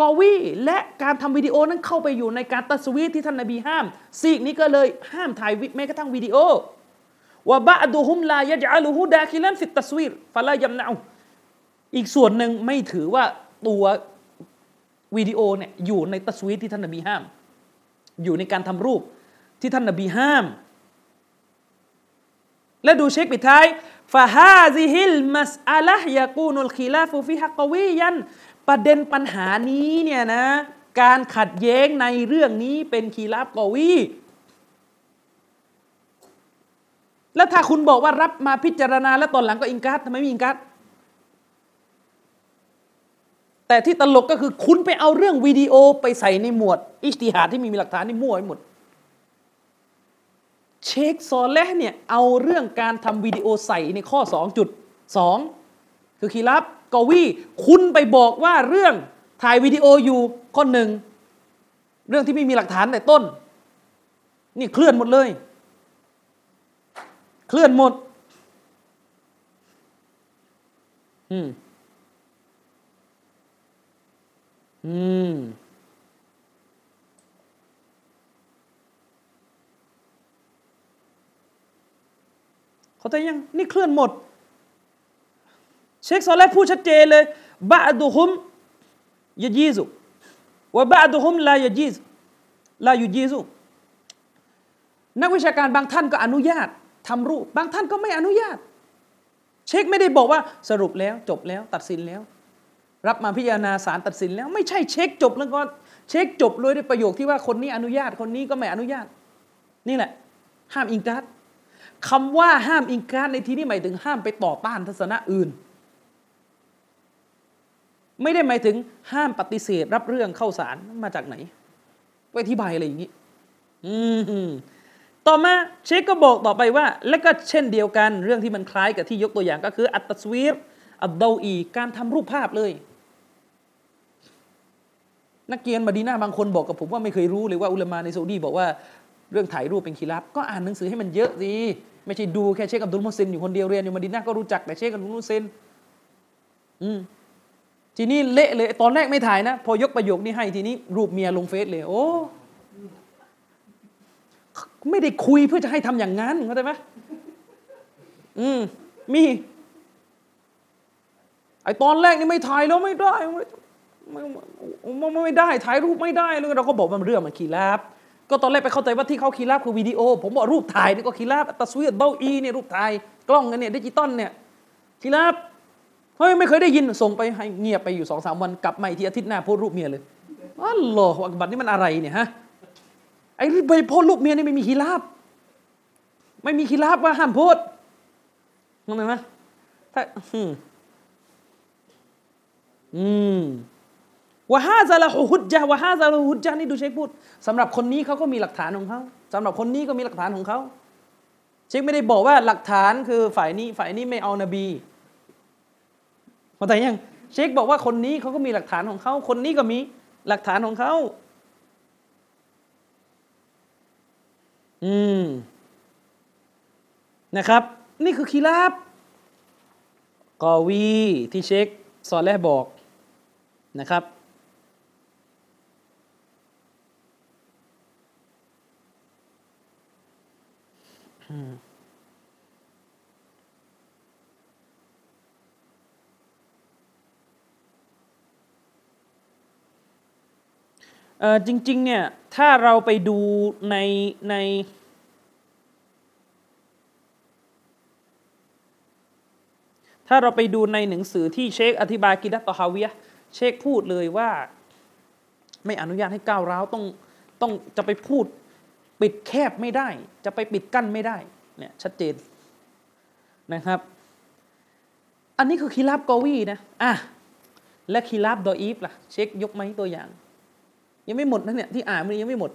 [SPEAKER 1] กอวีและการทำวิดีโอนั้นเข้าไปอยู่ในการตัสวีที่ท่านนบีห้าม ซีกนี้ก็เลยห้ามถ่ายแม้กระทั่งวิดีโอว่าบะดูฮุมลายะจัลูฮูดาคิลันฟิตตัสวีรฟาลายมนาอีกส่วนหนึ่งไม่ถือว่าตัววิดีโอเนี่ยอยู่ในتصوير ที่ท่านนบีห้าม อยู่ในการทำรูปที่ท่านนบีห้าม และดูเชคปิดท้าย فهذه المسألة يكون الخلاف فيها قويا ประเด็นปัญหานี้เนี่ยนะการขัดแย้งในเรื่องนี้เป็นخلاف قوي แล้วถ้าคุณบอกว่ารับมาพิจารณาแล้วตอนหลังก็إنكار ทำไมไม่ إنكارแต่ที่ตลกก็คือคุณไปเอาเรื่องวิดีโอไปใส่ในหมวด อิสติฮาที่มีหลักฐานนี่มั่วไปหมด เชคซอลและเนี่ยเอาเรื่องการทำวิดีโอใส่ในข้อ 2.2 คือคีรับกวีคุณไปบอกว่าเรื่องถ่ายวิดีโออยู่ข้อหนึ่งเรื่องที่ไม่มีหลักฐานแต่ต้น นี่เคลื่อนหมดเลย เคลื่อนหมดอืมอืม เขาใจยังนี่เคลื่อนหมด เชคซอลและพูดชัดเจนเลยบาดุฮุมยะจีซุว่าบาดุฮุมลายะจีซลายุยีซุนักวิชาการบางท่านก็อนุญาตทำรูป บางท่านก็ไม่อนุญาต เช็คไม่ได้บอกว่าสรุปแล้วจบแล้วตัดสินแล้ว รับมาพิจารณาสารตัดสินแล้ว ไม่ใช่เช็คจบแล้วก็เช็คจบเลยด้วยประโยคที่ว่าคนนี้อนุญาตคนนี้ก็ไม่อนุญาต นี่แหละ ห้ามอิงการ คำว่าห้ามอิงการในที่นี้หมายถึงห้ามไปต่อต้านทัศนะอื่น ไม่ได้หมายถึงห้ามปฏิเสธรับเรื่องเข้าสารมาจากไหนไปอธิบายอะไรอย่างนี้ต่อมาเชคก็บอกต่อไปว่า และก็เช่นเดียวกัน เรื่องที่มันคล้ายกับที่ยกตัวอย่างก็คือ อัตสวีรอัดดอีการทำรูปภาพเลย นักเกียนมาดีนาบางคนบอกกับผมว่าไม่เคยรู้เลยว่าอุลมาในซาอุดีบอกว่าเรื่องถ่ายรูปเป็นคีรับก็อ่านหนังสือให้มันเยอะสิ ไม่ใช่ดูแค่เชคอับดุลมุซินอยู่คนเดียวเรียนอยู่มาดีนาก็รู้จักแต่เชคอับดุลมุซินอืมทีนี้เละเลย ตอนแรกไม่ถ่ายนะ พอยกประโยคนี้ให้ทีนี้รูปเมียลงเฟซเลย โอ้ไม่ได้คุยเพื่อจะให้ทำอย่างนั้นเข้าใจไหมอืมมีไอตอนแรกนี่ไม่ถ่ายแล้วไม่ได้ไม่ไม่ไม่ได้ถ่ายรูปไม่ได้เลยเราก็บอกมันเรื่องมันคีราบ ก็ตอนแรกไปเข้าใจว่าที่เขาคีราบคือวิดีโอ ผมบอกรูปถ่ายนี่ก็คีราบตัสวีดเบาอีเนี่ยรูปถ่ายกล้องกันเนี่ยดิจิตอลเนี่ยخلاف เฮ้ยไม่เคยได้ยินส่งไปให้เงียบไปอยู่สองสามวันกลับมาอีกทีอาทิตย์หน้าโพสรูปเมียเลยالله أكبر นี่มันอะไรเนี่ยฮะไอ้ใบโพสรูปเมียนี่ไม่มี خلاف ไม่มี خلاف ว่าห้ามโพสมองเห็นไหมถ้าอืม وهذا له حجج وهذا له حجج นี่ดูเชคพูดสำหรับคนนี้เขาก็มีหลักฐานของเขาสำหรับคนนี้ก็มีหลักฐานของเขาเชคไม่ได้บอกว่าหลักฐานคือฝ่ายนี้ฝ่ายนี้ไม่เอานบีเข้าใจยังเชคบอกว่าคนนี้เขาก็มีหลักฐานของเขาคนนี้ก็มีหลักฐานของเขาอืมนะครับ นี่คือคีราบกอวีที่เชคสอนแรกบอกนะครับ จริงๆ เนี่ย ถ้าเราไปดูในในถ้าเราไปดูในหนังสือที่เชคอธิบายกิดัตตอฮาวียเชคพูดเลยว่า ไม่อนุญาตให้ก้าวร้าวต้องต้องจะไปพูด ปิดแคบไม่ได้ จะไปปิดกั้นไม่ได้เนี่ยชัดเจนนะครับ อันนี้คือคีราบกอวีนะอะและคีราบดออีฟล่ะ เช็คยกไหมตัวอย่าง ยังไม่หมดนะเนี่ยที่อ่านมันยังไม่หมด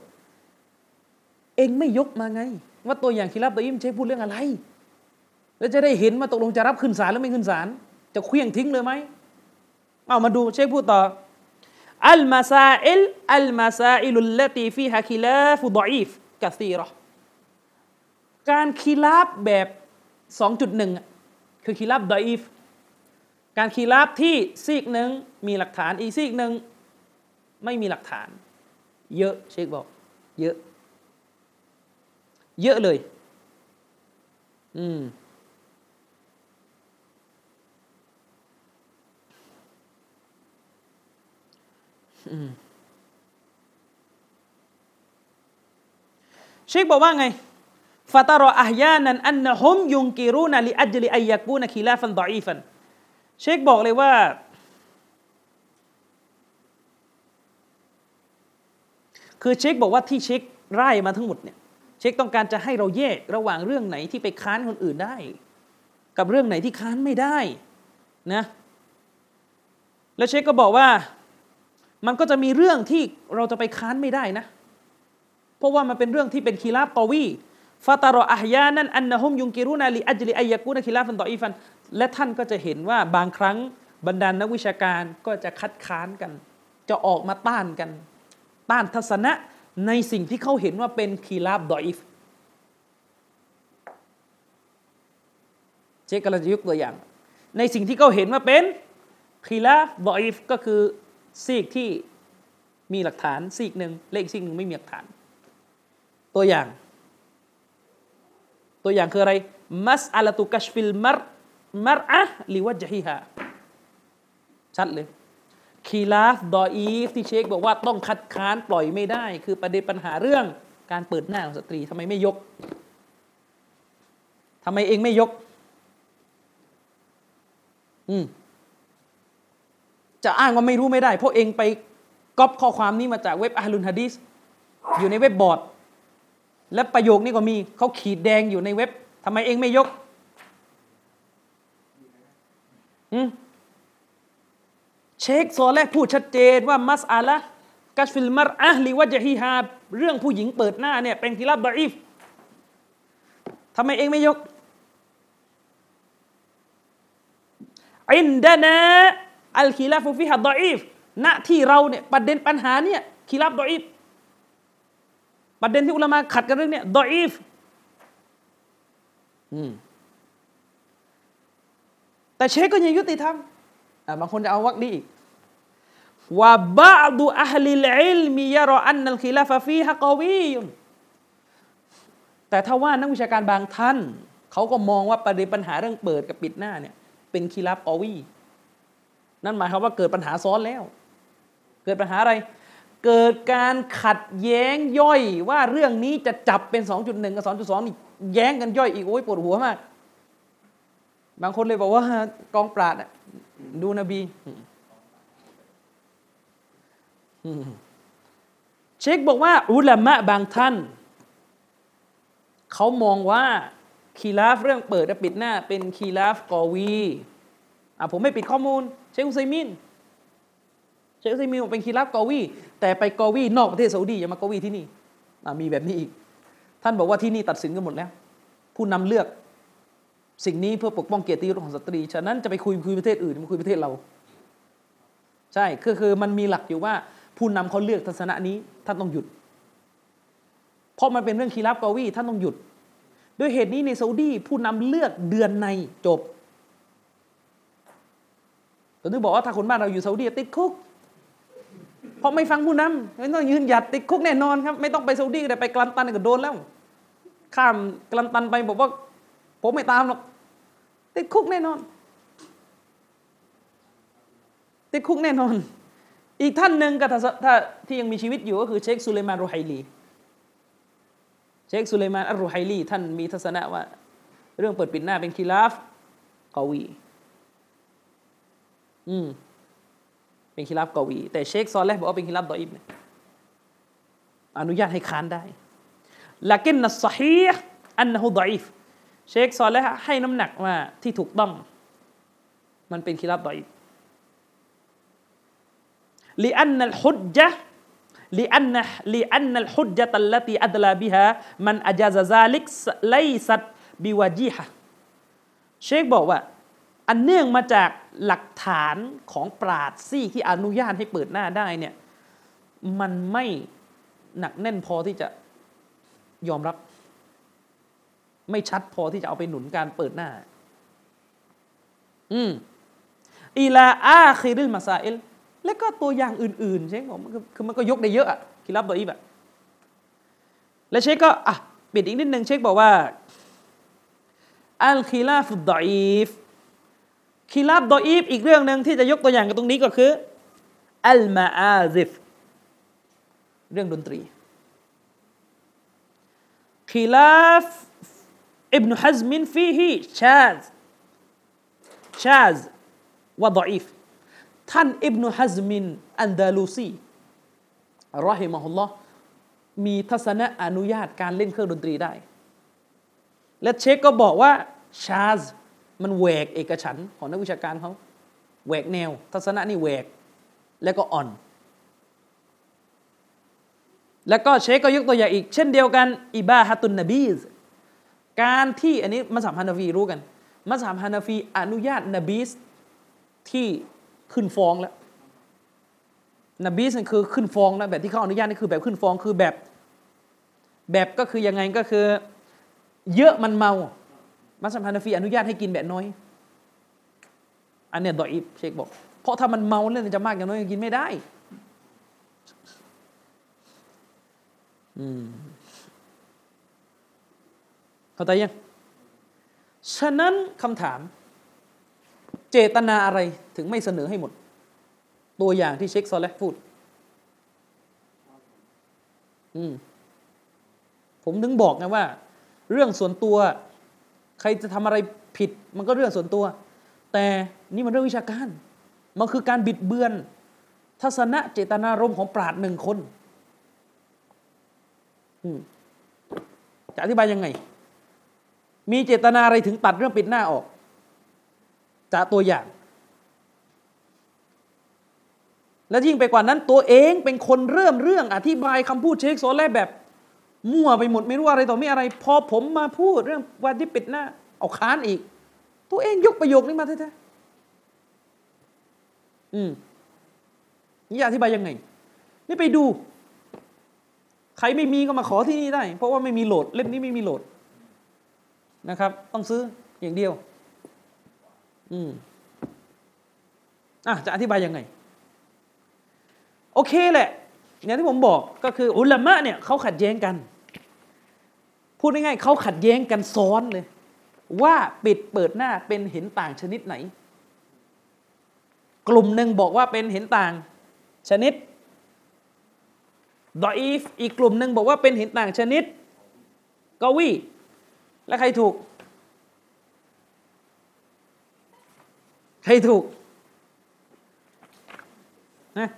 [SPEAKER 1] เองไม่ยกมาไง ว่าตัวอย่างคีราบดออีฟเช็คพูดเรื่องอะไร แล้วจะได้เห็นว่าตกลงจะรับขึ้นศาลหรือไม่ขึ้นศาลจะเคลี้ยงทิ้งเลยไหมเอามาดูเช็คพูดต่ออัลมาซาอิลอัลมาซาอิลุลลตีฟีฮะคิลาฟุดอีฟ กะซีรอการคีราบแบบ 2.1 คือคีราบดอีฟการคีราบที่ซีกหนึ่งมีหลักฐานอีซีกหนึ่งไม่มีหลักฐาน เยอะเชคบอก เยอะ เยอะเลย อืม เชคบอกว่าไงفترى أحيانا أنهم ينكرون لأجل أن يكون خلافا ضعيفا เชคบอกเลยว่า คือเชคบอกว่าที่เชคไล่มาทั้งหมดเนี่ยเชคต้องการจะให้เราแยกระหว่างเรื่องไหนที่ไปค้านคนอื่นได้ กับเรื่องไหนที่ค้านไม่ได้นะแล้วเชคก็บอกว่ามันก็จะมีเรื่องที่เราจะไปค้านไม่ได้นะ เพราะว่ามันเป็นเรื่องที่เป็นคีราบตอวีฟาตารออาฮยานันอันนะฮุมยุงกิรุนาลีอัจลิอายกูนคิลาฟันต่ออีฟัน และท่านก็จะเห็นว่าบางครั้งบรรดานนักวิชาการก็จะคัดค้านกัน จะออกมาต้านกัน ต้านทัศนะในสิ่งที่เขาเห็นว่าเป็นคีลาบดออีฟเชคกำลังจะยกตัวอย่าง ในสิ่งที่เขาเห็นว่าเป็นخلاف ضعيف ก็คือซีกที่มีหลักฐานซีกหนึ่งอีกซีกหนึ่งไม่มีหลักฐาน ตัวอย่าง ตัวอย่างคืออะไร مسألة كشف المرأة لوجهها ชัดเลย خلاف ضعيف ที่เชคบอกว่าต้องคัดค้านปล่อยไม่ได้ คือประเด็นปัญหาเรื่องการเปิดหน้าของสตรีทำไมไม่ยกทำไมเองไม่ยก อืมจะอ้างว่าไม่รู้ไม่ได้ เพราะเองไปก๊อปข้อความนี้มาจากเว็บอาลุนฮะดีสอยู่ในเว็บบอร์ด และประโยคนี้ก็มีเขาขีดแดงอยู่ในเว็บทำไมเองไม่ยกอืมเชคโซแลพูดชัดเจนว่ามัสอาละกัชฟิลมารอะลิวะจฮีฮาเรื่องผู้หญิงเปิดหน้าเนี่ยเป็นخلاف ضعيف ทำไมเองไม่ยกعندنا الخلاف فيها ضعيف ณที่เราเนี่ยประเด็นปัญหาเนี่ยخلاف ضعيف ประเด็นที่อุลามะขัดกันเรื่องเนี่ย ضعيف แต่เชคก็ยังยุติธรรมบางคนจะเอาวักนี้อีกوبعض أهل العلم يرى أن الخلاف فيها قوي แต่ถ้าว่านักวิชาการบางท่าน เขาก็มองว่าประเด็นปัญหาเรื่องเปิดกับปิดหน้าเนี่ย เป็นخلاف قوي นั่นหมายความว่าเกิดปัญหาซ้อนแล้ว เกิดปัญหาอะไร เกิดการขัดแย้งย่อยว่าเรื่องนี้จะจับเป็น 2.1 กับ 2.2นี่แย้งกันย่อยอีกโอ้ยปวดหัวมาก บางคนเลยบอกว่ากองปราดดูนบีเชคบอกว่า อุลามะบางท่าน เขามองว่าคีราฟเรื่องเปิดและปิดหน้า เป็นคีราฟกอวีอะผมไม่ปิดข้อมูล เชคอุซัยมินเชคอุซัยมินเป็นคีราฟกอวี แต่ไปกอวีนอกประเทศซาอุดีอย่ามากอวีที่นี่มีแบบนี้อีก ท่านบอกว่าที่นี่ตัดสินกันหมดแล้ว ผู้นำเลือกสิ่งนี้เพื่อปกป้องเกียรติยศของสตรี ฉะนั้นจะไปคุยคุยประเทศอื่นมาคุยประเทศเรา ใช่คือคือมันมีหลักอยู่ว่า ผู้นำเขาเลือกทัศนะนี้ท่านต้องหยุด เพราะมันเป็นเรื่องคีรับกอวีท่านต้องหยุด ด้วยเหตุนี้ในซาอุดีผู้นำเลือกเดือนในจบตอนนี้บอกว่าถ้าคนบ้านเราอยู่ซาอุดีติดคุก เพราะไม่ฟังผู้นำไม่ต้องยืนหยัดติดคุกแน่นอนครับ ไม่ต้องไปซาอุดีแต่ไปกลันตันก็โดนแล้ว ข้ามกลันตันไปบอกว่า ผมไม่ตามหรอกติดคุกแน่นอน ติดคุกแน่นอน อีกท่านหนึ่งก็ถ้าที่ยังมีชีวิตอยู่ก็คือเชคสุเลมานรูไฮลีเชคสุเลมานอัลรูไฮลีท่านมีทัศนะว่า เรื่องเปิดปิดหน้าเป็นคีลาฟกวี อืม เป็นخلاف قوي แต่เชคซอลแลบอกว่าเป็นخلاف ضعيف อนุญาตให้ค้านได้لكن الصحيح أنه ضعيف เชคซอลและให้น้ำหนักว่าที่ถูกต้อง มันเป็นخلاف ضعيف أن الحجج لأن الحجج التي أدلى بها من أجاز ذلك ليست بوجيهةเชคบอกว่า อันเนื่องมาจากหลักฐานของปราดซี่ที่อนุญาตให้เปิดหน้าได้เนี่ยมันไม่หนักแน่นพอที่จะยอมรับ ไม่ชัดพอที่จะเอาไปหนุนการเปิดหน้า อืมอีลาอาคีริลมาซาเอลแล้วก็ตัวอย่างอื่น ๆ เชคบอกคือมันก็ยกได้เยอะอะคิรับดออีฟอะและเชคก็อะปิดอีกนิดนึงเชคบอกว่าالخلاف الضعيف خلاف ضعيف อีกเรื่องหนึ่งที่จะยกตัวอย่างกันตรงนี้ก็คือالمعازف เรื่องดนตรีخلاف ابن حزم فيه شاذ شاذ وضعيف ท่านอิบนุฮัซมินอันดาลูซีรอฮิมะฮุลลอฮ์มีทัศนะอนุญาตการเล่นเครื่องดนตรีได้ และเชคก็บอกว่าชาซ มันแหวกเอกฉันของนักวิชาการเขาแหวกแนว ทัศนะนี่แหวกแล้วก็อ่อน แล้วก็เชคก็ยกตัวอย่างอีก เช่นเดียวกันอิบาฮัตุนนบีซการที่อันนี้มัสยิดฮานาฟีรู้กันมัสยิดฮานาฟีอนุญาตนบีสที่ขึ้นฟ้องแล้วนบีสนี่คือขึ้นฟ้องนะแบบที่เขาอนุญาตนี่คือแบบขึ้นฟ้องคือแบบ แบบก็คือยังไงก็คือ เยอะมันเมา มัสยิดฮานาฟีอนุญาตให้กินแบบน้อย อันเนี้ยดออิบเชคบอก เพราะถ้ามันเมาเล่นจะมากอย่างน้อยกินไม่ได้เข้าใจยัง ฉะนั้นคำถาม เจตนาอะไรถึงไม่เสนอให้หมด ตัวอย่างที่เชคซอลเลพูด อืมผมถึงบอกไงว่า เรื่องส่วนตัว ใครจะทำอะไรผิดมันก็เรื่องส่วนตัว แต่นี่มันเรื่องวิชาการ มันคือการบิดเบือน ทัศนะเจตนารมณ์ของปราดหนึ่งคนจะอธิบายยังไง มีเจตนาอะไรถึงตัดเรื่องปิดหน้าออกจากตัวอย่าง และยิ่งไปกว่านั้นตัวเองเป็นคนเริ่มเรื่องอธิบายคำพูดเชคโซแลแบบ มั่วไปหมดไม่รู้อะไรต่อไม่อะไร พอผมมาพูดเรื่องวันที่ปิดหน้า เอาค้านอีก ตัวเองยกประโยคนี้มาแท้ๆอืมนี่อธิบายยังไง นี่ไปดู ใครไม่มีก็มาขอที่นี่ได้ เพราะว่าไม่มีโหลด เล่มนี้ไม่มีโหลดนะครับ ต้องซื้ออย่างเดียว อืมอะจะอธิบายยังไง โอเคแหละ เนี่ยที่ผมบอกก็คืออุลามะเนี่ยเขาขัดแย้งกัน พูดง่ายๆเขาขัดแย้งกันซ้อนเลย ว่าปิดเปิดหน้าเป็นเห็นต่างชนิดไหน กลุ่มหนึ่งบอกว่าเป็นเห็นต่างชนิดดออีฟอีกกลุ่มหนึ่งบอกว่าเป็นเห็นต่างชนิดกวีและใครถูก ใครถูกนะ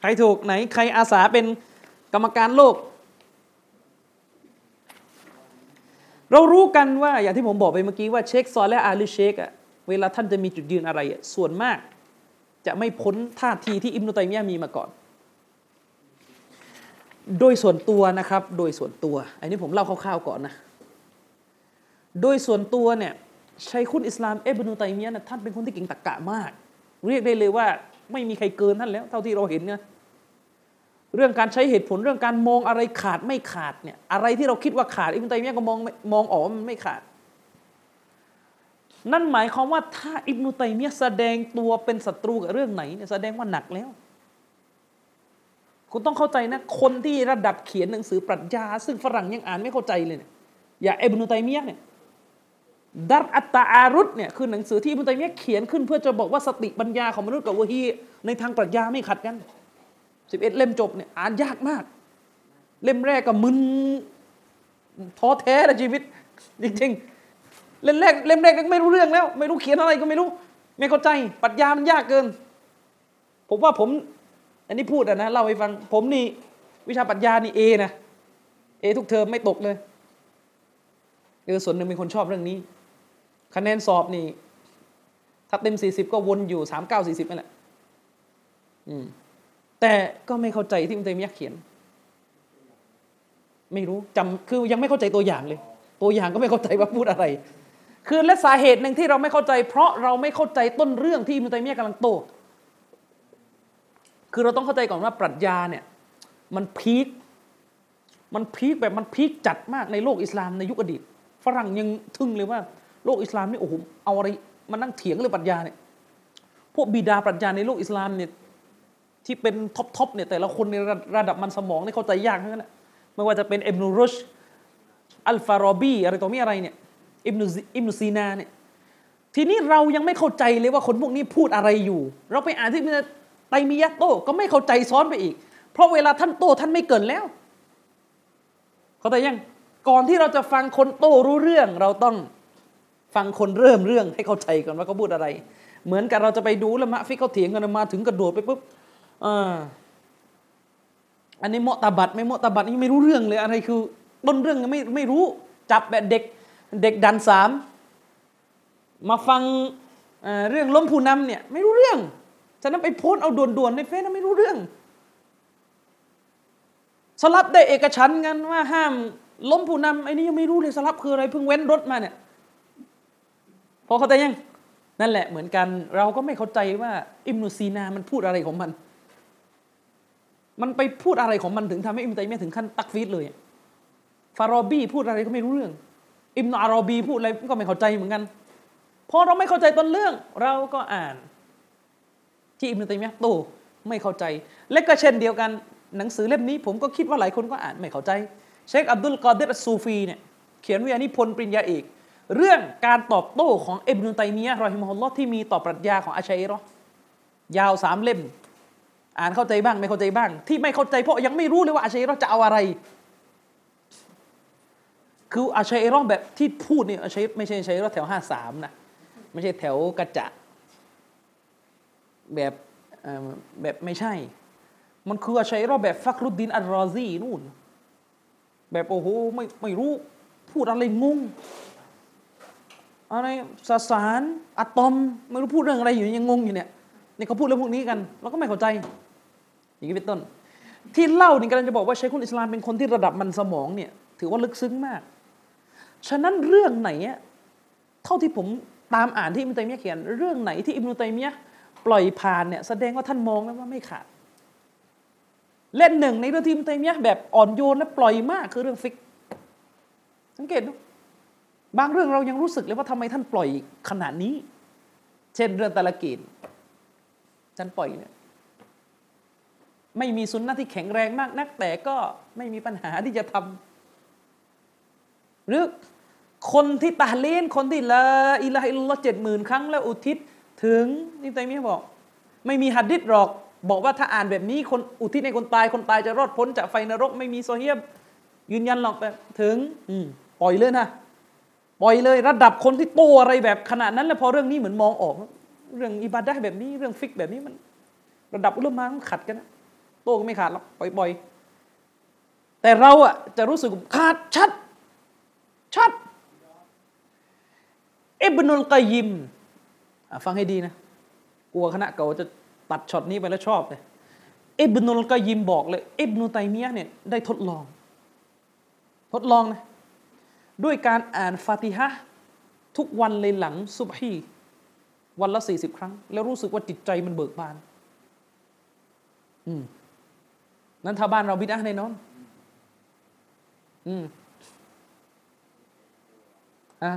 [SPEAKER 1] ใครถูกไหนใครอาสาเป็นกรรมการโลก เรารู้กันว่าอย่างที่ผมบอกไปเมื่อกี้ว่าเชคซอลและอาลีเชคอะเวลาท่านจะมีจุดยืนอะไรส่วนมาก จะไม่พ้นท่าทีที่อิมนุตัยมียมีมาก่อน โดยส่วนตัวนะครับ โดยส่วนตัว อันนี้ผมเล่าคร่าวๆก่อนนะ โดยส่วนตัวเนี่ยชัยคุณอิสลามเอบนุตัยมียนะท่านเป็นคนที่เก่งตรกกะมาก เรียกได้เลยว่า ไม่มีใครเกินท่านแล้ว เท่าที่เราเห็นเนี่ยเรื่องการใช้เหตุผลเรื่องการมองอะไรขาดไม่ขาดเนี่ยอะไรที่เราคิดว่าขาดอิบนุตัยมียะก็มองมองออกมันไม่ขาด นั่นหมายความว่าถ้าอิบนุตัยมียะแสดงตัวเป็นศัตรูกับเรื่องไหนเนี่ยแสดงว่าหนักแล้ว คุณต้องเข้าใจนะคนที่ระดับเขียนหนังสือปรัชญา ซึ่งฝรั่งยังอ่านไม่เข้าใจเลยเนี่ยอย่าอิบนุตัยมียะเนี่ย ดัรอัตตาอารุตเนี่ยคือหนังสือที่อิบนุตัยมียเขียนขึ้นเพื่อจะบอกว่าสติปัญญาของมนุษย์กับวะฮีในทางปรัชญาไม่ขัดกันสิบเอ็ดเล่มจบเนี่ยอ่านยากมาก เล่มแรกก็มึนท้อแท้ละชีวิต จริงๆ เล่มแรกเล่มแรกก็ไม่รู้เรื่องแล้ว ไม่รู้เขียนอะไรก็ไม่รู้ ไม่เข้าใจปรัชญามันยากเกิน ผมว่าผม อันนี้พูดอะนะเล่าให้ฟังผมนี่ วิชาปรัชญานี่เอนะเอทุกเทอมไม่ตกเลยเออส่วนหนึ่งเป็นคนชอบเรื่องนี้ คะแนนสอบนี่ ถ้าเต็มสี่สิบก็วนอยู่สามเก้าสี่สิบนั่นแหละแต่ก็ไม่เข้าใจที่มันเตมียะเขียน ไม่รู้จำคือยังไม่เข้าใจตัวอย่างเลย ตัวอย่างก็ไม่เข้าใจว่าพูดอะไร คือและสาเหตุหนึ่งที่เราไม่เข้าใจ เพราะเราไม่เข้าใจต้นเรื่องที่มุตัยมียะกำลังโตคือเราต้องเข้าใจก่อนว่าปรัชญาเนี่ย มันพีคมันพีคแบบมันพีคจัดมากในโลกอิสลามในยุคอดีต ฝรั่งยังทึ่งเลยว่า โลกอิสลามนี่โอ้โหเอาอะไรมานั่งเถียงเรื่องปรัชญาเนี่ยพวกบิดาปรัชญาในโลกอิสลามเนี่ยที่เป็น top top เนี่ยแต่ละคนในระดับมันสมองนี่เข้าใจยากทั้งนั้นไม่ว่าจะเป็นอิบนุรุชด์อัลฟารอบีอะไรต่อมีอะไรเนี่ยอิบนุอิบนุซีนาเนี่ยทีนี้เรายังไม่เข้าใจเลยว่าคนพวกนี้พูดอะไรอยู่ เราไปอ่านที่อิบนุไตมียะโต้ก็ไม่เข้าใจซ้อนไปอีก เพราะเวลาท่านโต้ท่านไม่เกินแล้ว เข้าใจยังก่อนที่เราจะฟังคนโต้รู้เรื่องเราต้อง ฟังคนเริ่มเรื่องให้เข้าใจก่อนว่าเขาพูดอะไร เหมือนกันเราจะไปดูล้วมะฟิกเขาเถียงกันมาถึงกระโดดไปปุ๊บอันนี้เมตาบัตไม่เมตาบัตนี่ไม่รู้เรื่องเลยอะไรคือต้นเรื่องไม่ไม่รู้จับแบบเด็กเด็กดันสามมาฟังเรื่องล้มผู้นำเนี่ยไม่รู้เรื่องฉะนั้นไปโพสเอาด่วนๆในเฟซไม่รู้เรื่อง สลับได้เอกฉันกันว่าห้ามล้มผู้นำไอ้นี่ยังไม่รู้เลยสลับคืออะไรเพิ่งเว้นรถมาเนี่ย พอเข้าใจยัง นั่นแหละเหมือนกัน เราก็ไม่เข้าใจว่าอิมนุซีนามันพูดอะไรของมัน มันไปพูดอะไรของมันถึงทำให้อิมตัยมียถึงขั้นตักฟีดเลย ฟารอบีพูดอะไรก็ไม่รู้เรื่อง อิมนอารอบีพูดอะไรก็ไม่เข้าใจเหมือนกัน พอเราไม่เข้าใจต้นเรื่อง เราก็อ่าน ที่อิมตัยมียโตไม่เข้าใจ และก็เช่นเดียวกัน หนังสือเล่มนี้ ผมก็คิดว่าหลายคนก็อ่านไม่เข้าใจ เชคอับดุลกอเดรซูฟีเนี่ยเขียนวิทยานิพนธ์ปริญญาเอก เรื่องการตอบโต้ของเอบนุตัยมียะรอฮิมฮุลลอฮ์ที่มีต่อปรัชญาของอาชัยรอยาวสามเล่ม อ่านเข้าใจบ้างไม่เข้าใจบ้าง ที่ไม่เข้าใจเพราะยังไม่รู้เลยว่าอาชัยรอจะเอาอะไร คืออาชัยรอแบบที่พูดเนี่ยอาชัยไม่ใช่อาชัยรอแถวห้าสามนะไม่ใช่แถวกระจะแบบแบบไม่ใช่ มันคืออาชัยรอแบบฟักรุดดินอัลรอซีนู่น แบบโอ้โหไม่ไม่รู้พูดอะไรงง อะไรสสารอะตอมไม่รู้พูดเรื่องอะไรอยู่ยังงงอยู่เนี่ยนี่เขาพูดเรื่องพวกนี้กันเราก็ไม่เข้าใจ อย่างนี้เป็นต้น ที่เล่านี่กำลังจะบอกว่าใช้คุณอิสลามเป็นคนที่ระดับมันสมองเนี่ย ถือว่าลึกซึ้งมาก ฉะนั้นเรื่องไหนเท่าที่ผมตามอ่านที่อิมตัยมียะเขียน เรื่องไหนที่อิมตัยมียะปล่อยผ่านเนี่ยแสดงว่าท่านมองแล้วว่าไม่ขาดเล่นหนึ่งในเรื่องที่อิมตัยมียะแบบอ่อนโยนและปล่อยมากคือเรื่องฟิก สังเกตดู บางเรื่องเรายังรู้สึกเลยว่าทำไมท่านปล่อยขนาดนี้ เช่นเรื่องตะลกีนท่านปล่อยเนี่ยไม่มีสุนนะที่แข็งแรงมากนัก แต่ก็ไม่มีปัญหาที่จะทำหรือคนที่ตาเลนคนที่ละอิละอิลลอเจ็ดหมื่นครั้งแล้วอุทิศถึงนี่ใจมีบอก ไม่มีหัดดิษหรอก บอกว่าถ้าอ่านแบบนี้คนอุทิศในคนตายคนตายจะรอดพ้นจากไฟนรก ไม่มีโซเฮียบยืนยันหรอกแต่ถึง อืปล่อยเลยนะ ปล่อยเลยระดับคนที่โตอะไรแบบขนาดนั้นแล้วพอเรื่องนี้เหมือนมองออก เรื่องอิบาดะแบบนี้เรื่องฟิกแบบนี้มัน ระดับอุลามะมันขัดกันนะโตก็ไม่ขาดหรอกปล่อยๆแต่เราอะจะรู้สึกขาดชัด ชัดอิบนุลกอยิมฟังให้ดีนะกลัวคณะเก่าจะตัดช็อตนี้ไปแล้วชอบเลยอิบนุลกอยิมบอกเลยอิบนุตัยมียะเนี่ยได้ทดลอง ทดลองนะ ด้วยการอ่านฟาติฮะทุกวันเลยหลังซุบฮีวันละสี่สิบครั้ง แล้วรู้สึกว่าจิตใจมันเบิกบาน อืมนั้นถ้าบ้านเราบิดาแน่นอน อืมอะ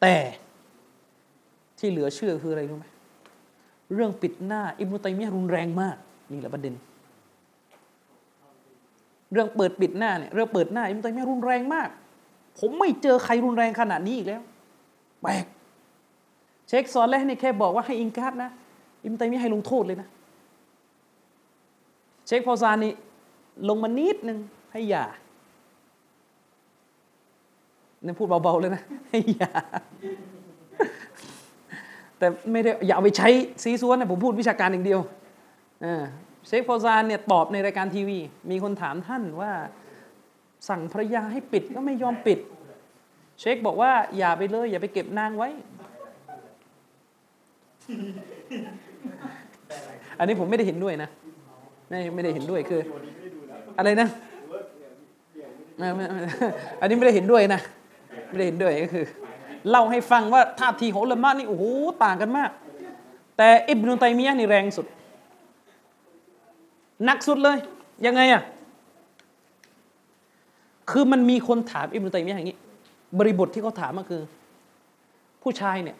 [SPEAKER 1] แต่ที่เหลือเชื่อคืออะไรรู้ไหมเรื่องปิดหน้า อิบนุตัยมียรุนแรงมาก นี่แหละประเด็น เรื่องเปิดปิดหน้าเนี่ยเรื่องเปิดหน้า อิบนุตัยมียรุนแรงมาก ผมไม่เจอใครรุนแรงขนาดนี้อีกแล้วแปลกเช็คซอนแล้วนี่แค่บอกว่าให้อิงการ์ดนะ อิบนุตัยมีให้ลงโทษเลยนะ เช็คฟอซานนี่ลงมานิดนึงให้หยานี่พูดเบาๆเลยนะให้หยาแต่ไม่ได้อย่าเอาไปใช้ซีซัวนะผมพูดวิชาการอย่างเดียวเชคฟอซานเนี่ยตอบในรายการทีวี มีคนถามท่านว่า สั่งภรรยาให้ปิดก็ไม่ยอมปิด เชคบอกว่าอย่าไปเลย อย่าไปเก็บนางไว้ อันนี้ผมไม่ได้เห็นด้วยนะไม่ไม่ได้เห็นด้วยคือ อะไรนะอันนี้ไม่ได้เห็นด้วยนะไม่ได้เห็นด้วยก็คือเล่าให้ฟังว่าท่าทีของละมานี่โอ้โหต่างกันมาก แต่อิบนุตัยมียะนี่แรงสุดหนักสุดเลย ยังไงอะ คือมันมีคนถามอิบนุตัยมียะอย่างนี้ บริบทที่เขาถามก็คือ ผู้ชายเนี่ย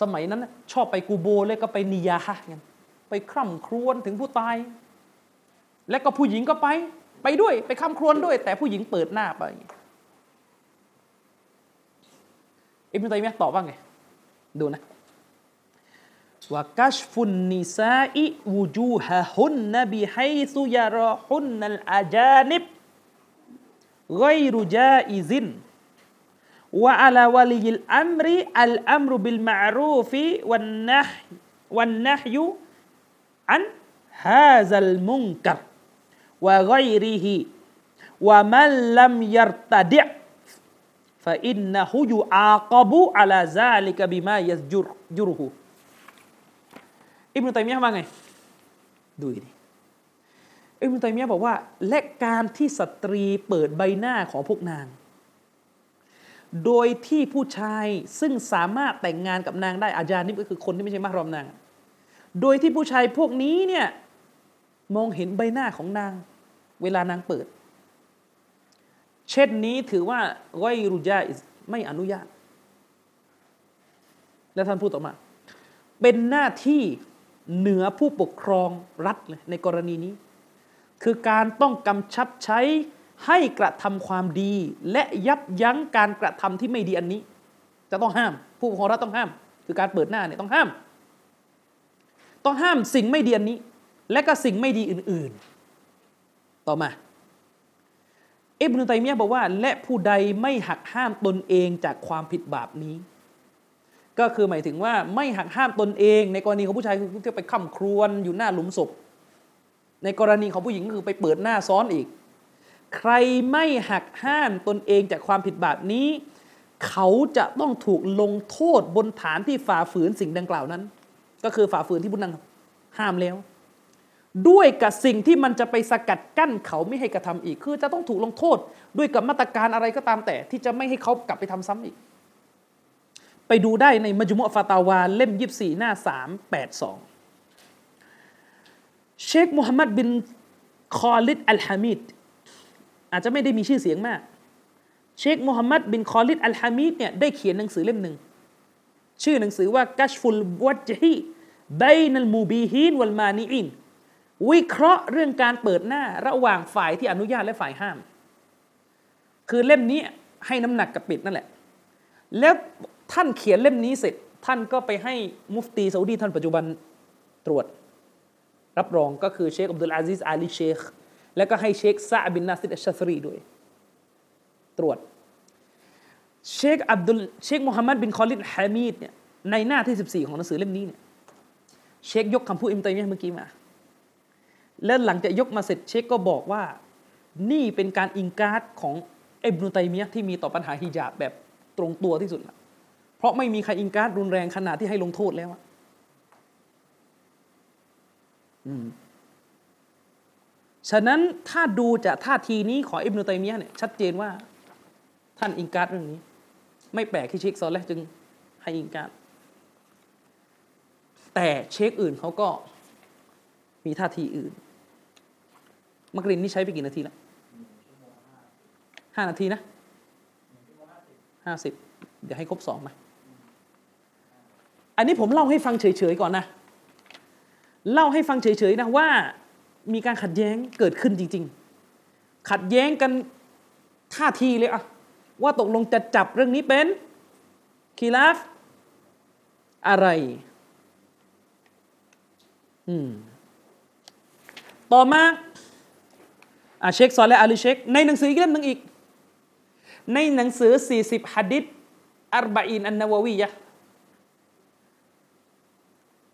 [SPEAKER 1] สมัยนั้นชอบไปกูโบเลยก็ไปนิยาฮะกันไปคร่ำครวญถึงผู้ตาย และก็ผู้หญิงก็ไป ไปด้วย ไปคร่ำครวญด้วย แต่ผู้หญิงเปิดหน้าไปอิบนุตัยมียะตอบว่าไง ดูนะว่ากัชฟุนนิซาอิวูจูฮะฮุนนบิไฮซุยารอฮุนนัลอาจานิบ غير جائز. وعلى ولي الأمر الأمر بالمعروف والنهي والنهي عن هذا المنكر وغيره. ومن لم يرتدع فإنه يعاقب على ذلك بما يزجره ابن تيمية ما ดูดิ อิบนุตัยมียะบอกว่า และการที่สตรีเปิดใบหน้าของพวกนาง โดยที่ผู้ชายซึ่งสามารถแต่งงานกับนางได้อาจารย์นี่ก็คือคนที่ไม่ใช่มารอมนาง โดยที่ผู้ชายพวกนี้เนี่ยมองเห็นใบหน้าของนาง เวลานางเปิด เช่นนี้ถือว่าไวรุจาไม่อนุญาต แล้วท่านพูดต่อมา เป็นหน้าที่เหนือผู้ปกครองรัฐเลยในกรณีนี้ คือการต้องกำชับใช้ให้กระทำความดี และยับยั้งการกระทำที่ไม่ดีอันนี้ จะต้องห้าม ผู้ปกครองรัฐต้องห้าม คือการเปิดหน้าเนี่ยต้องห้าม ต้องห้ามสิ่งไม่ดีอันนี้ และก็สิ่งไม่ดีอื่น ๆ ต่อมาอิบนุตัยมียะบอกว่า และผู้ใดไม่หักห้ามตนเองจากความผิดบาปนี้ ก็คือหมายถึงว่าไม่หักห้ามตนเอง ในกรณีของผู้ชายคือที่ไปค้ำครวญอยู่หน้าหลุมศพ ในกรณีของผู้หญิงก็คือไปเปิดหน้าซ้อนอีก ใครไม่หักห้ามตนเองจากความผิดบาปนี้ เขาจะต้องถูกลงโทษบนฐานที่ฝ่าฝืนสิ่งดังกล่าวนั้น ก็คือฝ่าฝืนที่บุญนังห้ามแล้ว ด้วยกับสิ่งที่มันจะไปสกัดกั้นเขาไม่ให้กระทำอีก คือจะต้องถูกลงโทษด้วยกับมาตรการอะไรก็ตามแต่ ที่จะไม่ให้เขากลับไปทำซ้ำอีก ไปดูได้ในمجموع فتاوىเล่มยีิบสี่หน้าสามแปดสอง เชคมูฮัมหมัดบินคอลิดอัลฮามิดอาจจะไม่ได้มีชื่อเสียงมาก เชคมูฮัมหมัดบินคอลิดอัลฮามิดเนี่ยได้เขียนหนังสือเล่มหนึ่ง ชื่อหนังสือว่าكشف الوجه بين المبيحين والمانعينวิเคราะห์เรื่องการเปิดหน้าระหว่างฝ่ายที่อนุญาตและฝ่ายห้าม คือเล่มนี้ให้น้ำหนักกับปิดนั่นแหละ แล้วท่านเขียนเล่มนี้เสร็จ ท่านก็ไปให้มุฟตีซาอุดีท่านปัจจุบันตรวจ รับรองก็คือเชคอับดุลอาซิสอาลีเชค แล้วก็ให้เชคซาบินนาซิดอัชชรีด้วย ตรวจ เชคอับดุลเชคมุฮัมมัดบินคอลิดฮามีดเนี่ยในหน้าที่ 14 ของหนังสือเล่มนี้เนี่ยเชคยกคำพูดอิมตัยมียเมื่อกี้มา แล้วหลังจากยกมาเสร็จเชคก็บอกว่า นี่เป็นการอิงการ์ดของอิบนุตัยมียที่มีต่อปัญหาฮิญาบแบบตรงตัวที่สุดละเพราะไม่มีใครอิงการ์ดรุนแรงขนาดที่ให้ลงโทษแล้วอืม ฉะนั้นถ้าดูจากท่าทีนี้ของอิบนุตัยมียะเนี่ยชัดเจนว่า ท่านอิงการเรื่องนี้ ไม่แปลกที่เชคซอลและจึงให้อิงการ แต่เชคอื่นเขาก็มีท่าทีอื่น มักรินนี่ใช้ไปกี่นาทีแล้วห้านาทีนะห้าสิบเดี๋ยวให้ครบสองนะอันนี้ผมเล่าให้ฟังเฉยๆก่อนนะ เล่าให้ฟังเฉยๆนะว่ามีการขัดแย้งเกิดขึ้นจริง ๆ ขัดแย้งกันท่าทีเลยอะว่าตกลงจะจับเรื่องนี้เป็นคีลาฟอะไรอืมต่อมาอาเชคซอลและอาลีเชคในหนังสืออีกเล่มหนึ่งอีก ในหนังสือ 40ฮัดิษอัรบะอินอันนาววียะ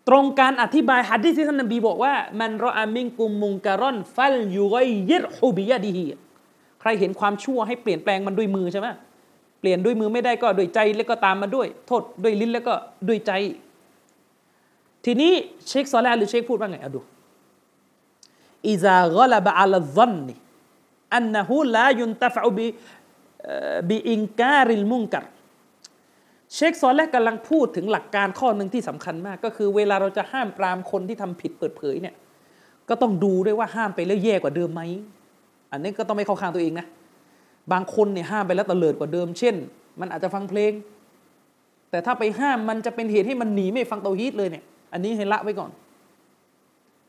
[SPEAKER 1] ตรงการอธิบายฮัดิษที่ท่านนบีบอกว่า มันรออามิงกุมมุงการอนฟัลยูไกยิรฮูบิยะดีฮีใครเห็นความชั่วให้เปลี่ยนแปลงมันด้วยมือใช่ไหมเปลี่ยนด้วยมือไม่ได้ก็ด้วยใจแล้วก็ตามมาด้วย โทษด้วยลิ้นแล้วก็ด้วยใจ ทีนี้เชคซอลแลหรือเชคพูดว่าไงเอาดูอิซากลบะอัลซันนีอันนะฮูลายุนตะฟะบิบิอิงการิลมุงกัร เชคซอลและกำลังพูดถึงหลักการข้อหนึ่งที่สำคัญมาก ก็คือเวลาเราจะห้ามปรามคนที่ทำผิดเปิดเผยเนี่ยก็ต้องดูด้วยว่าห้ามไปแล้วแย่กว่าเดิมไหมอันนี้ก็ต้องไม่เข้าข้างตัวเองนะบางคนเนี่ยห้ามไปแล้วตะเลิดกว่าเดิม เช่น มันอาจจะฟังเพลง แต่ถ้าไปห้ามมันจะเป็นเหตุให้มันหนีไม่ฟังเตาฮีตเลยเนี่ยอันนี้ให้ละไว้ก่อน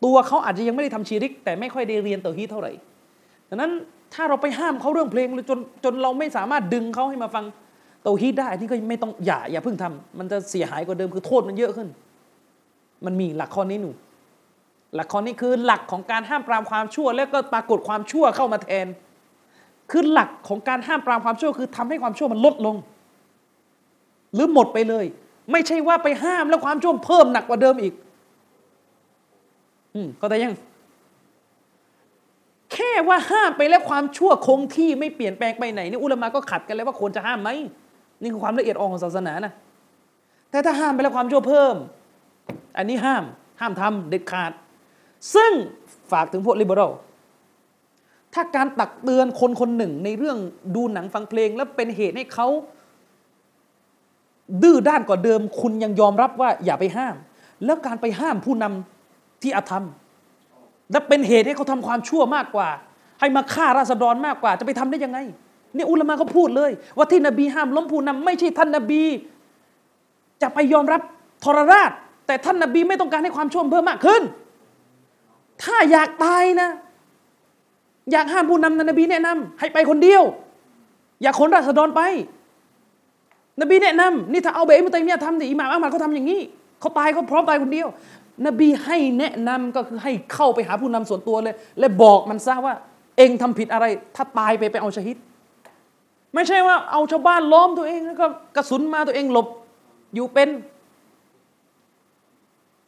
[SPEAKER 1] ตัวเขาอาจจะยังไม่ได้ทำชีริก แต่ไม่ค่อยได้เรียนเตาฮีตเท่าไหร่ดังนั้นถ้าเราไปห้ามเขาเรื่องเพลงจนจนเราไม่สามารถดึงเขาให้มาฟัง เตาฮีตได้นี่ก็ไม่ต้องอย่าอย่าเพิ่งทำมันจะเสียหายกว่าเดิมคือโทษมันเยอะขึ้น มันมีหลักข้อนี้หนู หลักข้อนี้คือหลักของการห้ามปรามความชั่ว แล้วก็ปรากฏความชั่วเข้ามาแทน คือหลักของการห้ามปรามความชั่ว คือทำให้ความชั่วมันลดลง หรือหมดไปเลย ไม่ใช่ว่าไปห้ามแล้วความชั่วเพิ่มหนักกว่าเดิมอีก อืมก็แต่ยังแค่ว่าห้ามไปแล้วความชั่วคงที่ไม่เปลี่ยนแปลงไปไหนนี่อุลามะก็ขัดกันแล้วว่าควรจะห้ามไหม นี่คือความละเอียดอ่อนของศาสนานะ แต่ถ้าห้ามไปแล้วความชั่วเพิ่ม อันนี้ห้ามห้ามทำเด็ดขาด ซึ่งฝากถึงพวกลิเบอรัลถ้าการตักเตือนคนคนหนึ่งในเรื่องดูหนังฟังเพลง แล้วเป็นเหตุให้เขาดื้อด้านกว่าเดิม คุณยังยอมรับว่าอย่าไปห้าม แล้วการไปห้ามผู้นำที่อาธรรม และเป็นเหตุให้เขาทำความชั่วมากกว่า ให้มาฆ่าราษฎรมากกว่า จะไปทำได้ยังไง นี่อุลามะก็พูดเลย ว่าที่นบีห้ามล้มผู้นำไม่ใช่ท่านนบี จะไปยอมรับทรราช แต่ท่านนบีไม่ต้องการให้ความชั่วเพิ่มมากขึ้น ถ้าอยากตายนะ อยากห้ามผู้นำนบีแนะนำให้ไปคนเดียว อยากขนราษฎรไป นบีแนะนำนี่ถ้าเอาเบอิมุตัยมียะทำดิอิหม่ามอัลมัดเขาทำอย่างนี้เขาตายเขาพร้อมตายคนเดียวนบีให้แนะนำก็คือให้เข้าไปหาผู้นำส่วนตัวเลย และบอกมันซะว่า เองทำผิดอะไร ถ้าตายไปไปเอาชฮิด ไม่ใช่ว่าเอาชาวบ้านล้อมตัวเองแล้วก็กระสุนมาตัวเองหลบอยู่เป็น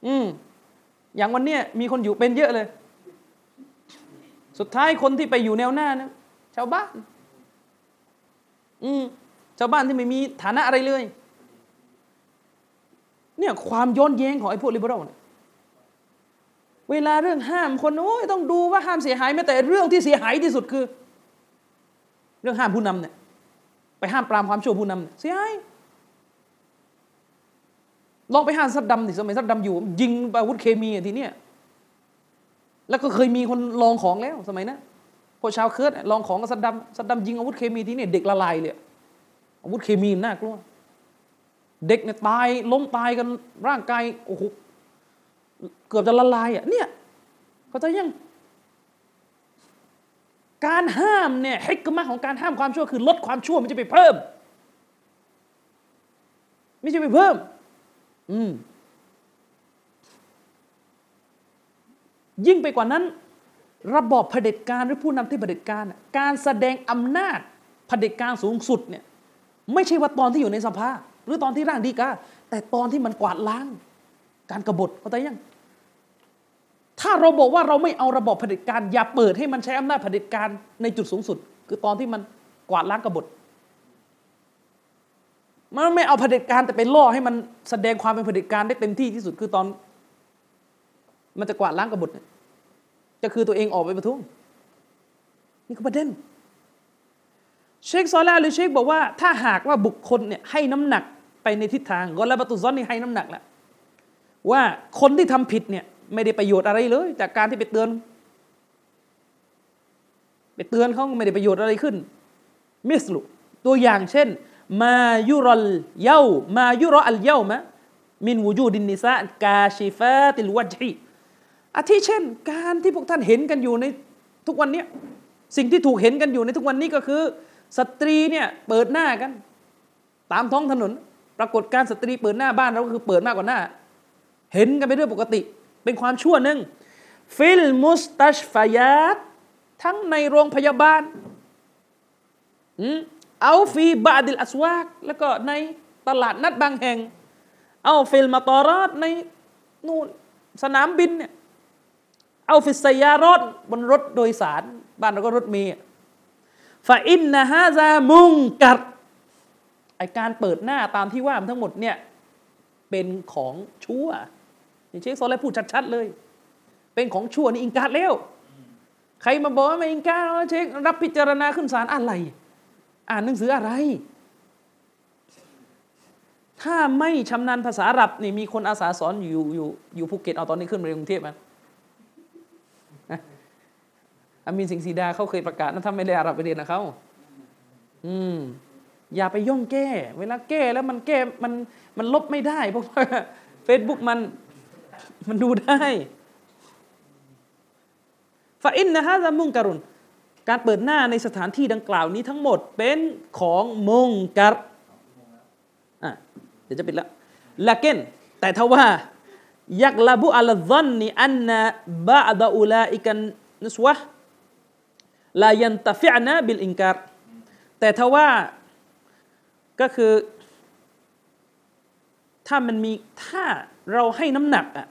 [SPEAKER 1] อืมอย่างวันเนี้ยมีคนอยู่เป็นเยอะเลย สุดท้ายคนที่ไปอยู่แนวหน้านะชาวบ้าน อืมชาวบ้านที่ไม่มีฐานะอะไรเลย เนี่ยความย้อนแย้งของไอ้พวกลิเบอรัลเนี่ยเวลาเรื่องห้ามคนโอ้ยต้องดูว่าห้ามเสียหายแม้แต่เรื่องที่เสียหายที่สุดคือ เรื่องห้ามผู้นำเนี่ย ไปห้ามปรามความชั่วผู้นำเสียหายลองไปห้ามซัดดำดิสมัยซัดดำอยู่ ยิงอาวุธเคมีทีเนี้ยแล้วก็เคยมีคนลองของแล้วสมัยนั้นพวกชาวเคิร์ดลองของกับซัดดำซัดดำยิงอาวุธเคมีทีเนี้ยเด็กละลายเลยอาวุธเคมีน่ากลัวเด็กเนี่ยตายล้มตายกันร่างกายโอ้โหเกือบจะละลายอะเนี่ยเขาจะยัง การห้ามเนี่ยฮิกมะของการห้ามความชั่วคือลดความชั่วไม่ใช่ไปเพิ่ม ไม่ใช่ไปเพิ่ม อืมยิ่งไปกว่านั้น ระบอบเผด็จการหรือผู้นำที่เผด็จการ การแสดงอำนาจเผด็จการสูงสุดเนี่ยไม่ใช่ว่าตอนที่อยู่ในสภาหรือตอนที่ร่างดีกาแต่ตอนที่มันกวาดล้าง การกรบฏเข้าใจยัง ถ้าเราบอกว่าเราไม่เอาระบบเผด็จการ อย่าเปิดให้มันใช้อำนาจเผด็จการในจุดสูงสุด คือตอนที่มันกวาดล้างกบฏมันไม่เอาเผด็จการแต่ไปล่อให้มันแสดงความเป็นเผด็จการได้เต็มที่ที่สุดคือตอน มันจะกวาดล้างกบฏจะคือตัวเองออกไปประท้วงนี่คือประเด็น เชคซอลาหรือเชคบอกว่า ถ้าหากว่าบุคคลเนี่ยให้น้ำหนักไปในทิศทางกอลาบตุซอนนี่ให้น้ำหนักแล้วว่าคนที่ทำผิดเนี่ย ไม่ได้ประโยชน์อะไรเลย จากการที่ไปเตือน ไปเตือนเขาไม่ได้ประโยชน์อะไรขึ้น มิสลุตัวอย่างเช่น มายุรลเยามายุรอัลเยามะมินวูจูดินนิซากาชิฟาติลวัจฮีอาทิเช่น การที่พวกท่านเห็นกันอยู่ในทุกวันนี้สิ่งที่ถูกเห็นกันอยู่ในทุกวันนี้ก็คือ สตรีเนี่ยเปิดหน้ากัน ตามท้องถนน ปรากฏการณ์สตรีเปิดหน้าบ้านเราก็คือเปิดมากกว่าหน้า เห็นกันไปเรื่องปกติ เป็นความชั่วหนึ่งفي المستشفياتทั้งในโรงพยาบาลأو في بعض الأسواقแล้วก็ในตลาดนัดบางแห่ง أو في المطاراتในนู่นสนามบินเนี่ยأو في السياراتบนรถโดยสาร บ้านเราก็รถเมย์ฟาอินนะฮะซามุงกัดไอการเปิดหน้าตามที่ว่าทั้งหมดเนี่ยเป็นของชั่ว เชคโซเลพูดชัดๆเลย เป็นของชั่วนี่ إنكار แล้ว ใครมาบอกว่าไม่ إنكارเชครับพิจารณาขึ้นศาลอะไร อ่านหนังสืออะไร ถ้าไม่ชำนาญภาษาอับนี่มีคนอาสาสอนอยู่อยู่อยู่ภูเก็ตเอาตอนนี้ขึ้นมากรุงเทพมันอามีนสิงสีดาเขาเคยประกาศนะถ้าไม่ได้อาหรับไปเรียนนะเขาอืม อย่าไปย่องแก้ เวลาแก้แล้วมันแก้มันมันลบไม่ได้เพราะว่าเฟซบุ๊กมัน มันดูได้ฟาอินนะฮะจะมุงการุนการเปิดหน้าในสถานที่ดังกล่าวนี้ทั้งหมดเป็นของมุงการอะเดี๋ยวจะปิดแล้วละเกนแต่ถ้าว่ายักลาบุอัลซันนีอันนะบาดอุลาอิกันนุสวะลายันตฟิอนะบิลอินการแต่ถ้าว่าก็คือ ถ้ามันมีถ้า เราให้น้ำหนักอะ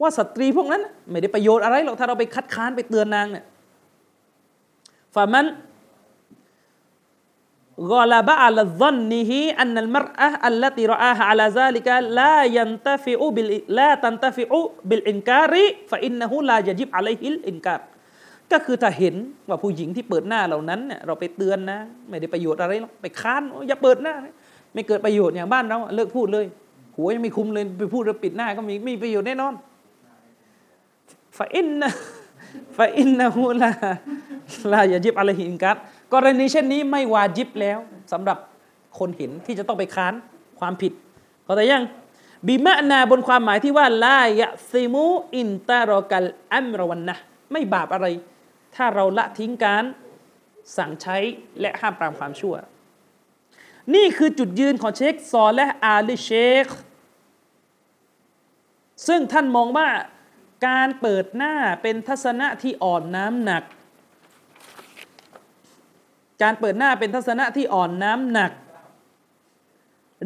[SPEAKER 1] ว่าสตรีพวกนั้นไม่ได้ประโยชน์อะไรหรอกถ้าเราไปคัดค้านไปเตือนนางเนี่ยفمن غلب على ظنه أن المرأة التي رآها كذلك لا ينتفع بل لا تنتفع بالإنكار فإنه لا يجب عليه الإنكارก็คือถ้าเห็นว่าผู้หญิงที่เปิดหน้าเหล่านั้นเนี่ยเราไปเตือนนะ ไม่ได้ประโยชน์อะไรหรอกไปค้านอย่าเปิดหน้า ไม่เกิดประโยชน์อย่างบ้านเราเลิกพูดเลย หัวยังไม่คลุมเลยไปพูดแล้วปิดหน้าก็มีมีประโยชน์แน่นอนفإن فإنه لا لا يجب عليه الإنكارกรณีเช่นนี้ไม่วาญิบแล้วสำหรับคนเห็นที่จะต้องไปค้านความผิดเขาแต่ยังبمعنى บนความหมายที่ว่าلا يأثم إن ترك الأمر والنهيไม่บาปอะไร ถ้าเราละทิ้งการสั่งใช้และห้ามปรามความชั่ว นี่คือจุดยืนของเชคซอและอาลีเชค ซึ่งท่านมองว่าการเปิดหน้าเป็นทัศนะที่อ่อนน้ำหนัก การเปิดหน้าเป็นทัศนะที่อ่อนน้ำหนัก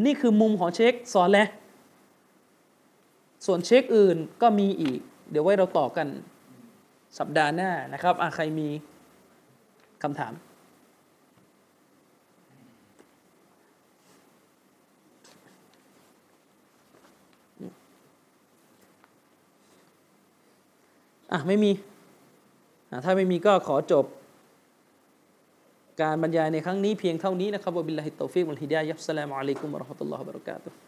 [SPEAKER 1] นี่คือมุมของเชคสอนแหละส่วนเชคอื่นก็มีอีก เดี๋ยวไว้เราต่อกันสัปดาห์หน้านะครับอใครมีคำถาม อะไม่มีอะถ้าไม่มีก็ขอจบ การบรรยายในครั้งนี้เพียงเท่านี้นะครับวบิลลาฮิตตฟิกวัลฮิดายับสลามอะลัยกุมวะราะห์มะตุลลอฮ์วะบะเราะกาตุฮ์